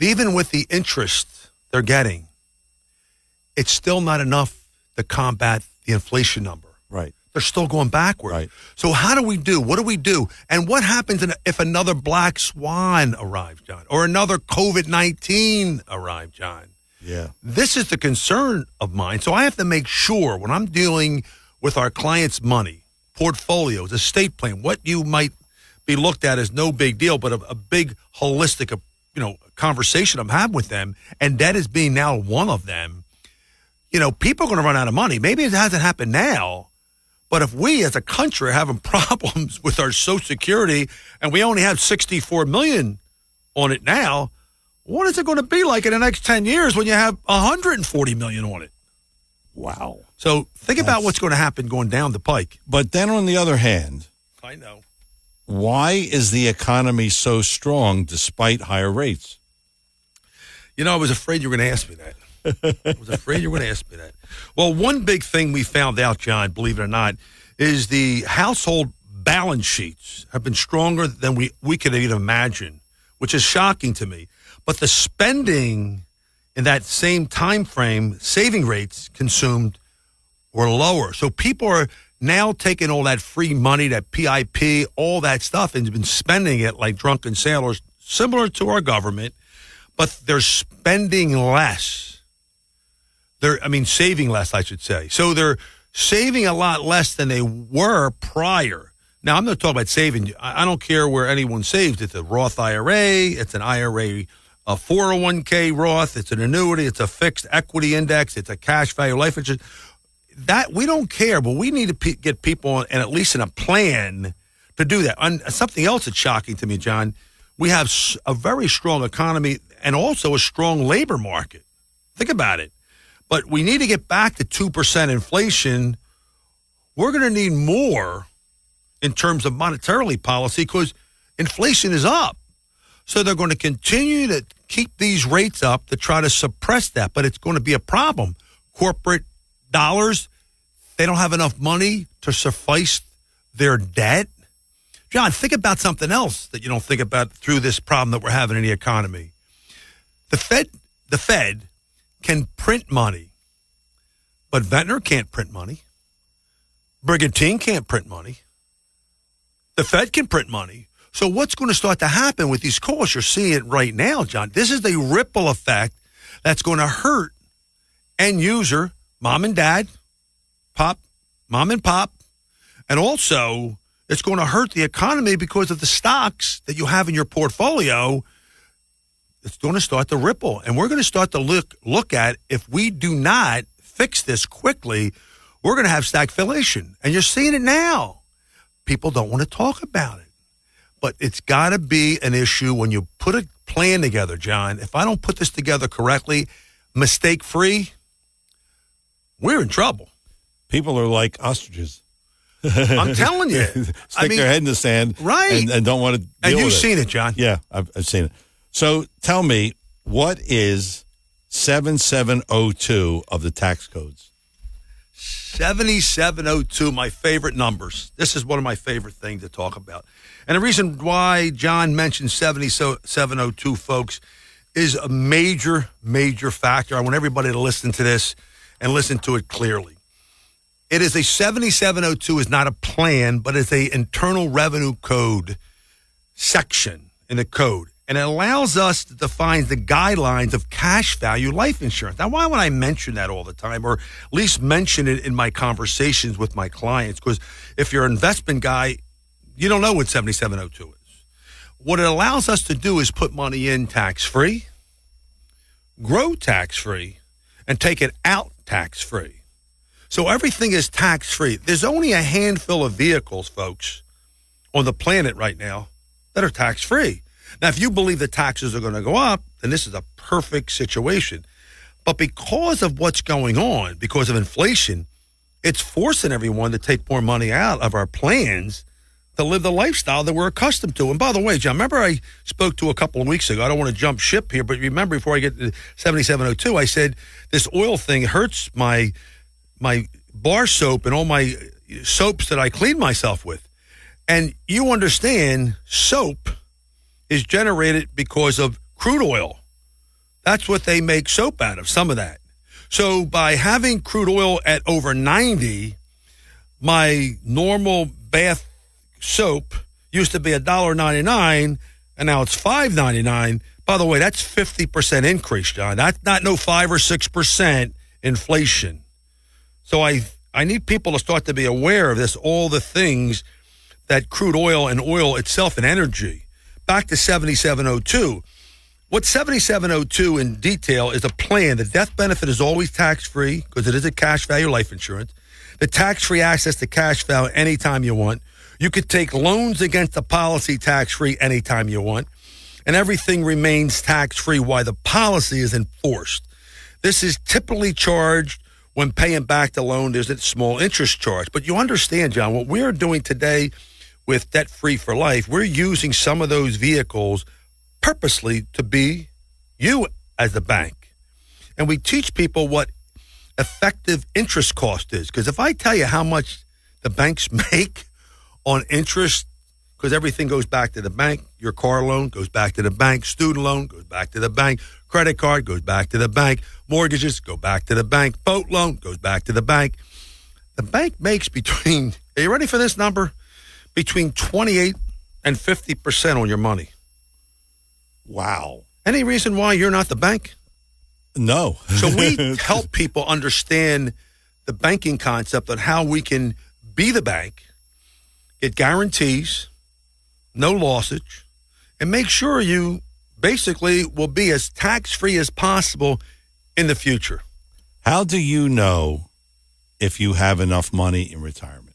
Even with the interest they're getting, it's still not enough to combat the inflation number. Right. They're still going backward. Right. So how do we do? What do we do? And what happens in- if another black swan arrives, John, or another COVID nineteen arrives, John? Yeah. This is the concern of mine. So I have to make sure when I'm dealing with our clients' money, portfolios, estate plan, what you might be looked at as no big deal, but a, a big holistic, you know, conversation I'm having with them, and that is being now one of them. You know, people are going to run out of money. Maybe it hasn't happened now, but if we as a country are having *laughs* problems with our Social Security and we only have 64 million on it now, what is it going to be like in the next 10 years when you have 140 million on it? Wow. So think about what's going to happen going down the pike. But then on the other hand, I know. why is the economy so strong despite higher rates? You know, I was afraid you were going to ask me that. I was afraid you were going to ask me that. Well, one big thing we found out, John, believe it or not, is the household balance sheets have been stronger than we, we could even imagine, which is shocking to me. But the spending in that same time frame, saving rates consumed were lower. So people are now taking all that free money, that PIP, all that stuff, and been spending it like drunken sailors, similar to our government, but they're spending less. They're, I mean, saving less, I should say. So they're saving a lot less than they were prior. Now, I'm not talking about saving. I don't care where anyone saves. It's a Roth IRA, it's an IRA, a 401k Roth, it's an annuity, it's a fixed equity index, it's a cash value life insurance. That we don't care, but we need to pe- get people and at least in a plan to do that. And something else that's shocking to me, John, we have a very strong economy and also a strong labor market. Think about it. But we need to get back to 2% inflation. We're going to need more in terms of monetarily policy because inflation is up. So they're going to continue to keep these rates up to try to suppress that, but it's going to be a problem. Corporate dollars, they don't have enough money to suffice their debt. John, think about something else that you don't think about through this problem that we're having in the economy. The Fed, the Fed can print money, but Ventnor can't print money. Brigantine can't print money. The Fed can print money. So what's going to start to happen with these costs? You're seeing it right now, John. This is the ripple effect that's going to hurt end user, mom and dad, pop, mom and pop, and also it's going to hurt the economy because of the stocks that you have in your portfolio. It's going to start to ripple, and we're going to start to look look at if we do not fix this quickly, we're going to have stagflation, and you're seeing it now. People don't want to talk about it, but it's got to be an issue when you put a plan together, John. If I don't put this together correctly, mistake free, we're in trouble. People are like ostriches. I'm telling you. *laughs* Stick I mean- their head in the sand, Right. and, and don't want to. And you've with it. seen it, John. Yeah, I've, I've seen it. So tell me, what is seven seven zero two of the tax codes? 7702, my favorite numbers. This is one of my favorite things to talk about. And the reason why John mentioned 7702, folks, is a major, major factor. I want everybody to listen to this and listen to it clearly. It is a 7702 is not a plan, but it's a internal revenue code section in the code. And it allows us to define the guidelines of cash value life insurance. Now, why would I mention that all the time or at least mention it in my conversations with my clients? Because if you're an investment guy, you don't know what 7702 is. What it allows us to do is put money in tax free, grow tax free, and take it out tax free. So everything is tax free. There's only a handful of vehicles, folks, on the planet right now that are tax free. Now, if you believe the taxes are going to go up, then this is a perfect situation. But because of what's going on, because of inflation, it's forcing everyone to take more money out of our plans to live the lifestyle that we're accustomed to. And by the way, John, remember I spoke to a couple of weeks ago. I don't want to jump ship here, but remember before I get to 7702, I said this oil thing hurts my my bar soap and all my soaps that I clean myself with. And you understand soap is generated because of crude oil. That's what they make soap out of, some of that. So by having crude oil at over 90, my normal bath soap used to be $1.99 and now it's $5.99. By the way, that's 50% increase, John. That's not no 5 or 6% inflation. So I I need people to start to be aware of this all the things that crude oil and oil itself and energy. Back to 7702. What 7702 in detail is a plan. The death benefit is always tax free because it is a cash value life insurance. The tax free access to cash value anytime you want. You could take loans against the policy tax free anytime you want. And everything remains tax free while the policy is enforced. This is typically charged when paying back the loan. There's a small interest charge. But you understand, John, what we're doing today with Debt Free for Life, we're using some of those vehicles purposely to be you as the bank. And we teach people what effective interest cost is. Because if I tell you how much the banks *laughs* make on interest, because everything goes back to the bank, your car loan goes back to the bank, student loan goes back to the bank, credit card goes back to the bank, mortgages go back to the bank, boat loan goes back to the bank. The bank makes between, *laughs* are you ready for this number? Between 28 and 50% on your money. Wow. Any reason why you're not the bank? No. So we *laughs* help people understand the banking concept and how we can be the bank, get guarantees, no lossage, and make sure you basically will be as tax free as possible in the future. How do you know if you have enough money in retirement?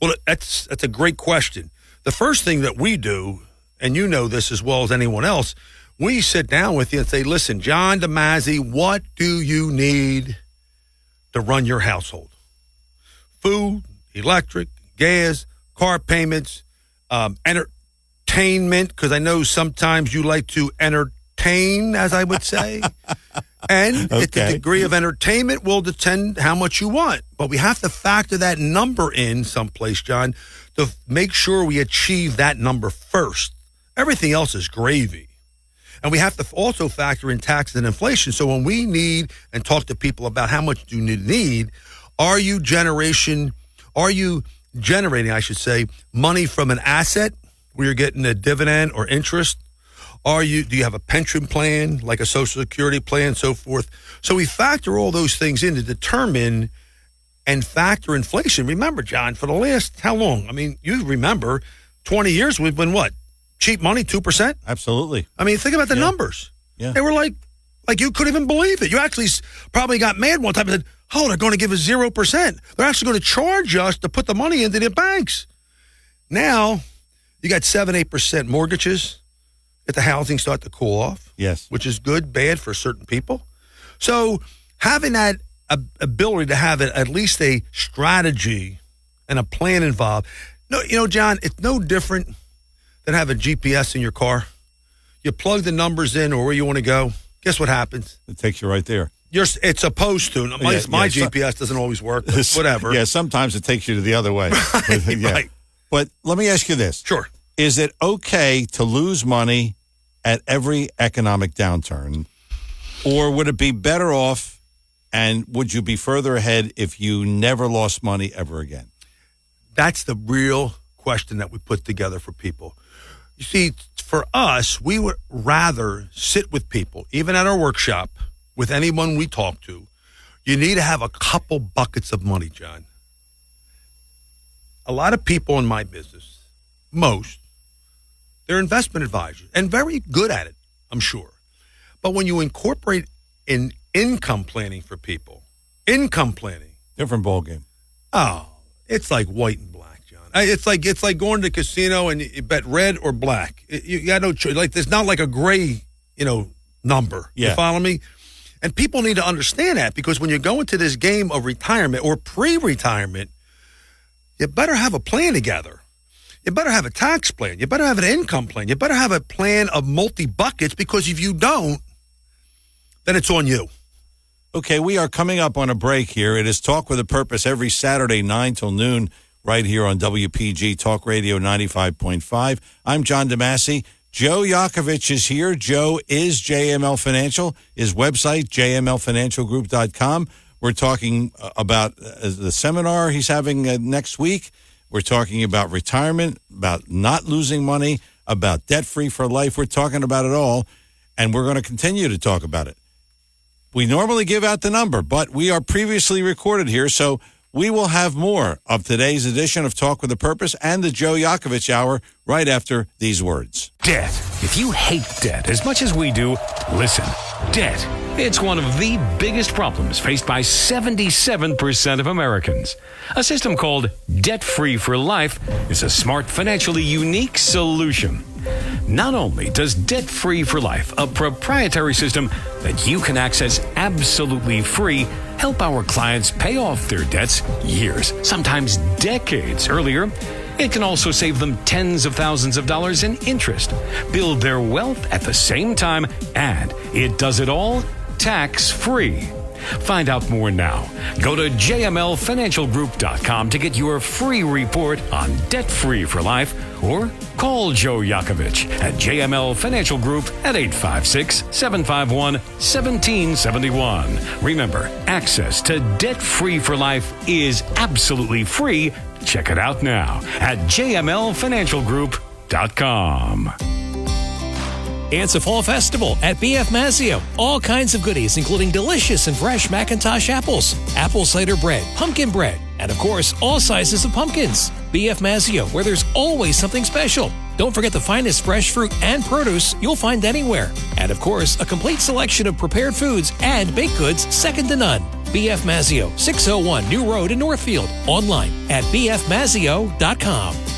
Well, that's that's a great question. The first thing that we do, and you know this as well as anyone else, we sit down with you and say, "Listen, John DeMasi, what do you need to run your household? Food, electric, gas, car payments, um, entertainment. Because I know sometimes you like to entertain, as I would say." *laughs* And *laughs* okay. the degree of entertainment will depend how much you want. But we have to factor that number in someplace, John, to make sure we achieve that number first. Everything else is gravy. And we have to also factor in taxes and inflation. So when we need and talk to people about how much do you need, are you generation, are you generating, I should say, money from an asset where you're getting a dividend or interest? Are you do you have a pension plan like a social security plan, so forth? So we factor all those things in to determine and factor inflation. Remember, John, for the last how long? I mean, you remember, twenty years we've been what cheap money, two percent. Absolutely. I mean, think about the yeah. numbers. Yeah, they were like, like you couldn't even believe it. You actually probably got mad one time and said, "Oh, they're going to give us zero percent. They're actually going to charge us to put the money into the banks." Now, you got seven, eight percent mortgages that the housing start to cool off. Yes. Which is good, bad for certain people. So having that ability to have at least a strategy and a plan involved. No, you know, John, it's no different than having GPS in your car. You plug the numbers in or where you want to go. Guess what happens? It takes you right there. You're, it's supposed to. My, yeah, my yeah, GPS doesn't always work, *laughs* whatever. Yeah, sometimes it takes you to the other way. *laughs* right, *laughs* yeah. right. But let me ask you this. Sure. Is it okay to lose money at every economic downturn? Or would it be better off and would you be further ahead if you never lost money ever again? That's the real question that we put together for people. You see, for us, we would rather sit with people, even at our workshop, with anyone we talk to. You need to have a couple buckets of money, John. A lot of people in my business, most, they're investment advisors and very good at it, I'm sure. But when you incorporate in income planning for people, income planning, different ballgame. Oh, it's like white and black, John. It's like it's like going to the casino and you bet red or black. You got no choice. Like there's not like a gray, you know, number. Yeah. You follow me? And people need to understand that because when you go into this game of retirement or pre-retirement, you better have a plan together. You better have a tax plan. You better have an income plan. You better have a plan of multi buckets because if you don't, then it's on you. Okay, we are coming up on a break here. It is Talk with a Purpose every Saturday, 9 till noon, right here on WPG Talk Radio 95.5. I'm John DeMasi. Joe Yakovich is here. Joe is JML Financial. His website, jmlfinancialgroup.com. We're talking uh, about uh, the seminar he's having uh, next week. We're talking about retirement, about not losing money, about debt free for life. We're talking about it all, and we're going to continue to talk about it. We normally give out the number, but we are previously recorded here, so we will have more of today's edition of Talk with a Purpose and the Joe Yakovich Hour right after these words. Debt. If you hate debt as much as we do, listen. Debt. It's one of the biggest problems faced by 77% of Americans. A system called Debt Free for Life is a smart, financially unique solution. Not only does Debt Free for Life, a proprietary system that you can access absolutely free, help our clients pay off their debts years, sometimes decades earlier, it can also save them tens of thousands of dollars in interest, build their wealth at the same time, and it does it all tax free. Find out more now. Go to jmlfinancialgroup.com to get your free report on debt free for life or call Joe Yakovich at JML Financial Group at 856 751 1771. Remember, access to debt free for life is absolutely free. Check it out now at jmlfinancialgroup.com. It's a fall festival at BF Mazzeo. All kinds of goodies, including delicious and fresh McIntosh apples, apple cider bread, pumpkin bread, and of course, all sizes of pumpkins. BF Mazzeo, where there's always something special. Don't forget the finest fresh fruit and produce you'll find anywhere. And of course, a complete selection of prepared foods and baked goods second to none. BF Mazzeo, 601 New Road in Northfield. Online at bfmazzeo.com.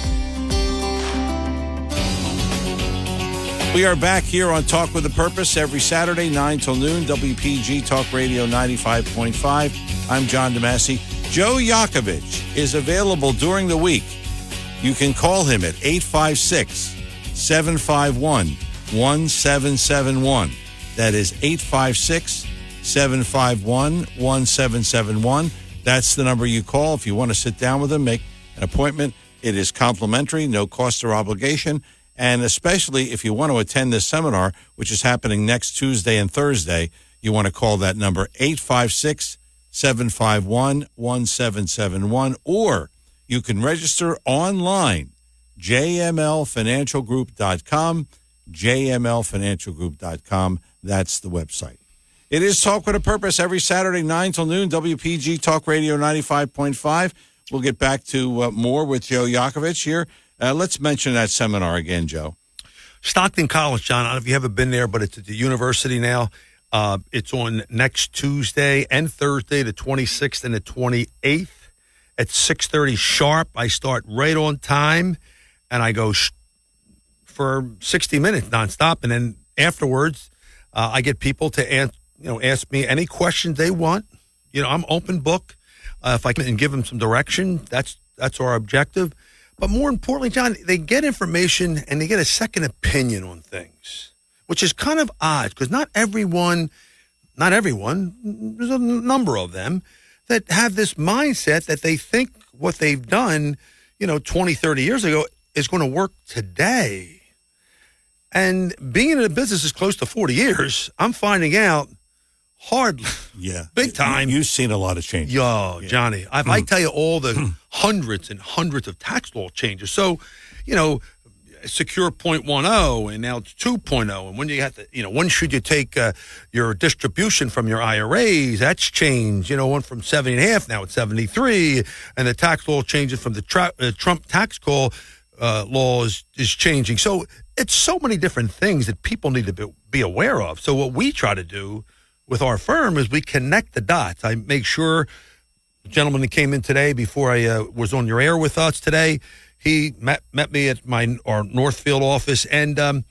We are back here on Talk with a Purpose every Saturday, 9 till noon, WPG Talk Radio 95.5. I'm John DeMasi. Joe Yakovich is available during the week. You can call him at 856 751 1771. That is 856 751 1771. That's the number you call if you want to sit down with him, make an appointment. It is complimentary, no cost or obligation. And especially if you want to attend this seminar, which is happening next Tuesday and Thursday, you want to call that number 856 751 1771, or you can register online, jmlfinancialgroup.com, jmlfinancialgroup.com. That's the website. It is Talk with a Purpose every Saturday, 9 till noon, WPG Talk Radio 95.5. We'll get back to uh, more with Joe Yakovich here. Uh, let's mention that seminar again, Joe. Stockton College, John. I don't know if you haven't been there, but it's at the university now. Uh, it's on next Tuesday and Thursday, the 26th and the 28th at 6:30 sharp. I start right on time, and I go sh- for 60 minutes nonstop, and then afterwards, uh, I get people to an- you know ask me any questions they want. You know, I'm open book. Uh, if I can give them some direction, that's that's our objective. But more importantly, John, they get information and they get a second opinion on things, which is kind of odd because not everyone, not everyone, there's a number of them that have this mindset that they think what they've done, you know, 20, 30 years ago is going to work today. And being in a business is close to 40 years, I'm finding out hard, Yeah. big time. You've seen a lot of changes. Yo, Johnny, if I tell you all the hundreds and hundreds of tax law changes, so you know, secure 0.10 and now it's 2.0, and when you have to, you know, when should you take uh, your distribution from your IRAs? That's changed. You know, one from 70 and a half now it's 73, and the tax law changes from the tra- uh, Trump tax call uh, law is, is changing. So it's so many different things that people need to be, be aware of. So what we try to do with our firm is we connect the dots. I make sure the gentleman that came in today before I uh, was on your air with us today, he met met me at my our Northfield office, and um,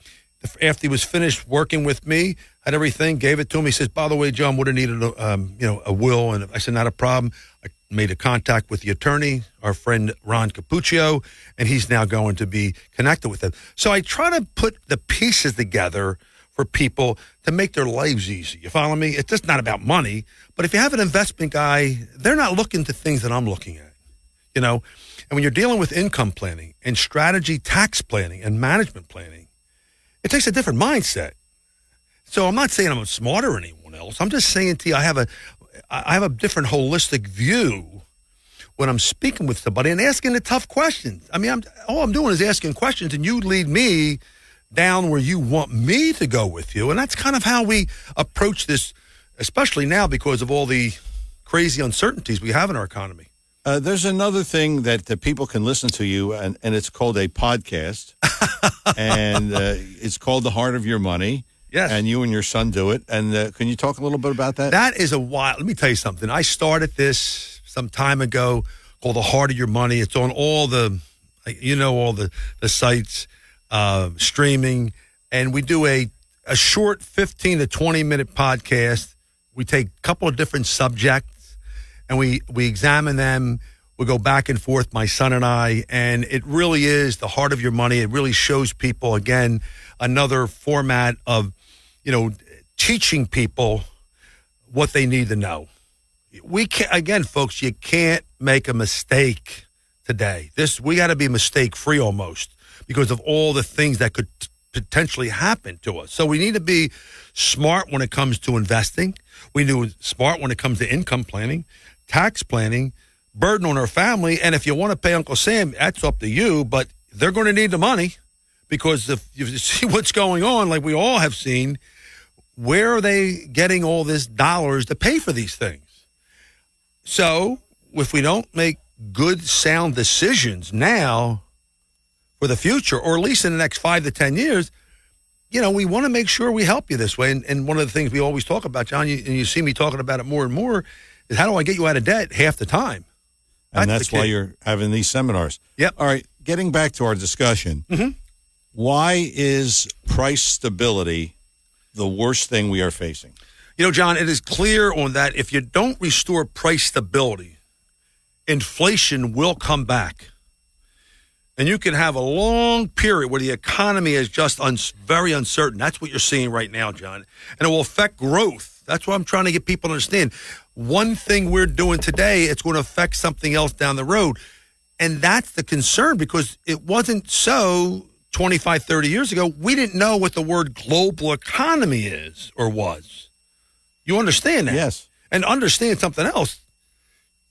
after he was finished working with me, had everything, gave it to him. He says, "By the way, John, would have needed a um, you know a will," and I said, "Not a problem." I made a contact with the attorney, our friend Ron Capuccio, and he's now going to be connected with them. So I try to put the pieces together for people to make their lives easy. You follow me? It's just not about money. But if you have an investment guy, they're not looking to things that I'm looking at. You know, and when you're dealing with income planning and strategy tax planning and management planning, It takes a different mindset. So I'm not saying I'm smarter than anyone else. I'm just saying to you, I have a, I have a different holistic view when I'm speaking with somebody and asking the tough questions. I mean, I'm, all I'm doing is asking questions, and you lead me down where you want me to go with you, and that's kind of how we approach this, especially now because of all the crazy uncertainties we have in our economy. Uh, there's another thing that, people can listen to you, and, and it's called a podcast, *laughs* and uh, it's called "The Heart of Your Money." Yes, and you and your son do it. And uh, can you talk a little bit about that? That is a wild. Let me tell you something. I started this some time ago called "The Heart of Your Money." It's on all the, you know, all the the sites, uh, streaming, and we do a a short fifteen to twenty minute podcast. We take a couple of different subjects, and we we examine them. We go back and forth, my son and I, and it really is the heart of your money. It really shows people again another format of, you know, teaching people what they need to know. We can again, folks. You can't make a mistake today. This we got to be mistake free almost because of all the things that could potentially happen to us. So we need to be smart when it comes to investing. We need to be smart when it comes to income planning, tax planning, burden on our family. And if you want to pay Uncle Sam, that's up to you. But they're going to need the money because if you *laughs* see what's going on, like we all have seen, where are they getting all this dollars to pay for these things? So if we don't make good, sound decisions now for the future, or at least in the next five to 10 years, you know, we want to make sure we help you this way. And, and one of the things we always talk about, John, you, and you see me talking about it more and more, is how do I get you out of debt half the time? and That's that's why you're having these seminars. Yep. All right. Getting back to our discussion, Mhm. why is price stability the worst thing we are facing? You know, John, it is clear on that if you don't restore price stability, inflation will come back. And you can have a long period where the economy is just un- very uncertain. That's what you're seeing right now, John. And it will affect growth. That's what I'm trying to get people to understand. One thing we're doing today, it's going to affect something else down the road. And that's the concern because it wasn't so 25, 30 years ago. We didn't know what the word global economy is or was. You understand that? Yes. And understand something else.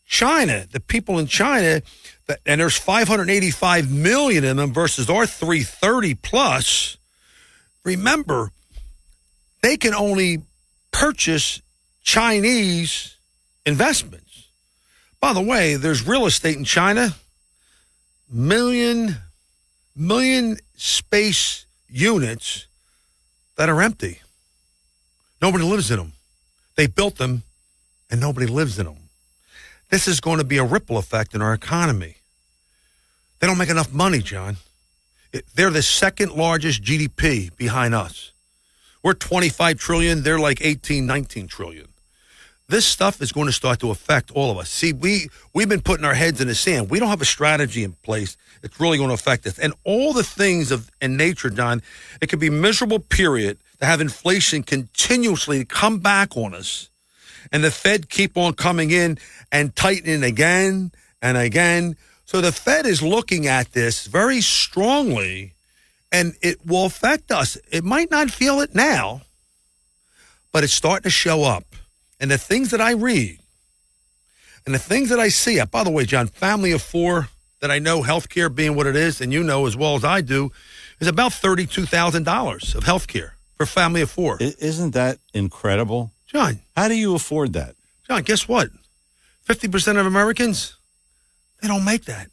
China, the people in China, and there's 585 million in them versus our 330 plus. Remember, they can only purchase Chinese investments. By the way, there's real estate in China, million, million space units that are empty. Nobody lives in them. They built them and nobody lives in them. This is going to be a ripple effect in our economy. They don't make enough money, John. They're the second largest GDP behind us. We're 25 trillion, they're like 18, 19 trillion. This stuff is going to start to affect all of us. See, we we've been putting our heads in the sand. We don't have a strategy in place. It's really going to affect us. And all the things of in nature, John, it could be a miserable period to have inflation continuously come back on us and the Fed keep on coming in and tightening again and again. So the Fed is looking at this very strongly and it will affect us. It might not feel it now, but it's starting to show up. And the things that I read and the things that I see, uh, by the way, John, family of four that I know healthcare being what it is, and you know as well as I do, is about $32,000 of healthcare for a family of four. Isn't that incredible? John. How do you afford that? John, guess what? 50% of Americans, they don't make that.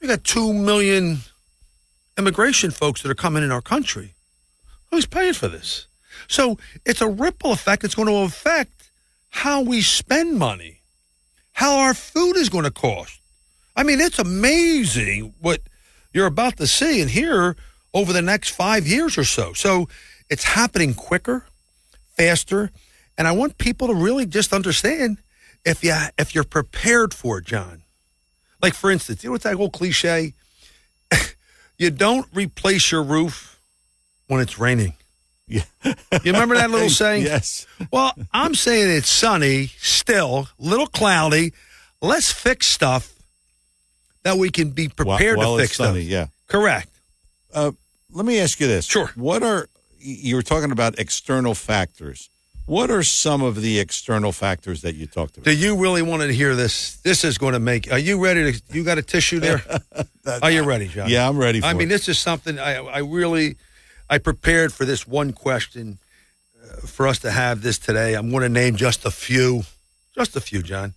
We got 2 million immigration folks that are coming in our country. Who's paying for this? So it's a ripple effect. It's going to affect how we spend money, how our food is going to cost. I mean, it's amazing what you're about to see and hear over the next five years or so. So it's happening quicker, faster, and I want people to really just understand if you if you're prepared for it, John. Like for instance, you know what's that old cliche? *laughs* you don't replace your roof when it's raining. Yeah. You remember that little *laughs* saying? Yes. Well, I'm saying it's sunny, still, little cloudy. Let's fix stuff that we can be prepared While to it's fix sunny, stuff. yeah. Correct. Uh, let me ask you this. Sure. What are you were talking about external factors? What are some of the external factors that you talked about? Do you really want to hear this? This is going to make. Are you ready to? You got a tissue there? *laughs* are you ready, John? Yeah, I'm ready. For I mean, this is something I, I really, I prepared for this one question uh, for us to have this today. I'm going to name just a few, just a few, John.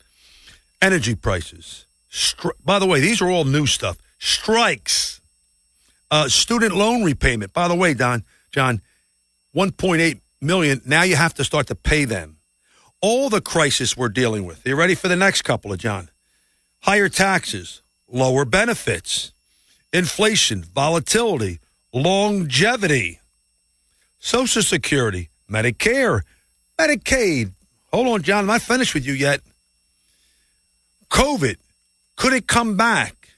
Energy prices. Stri- By the way, these are all new stuff. Strikes. Uh, student loan repayment. By the way, Don, John, 1.8 million. Now you have to start to pay them. All the crisis we're dealing with. Are you ready for the next couple of John? Higher taxes, lower benefits, inflation, volatility, longevity, Social Security, Medicare, Medicaid. Hold on, John. I'm not finished with you yet. COVID. Could it come back?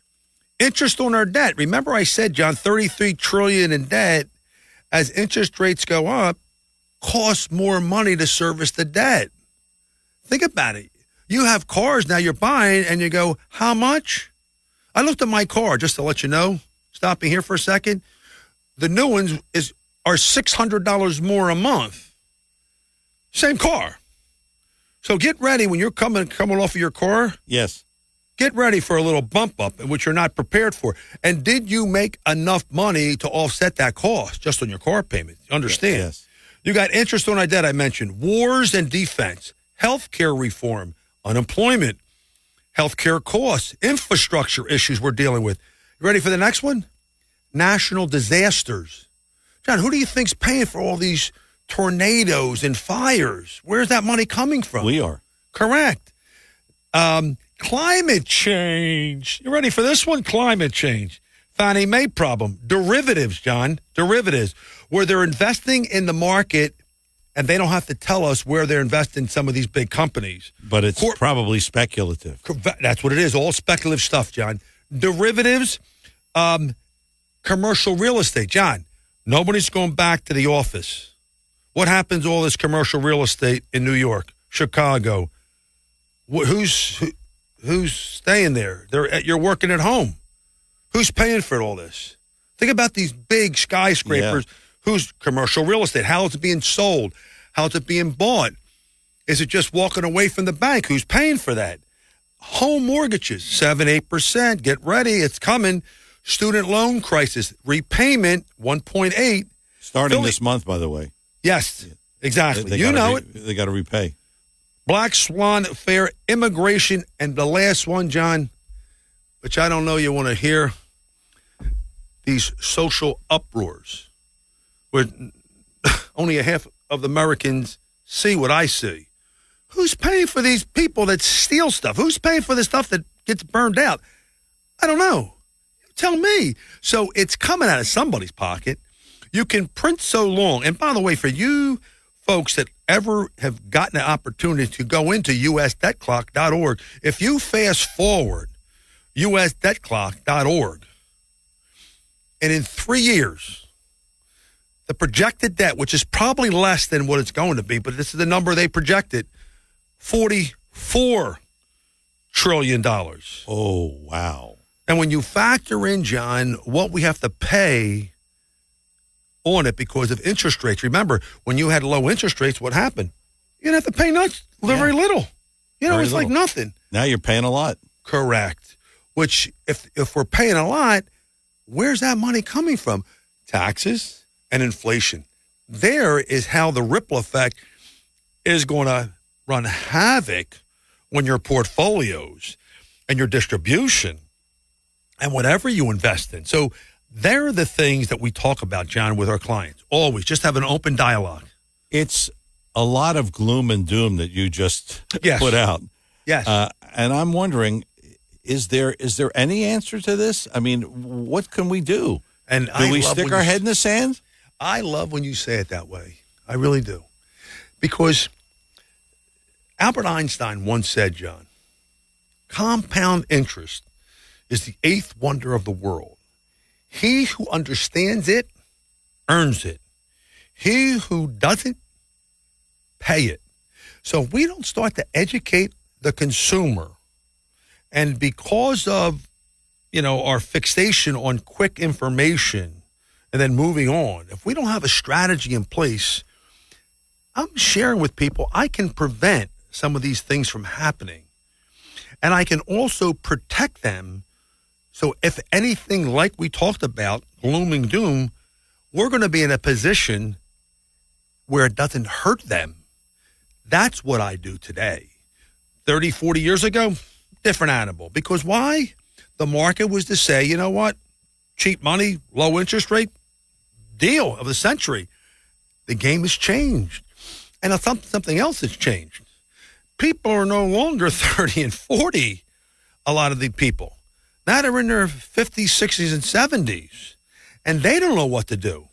Interest on our debt. Remember I said, John, 33 trillion in debt. As interest rates go up, costs more money to service the debt. Think about it. You have cars now you're buying and you go, how much? I looked at my car just to let you know. Stopping here for a second. The new ones is are six hundred dollars more a month. Same car. So get ready when you're coming coming off of your car. Yes. Get ready for a little bump up, which you're not prepared for. And did you make enough money to offset that cost just on your car payment? Understand? Yes. You got interest on our debt, I mentioned, wars and defense, health care reform, unemployment, health care costs, infrastructure issues we're dealing with. You ready for the next one? National disasters. John, who do you think's paying for all these tornadoes and fires? Where's that money coming from? We are. Correct. Um, climate change. You ready for this one? Climate change. Fannie Mae problem. Derivatives, John. Derivatives, where they're investing in the market and they don't have to tell us where they're investing some of these big companies. But it's probably speculative. That's what it is. All speculative stuff, John. Derivatives, um, commercial real estate. John, nobody's going back to the office. What happens to all this commercial real estate in New York, Chicago? Wh- Who's who, who's staying there? They're at, you're working at home. Who's paying for all this? Think about these big skyscrapers. Who's commercial real estate? How is it being sold? How's it being bought? Is it just walking away from the bank? Who's paying for that? Home mortgages, seven, eight percent. Get ready, it's coming. Student loan crisis, repayment, one point eight. Starting Philly- this month, by the way. Yes, exactly. They- they you know re- it. They got to repay. Black Swan affair, immigration, and the last one, John, which I don't know you want to hear. These social uproars, where *laughs* only a half of the Americans see what I see. Who's paying for these people that steal stuff? Who's paying for the stuff that gets burned out? I don't know. Tell me. So it's coming out of somebody's pocket. You can print so long. And by the way, for you folks that ever have gotten the opportunity to go into usdebtclock.org, if you fast forward usdebtclock.org, and in three years, the projected debt, which is probably less than what it's going to be, but this is the number they projected, $44 trillion. Oh, wow. And when you factor in, John, what we have to pay on it because of interest rates, remember, when you had low interest rates, what happened? You didn't have to pay much, very little. You know, Very it's like nothing. Now you're paying a lot. Correct. Which, if if we're paying a lot, where's that money coming from? Taxes and inflation. There is how the ripple effect is going to run havoc when your portfolios and your distribution and whatever you invest in. So they're the things that we talk about, John, with our clients. Always just have an open dialogue. It's a lot of gloom and doom that you just Yes. put out. Yes. Uh, and I'm wondering, is there is there any answer to this? I mean, what can we do? And do I we stick our head in the sand? I love when you say it that way. I really do. Because Albert Einstein once said, John, compound interest is the eighth wonder of the world. He who understands it earns it. He who doesn't, pay it. So if we don't start to educate the consumer, and because of you know our fixation on quick information and then moving on. If we don't have a strategy in place, I'm sharing with people I can prevent some of these things from happening. And I can also protect them. So if anything like we talked about, glooming doom, we're going to be in a position where it doesn't hurt them. That's what I do today. 30, 40 years ago, different animal. Because why? The market was to say, you know what? Cheap money, low interest rate, deal of the century. The game has changed. And something else has changed. People are no longer *laughs* 30 and 40, a lot of the people. Now they're in their 50s, 60s, and 70s, and they don't know what to do.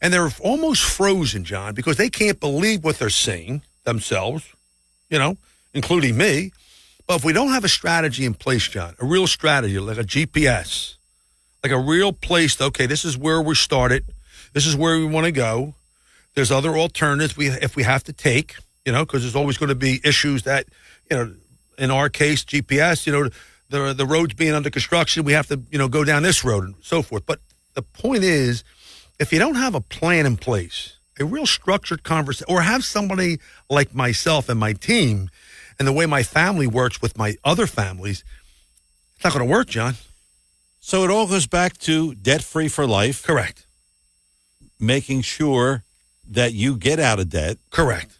And they're almost frozen, John, because they can't believe what they're seeing themselves, you know, including me. But if we don't have a strategy in place, John, a real strategy, like a GPS, like a real place, to, okay, this is where we started, this is where we want to go. There's other alternatives we if we have to take, you know, because there's always going to be issues that, you know, in our case, GPS, you know, the the roads being under construction, we have to, you know, go down this road and so forth. But the point is, if you don't have a plan in place, a real structured conversation, or have somebody like myself and my team, and the way my family works with my other families, it's not going to work, John. So it all goes back to debt free for life. Correct. Making sure that you get out of debt. Correct.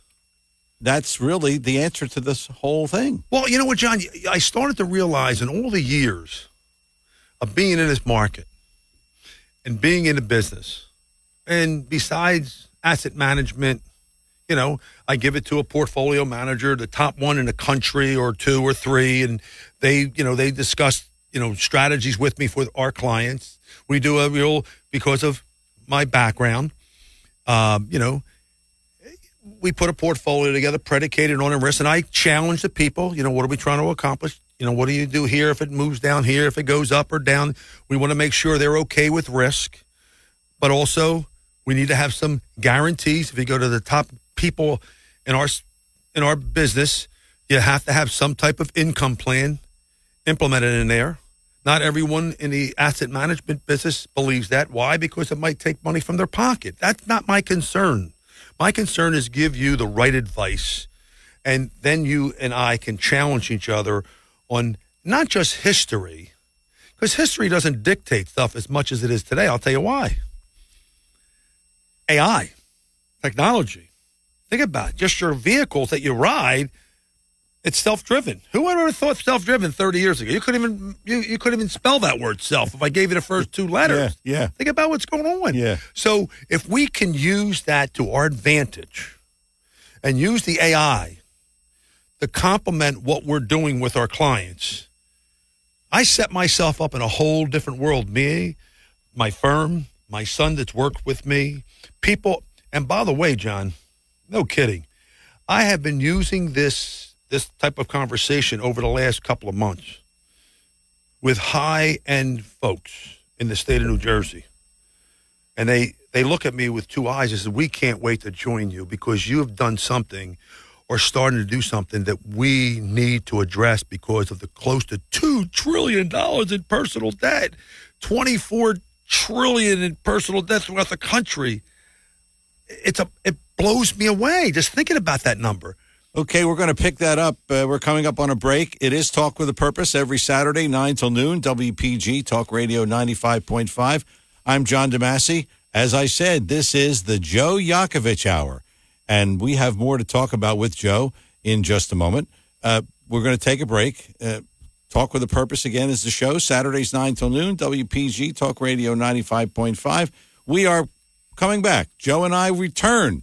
That's really the answer to this whole thing. Well, you know what, John? I started to realize in all the years of being in this market and being in the business, and besides asset management, you know, I give it to a portfolio manager, the top one in the country or two or three, and they, you know, they discuss, you know, strategies with me for our clients. We do a real because of my background. Um, you know, we put a portfolio together predicated on a risk, and I challenge the people. You know, what are we trying to accomplish? You know, what do you do here if it moves down here, if it goes up or down? We want to make sure they're okay with risk, but also we need to have some guarantees. If you go to the top people in our in our business, you have to have some type of income plan implemented in there. Not everyone in the asset management business believes that. Why? Because it might take money from their pocket. That's not my concern. My concern is give you the right advice, and then you and I can challenge each other on not just history, because history doesn't dictate stuff as much as it is today. I'll tell you why. AI, technology. Think about it. Just your vehicles that you ride it's self-driven. Who would have thought self-driven 30 years ago? You couldn't even you, you couldn't even spell that word self if I gave you the first two letters. Yeah, yeah. Think about what's going on. Yeah. So if we can use that to our advantage and use the AI to complement what we're doing with our clients, I set myself up in a whole different world. Me, my firm, my son that's worked with me, people. And by the way, John, no kidding. I have been using this this type of conversation over the last couple of months with high end folks in the state of New Jersey. And they, they look at me with two eyes and say, We can't wait to join you because you have done something or starting to do something that we need to address because of the close to $2 trillion in personal debt, 24 trillion in personal debt throughout the country. It's a, it blows me away just thinking about that number. Okay, we're going to pick that up. Uh, we're coming up on a break. It is Talk with a Purpose every Saturday, 9 till noon, WPG Talk Radio 95.5. I'm John DeMasi. As I said, this is the Joe Yakovich Hour, and we have more to talk about with Joe in just a moment. Uh, we're going to take a break. Uh, Talk with a Purpose again is the show, Saturdays, 9 till noon, WPG Talk Radio 95.5. We are coming back. Joe and I return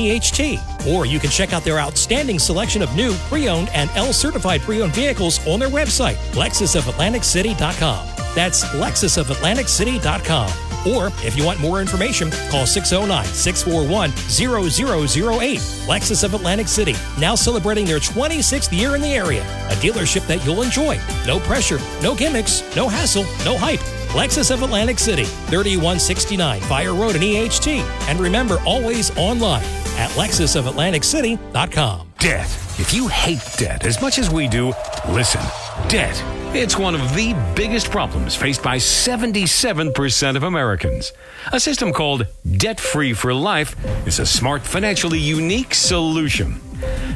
Or you can check out their outstanding selection of new, pre-owned, and L-certified pre-owned vehicles on their website, lexusofatlanticcity.com. That's lexusofatlanticcity.com. Or if you want more information, call 609 641 0008. Lexus of Atlantic City, now celebrating their 26th year in the area. A dealership that you'll enjoy. No pressure, no gimmicks, no hassle, no hype. Lexus of Atlantic City, 3169 Fire Road in EHT. And remember, always online at lexusofatlanticcity.com. Debt. If you hate debt as much as we do, listen. Debt. It's one of the biggest problems faced by 77% of Americans. A system called Debt Free for Life is a smart, financially unique solution.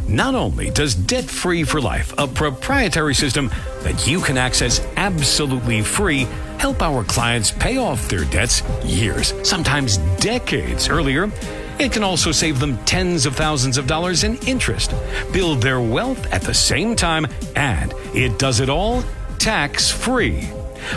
Not only does Debt Free for Life, a proprietary system that you can access absolutely free, help our clients pay off their debts years, sometimes decades earlier, it can also save them tens of thousands of dollars in interest, build their wealth at the same time, and it does it all tax free.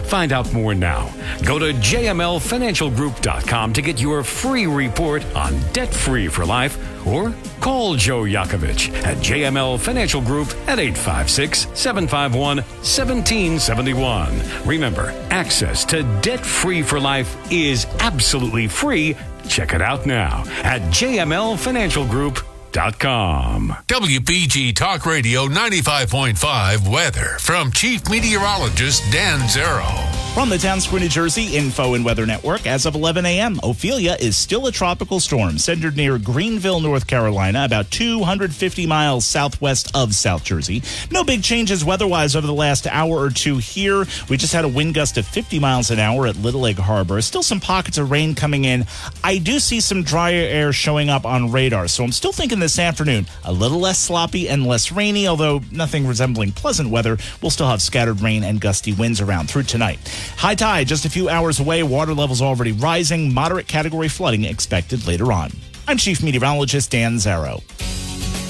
Find out more now. Go to jmlfinancialgroup.com to get your free report on debt free for life or call Joe Yakovich at JML Financial Group at 856 751 1771. Remember, access to debt free for life is absolutely free. Check it out now at jmlfinancialgroup.com. WPG Talk Radio 95.5 weather from Chief Meteorologist Dan Zarrow. From the Town Square, New Jersey Info and Weather Network, as of 11 a.m., Ophelia is still a tropical storm centered near Greenville, North Carolina, about 250 miles southwest of South Jersey. No big changes weather-wise over the last hour or two here. We just had a wind gust of 50 miles an hour at Little Egg Harbor. Still some pockets of rain coming in. I do see some drier air showing up on radar, so I'm still thinking this afternoon a little less sloppy and less rainy, although nothing resembling pleasant weather. We'll still have scattered rain and gusty winds around through tonight. High tide just a few hours away. Water levels already rising. Moderate category flooding expected later on. I'm Chief Meteorologist Dan Zarrow.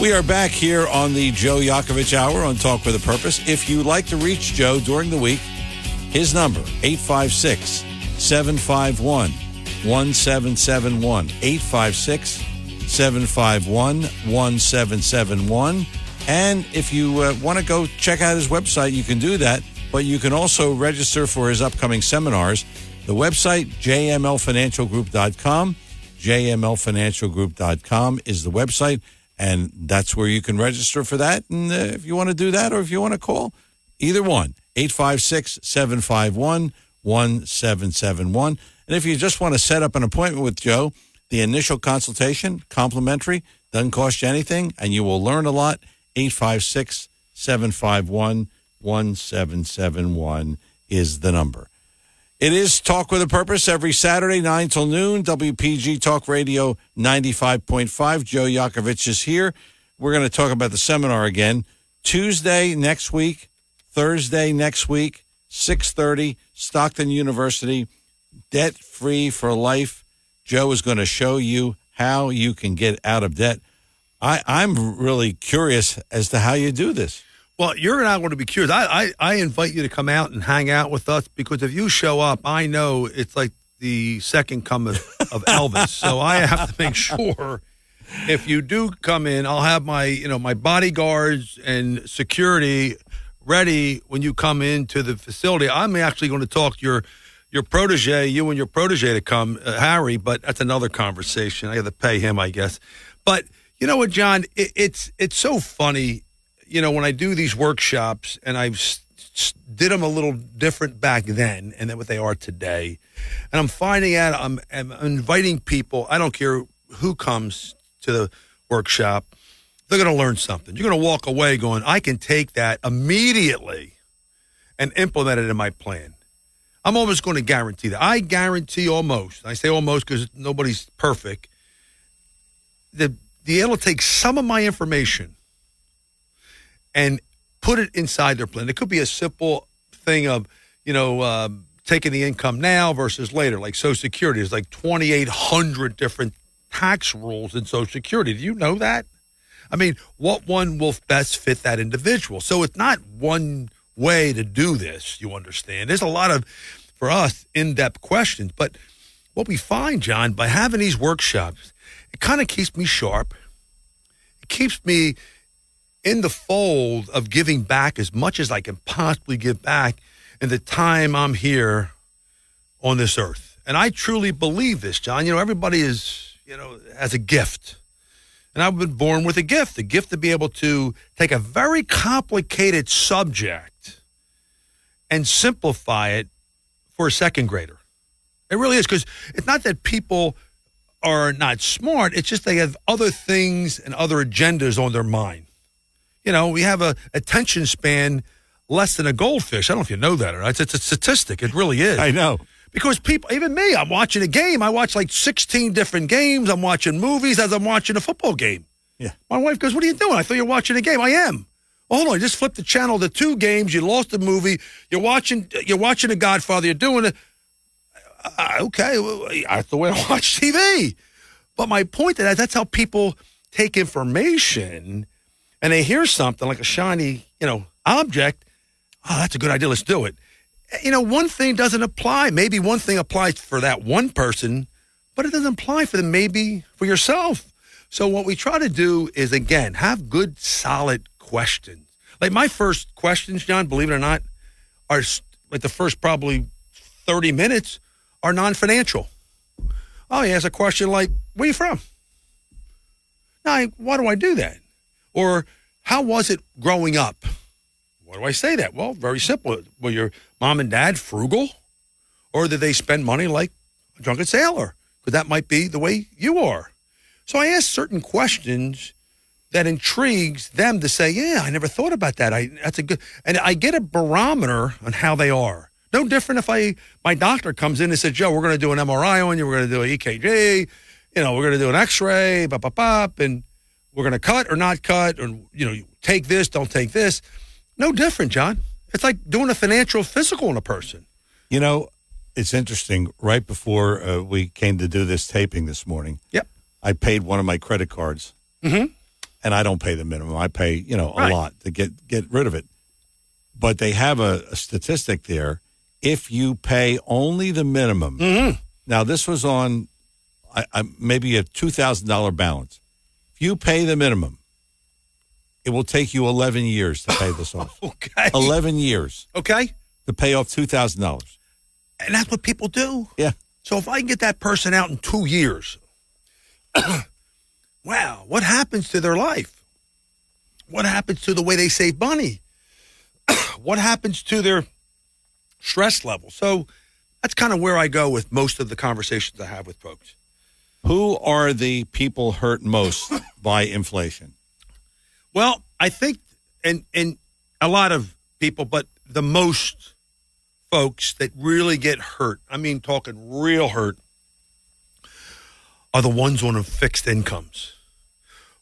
We are back here on the Joe Yakovich Hour on Talk with a Purpose. If you'd like to reach Joe during the week, his number, 856 751 1771. 856 751 1771. And if you uh, want to go check out his website, you can do that. But you can also register for his upcoming seminars. The website, jmlfinancialgroup.com. jmlfinancialgroup.com is the website. And that's where you can register for that. And uh, if you want to do that or if you want to call, either one, 856 751 1771. And if you just want to set up an appointment with Joe, the initial consultation, complimentary, doesn't cost you anything, and you will learn a lot. 856 751 1771 is the number. It is Talk with a Purpose every Saturday, 9 till noon. WPG Talk Radio 95.5. Joe Yakovich is here. We're going to talk about the seminar again. Tuesday next week, Thursday next week, 6.30, Stockton University, Debt Free for Life. Joe is going to show you how you can get out of debt. I, I'm really curious as to how you do this. Well, you're not going to be curious. I, I, I invite you to come out and hang out with us because if you show up, I know it's like the second coming of *laughs* Elvis. so I have to make sure if you do come in, I'll have my you know my bodyguards and security ready when you come into the facility. I'm actually going to talk your your protege, you and your protege to come, uh, Harry. But that's another conversation. I got to pay him, I guess. But you know what, John? It, it's it's so funny you know, when I do these workshops, and I did them a little different back then, and then what they are today, and I'm finding out I'm, I'm inviting people. I don't care who comes to the workshop; they're going to learn something. You're going to walk away going, "I can take that immediately and implement it in my plan." I'm almost going to guarantee that. I guarantee almost. I say almost because nobody's perfect. The the to take some of my information and put it inside their plan. It could be a simple thing of, you know, uh, taking the income now versus later, like Social Security. There's like 2,800 different tax rules in Social Security. Do you know that? I mean, what one will best fit that individual? So it's not one way to do this, you understand. There's a lot of, for us, in depth questions. But what we find, John, by having these workshops, it kind of keeps me sharp. It keeps me in the fold of giving back as much as I can possibly give back in the time I'm here on this earth. and I truly believe this, John. You know, everybody is, you know, has a gift. And I've been born with a gift, the gift to be able to take a very complicated subject and simplify it for a second grader. It really is because it's not that people are not smart, it's just they have other things and other agendas on their mind. You know, we have a attention span less than a goldfish. I don't know if you know that or not. It's, a statistic. It really is. I know. Because people, even me, I'm watching a game. I watch like 16 different games. I'm watching movies as I'm watching a football game. Yeah. My wife goes, What are you doing? I thought you were watching a game. I am. Oh, hold on, I just flipped the channel to two games. You lost the movie. You're watching. You're watching The Godfather. You're doing it. Uh, okay, well, that's the way I *laughs* watch TV. But my point is that's how people take information, and they hear something like a shiny, you know, object. Oh, that's a good idea. Let's do it. You know, one thing doesn't apply. Maybe one thing applies for that one person, but it doesn't apply for them. Maybe for yourself. So what we try to do is again have good, solid questions. Like my first questions, John, believe it or not, are like the first probably thirty minutes are non-financial. Oh, he has a question like, "Where are you from?" Now, why do I do that? Or how was it growing up? Why do I say that? Well, very simple. Were your mom and dad frugal, or did they spend money like a drunken sailor? Because that might be the way you are. So I ask certain questions that intrigues them to say, "Yeah, I never thought about that. I that's a good." And I get a barometer on how they are. No different if I my doctor comes in and says, "Joe, we're going to do an MRI on you. We're going to do an EKG. You know, we're going to do an X-ray, bop, bop, bop, and we're going to cut or not cut, or you know, take this, don't take this." No different, John. It's like doing a financial physical on a person. You know, it's interesting. Right before uh, we came to do this taping this morning, Yep. I paid one of my credit cards, Mm-hmm. and I don't pay the minimum. I pay, you know, a Right. lot to get get rid of it. But they have a, a statistic there. If you pay only the minimum, Mm-hmm. now this was on I, I, maybe a two thousand dollar balance. If you pay the minimum, it will take you eleven years to pay this *laughs* off. okay, eleven years. Okay, to pay off two thousand dollars. And that's what people do. Yeah. So if I can get that person out in two years, *clears throat* wow, what happens to their life? What happens to the way they save money? *clears throat* what happens to their stress level? So that's kind of where I go with most of the conversations I have with folks. Who are the people hurt most by inflation? Well, I think, and and a lot of people, but the most folks that really get hurt, I mean, talking real hurt, are the ones on fixed incomes,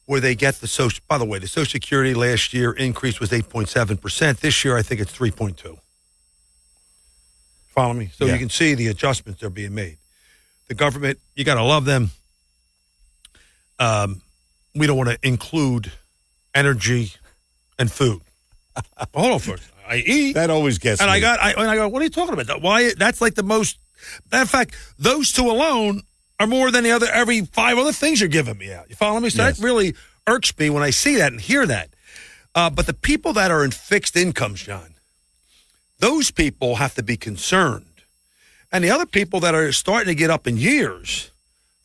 where they get the social. By the way, the Social Security last year increase was eight point seven percent. This year, I think it's three point two. Follow me, so Yeah. you can see the adjustments that are being made. The government, you got to love them. Um, we don't want to include energy and food. *laughs* Hold on first. I eat. That always gets And I got. I, and I go. What are you talking about? Why? That's like the most. Matter of fact, those two alone are more than the other every five other things you're giving me out. You follow me? So Yes. that really irks me when I see that and hear that. Uh, but the people that are in fixed incomes, John, those people have to be concerned. And the other people that are starting to get up in years,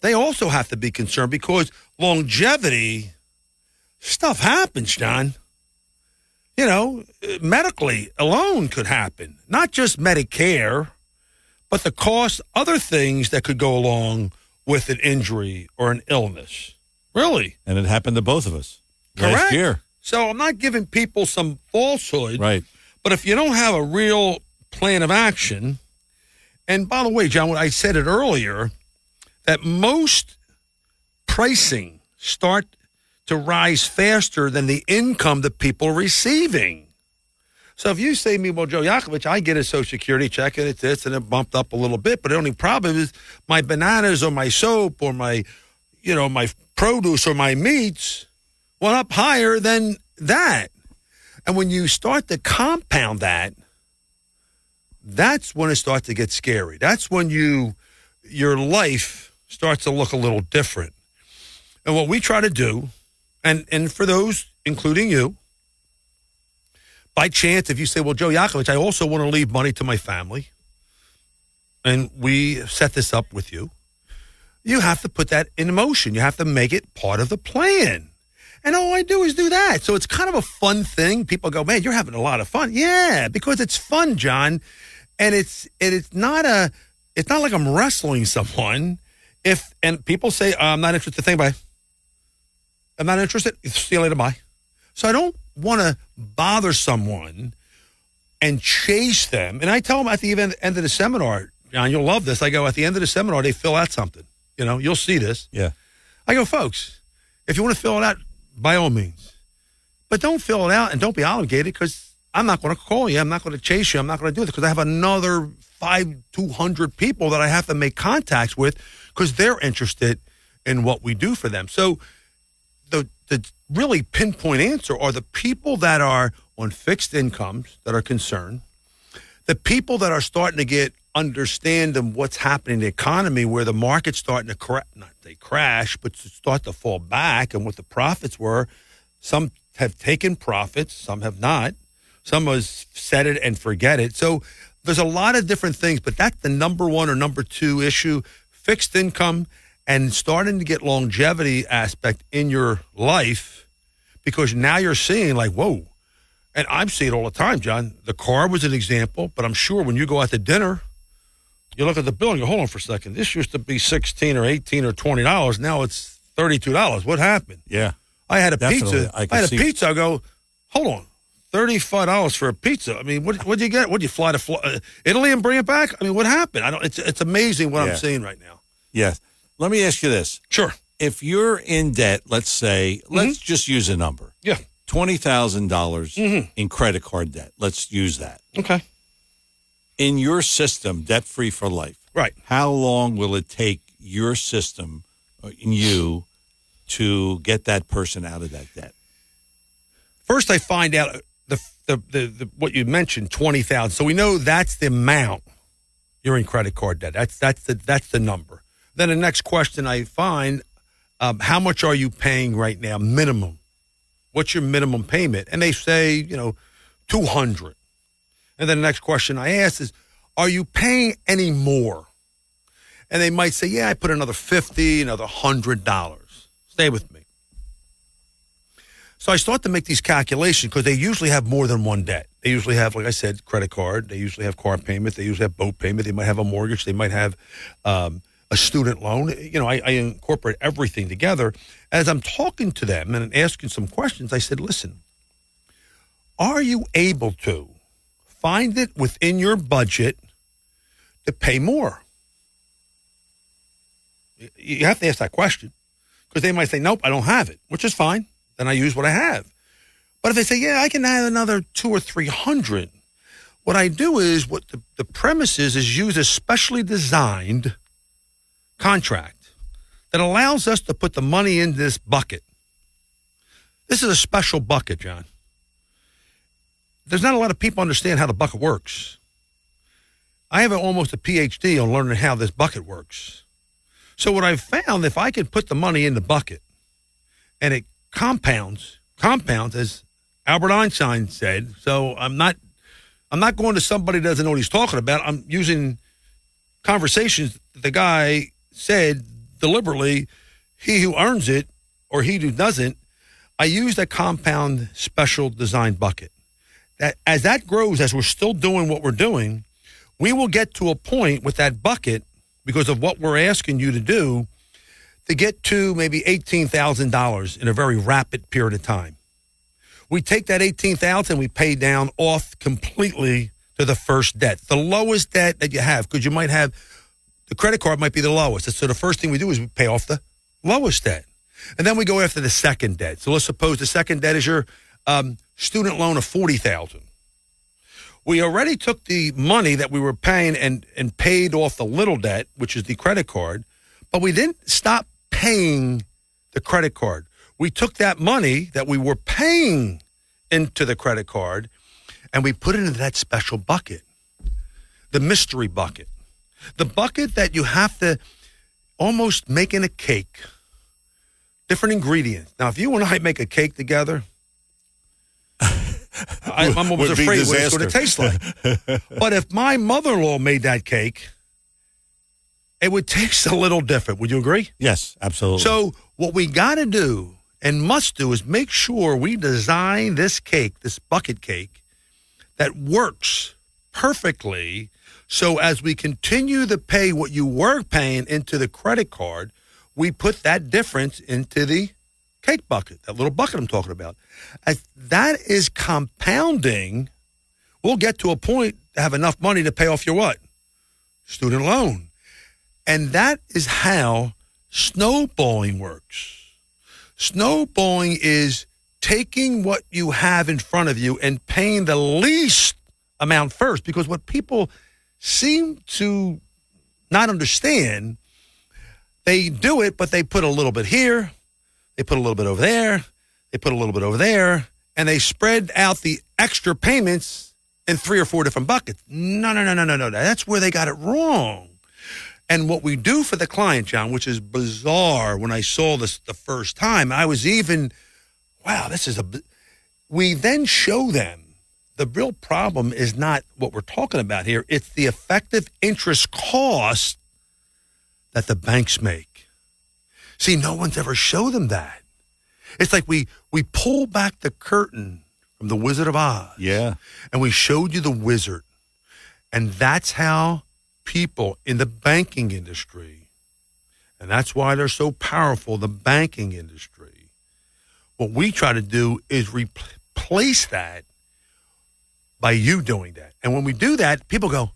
they also have to be concerned because longevity stuff happens, John. You know, medically alone could happen, not just Medicare, but the cost, other things that could go along with an injury or an illness. Really? And it happened to both of us Correct. last year. So I'm not giving people some falsehood. Right. But if you don't have a real plan of action, and by the way, John, what I said it earlier, that most pricing start to rise faster than the income that people are receiving. So if you say to me, well, Joe Yakovich, I get a Social Security check and it's this and it bumped up a little bit, but the only problem is my bananas or my soap or my, you know, my produce or my meats went up higher than that. And when you start to compound that, that's when it starts to get scary. That's when you your life starts to look a little different. And what we try to do, and and for those, including you, by chance, if you say, Well, Joe Yakovich, I also want to leave money to my family. and we set this up with you, you have to put that in motion. You have to make it part of the plan. And all I do is do that. So it's kind of a fun thing. People go, man, you're having a lot of fun. Yeah, because it's fun, John. And it's and it's not a it's not like I'm wrestling someone. If and people say, oh, I'm not interested, think bye. I'm not interested. See you later, bye. So I don't want to bother someone and chase them. And I tell them at the end, end of the seminar, John, you'll love this. I go, at the end of the seminar, they fill out something. You know, you'll see this. Yeah. I go, folks, if you want to fill it out, by all means. But don't fill it out and don't be obligated because I'm not going to call you. I'm not going to chase you. I'm not going to do this because I have another five, 200 people that I have to make contacts with because they're interested in what we do for them. So the, the really pinpoint answer are the people that are on fixed incomes that are concerned, the people that are starting to get understand of what's happening in the economy where the market's starting to crash, not they crash, but to start to fall back and what the profits were. Some have taken profits, some have not. Some has set it and forget it. So there's a lot of different things, but that's the number one or number two issue fixed income and starting to get longevity aspect in your life because now you're seeing like, whoa. And I'm seeing it all the time, John. The car was an example, but I'm sure when you go out to dinner, you look at the bill and you go, hold on for a second. This used to be 16 or 18 or $20. Now it's $32. What happened? Yeah. I had a Definitely. pizza. I I, had a see- pizza. I go, hold on. Thirty-five dollars for a pizza. I mean, what would you get? Would you fly to uh, Italy and bring it back? I mean, what happened? I don't. It's it's amazing what Yeah. I'm seeing right now. Yes. Let me ask you this. Sure. If you're in debt, let's say, let's just use a number. Yeah. Twenty dollars in credit card debt. Let's use that. Okay. In your system, debt free for life. Right. How long will it take your system, uh, in you, to get that person out of that debt? First, I find out the the, the, the what you mentioned twenty thousand. So we know that's the amount you're in credit card debt. That's that's the that's the number. Then the next question I find, um, how much are you paying right now minimum? What's your minimum payment? And they say you know two hundred. And then the next question I ask is, are you paying any more? And they might say, yeah, I put another fifty, another hundred dollars. Stay with me. So I start to make these calculations because they usually have more than one debt. They usually have, like I said, credit card. They usually have car payment. They usually have boat payment. They might have a mortgage. They might have um, a student loan. You know, I, I incorporate everything together. As I'm talking to them and asking some questions, I said, listen, are you able to find it within your budget to pay more? You- You have to ask that question because they might say, nope, I don't have it, which is fine. Then I use what I have. But if they say, yeah, I can add another two or three hundred, what I do is what the, the premise is, is use a specially designed contract that allows us to put the money in this bucket. This is a special bucket, John. There's not a lot of people understand how the bucket works. I have almost a PhD on learning how this bucket works. So what I've found, if I can put the money in the bucket and it compounds, compounds as Albert Einstein said. So I'm not, I'm not going to somebody that doesn't know what he's talking about. I'm using conversations the guy said deliberately. He who earns it, or he who doesn't. I use that compound special design bucket. That as that grows, as we're still doing what we're doing, we will get to a point with that bucket because of what we're asking you to do to get to maybe $18,000 in a very rapid period of time. We take that 18,000 we pay down off completely to the first debt, the lowest debt that you have because you might have the credit card might be the lowest. So the first thing we do is we pay off the lowest debt. And then we go after the second debt. So let's suppose the second debt is your um, student loan of 40,000 we already took the money that we were paying and, and paid off the little debt, which is the credit card, but we didn't stop paying the credit card. We took that money that we were paying into the credit card and we put it into that special bucket, the mystery bucket, the bucket that you have to almost make in a cake, different ingredients. Now, if you and I make a cake together, *laughs* I, I'm almost afraid what it's going to taste like. *laughs* but if my mother-in-law made that cake it would taste a little different. Would you agree? Yes, absolutely. So what we got to do and must do is make sure we design this cake, this bucket cake, that works perfectly. So as we continue to pay what you were paying into the credit card, we put that difference into the cake bucket, that little bucket I'm talking about. As that is compounding. We'll get to a point to have enough money to pay off your what? Student loan. And that is how snowballing works. Snowballing is taking what you have in front of you and paying the least amount first because what people seem to not understand they do it but they put a little bit here they put a little bit over there they put a little bit over there and they spread out the extra payments in three or four different buckets. No no no no no no that's where they got it wrong and what we do for the client john which is bizarre when i saw this the first time i was even wow this is a we then show them the real problem is not what we're talking about here. It's the effective interest cost that the banks make. See, no one's ever showed them that. It's like we we pull back the curtain from the Wizard of Oz. Yeah. And we showed you the wizard. And that's how people in the banking industry, and that's why they're so powerful, the banking industry. What we try to do is replace that by you doing that. And when we do that, people go,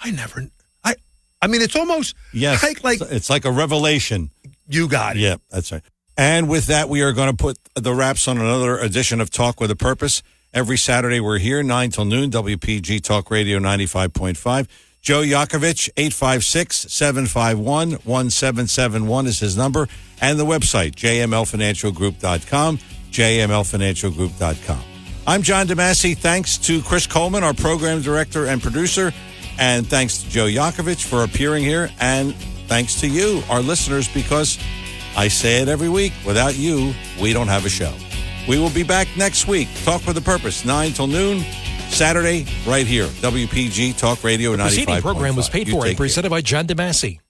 I never, I, I mean, it's almost Yes. like, like it's like a revelation. You got it. Yeah, that's right. And with that, we are going to put the wraps on another edition of Talk with a Purpose. Every Saturday, we're here, 9 till noon, WPG Talk Radio 95.5. Joe Yakovich, 856 751 1771 is his number, and the website, jmlfinancialgroup.com, jmlfinancialgroup.com. I'm John DeMasi. Thanks to Chris Coleman, our program director and producer, and thanks to Joe Yakovich for appearing here, and thanks to you, our listeners, because I say it every week without you, we don't have a show. We will be back next week. Talk with a Purpose, 9 till noon, Saturday, right here. WPG Talk Radio The 95.5. preceding program was paid You for and presented by John DeMasi.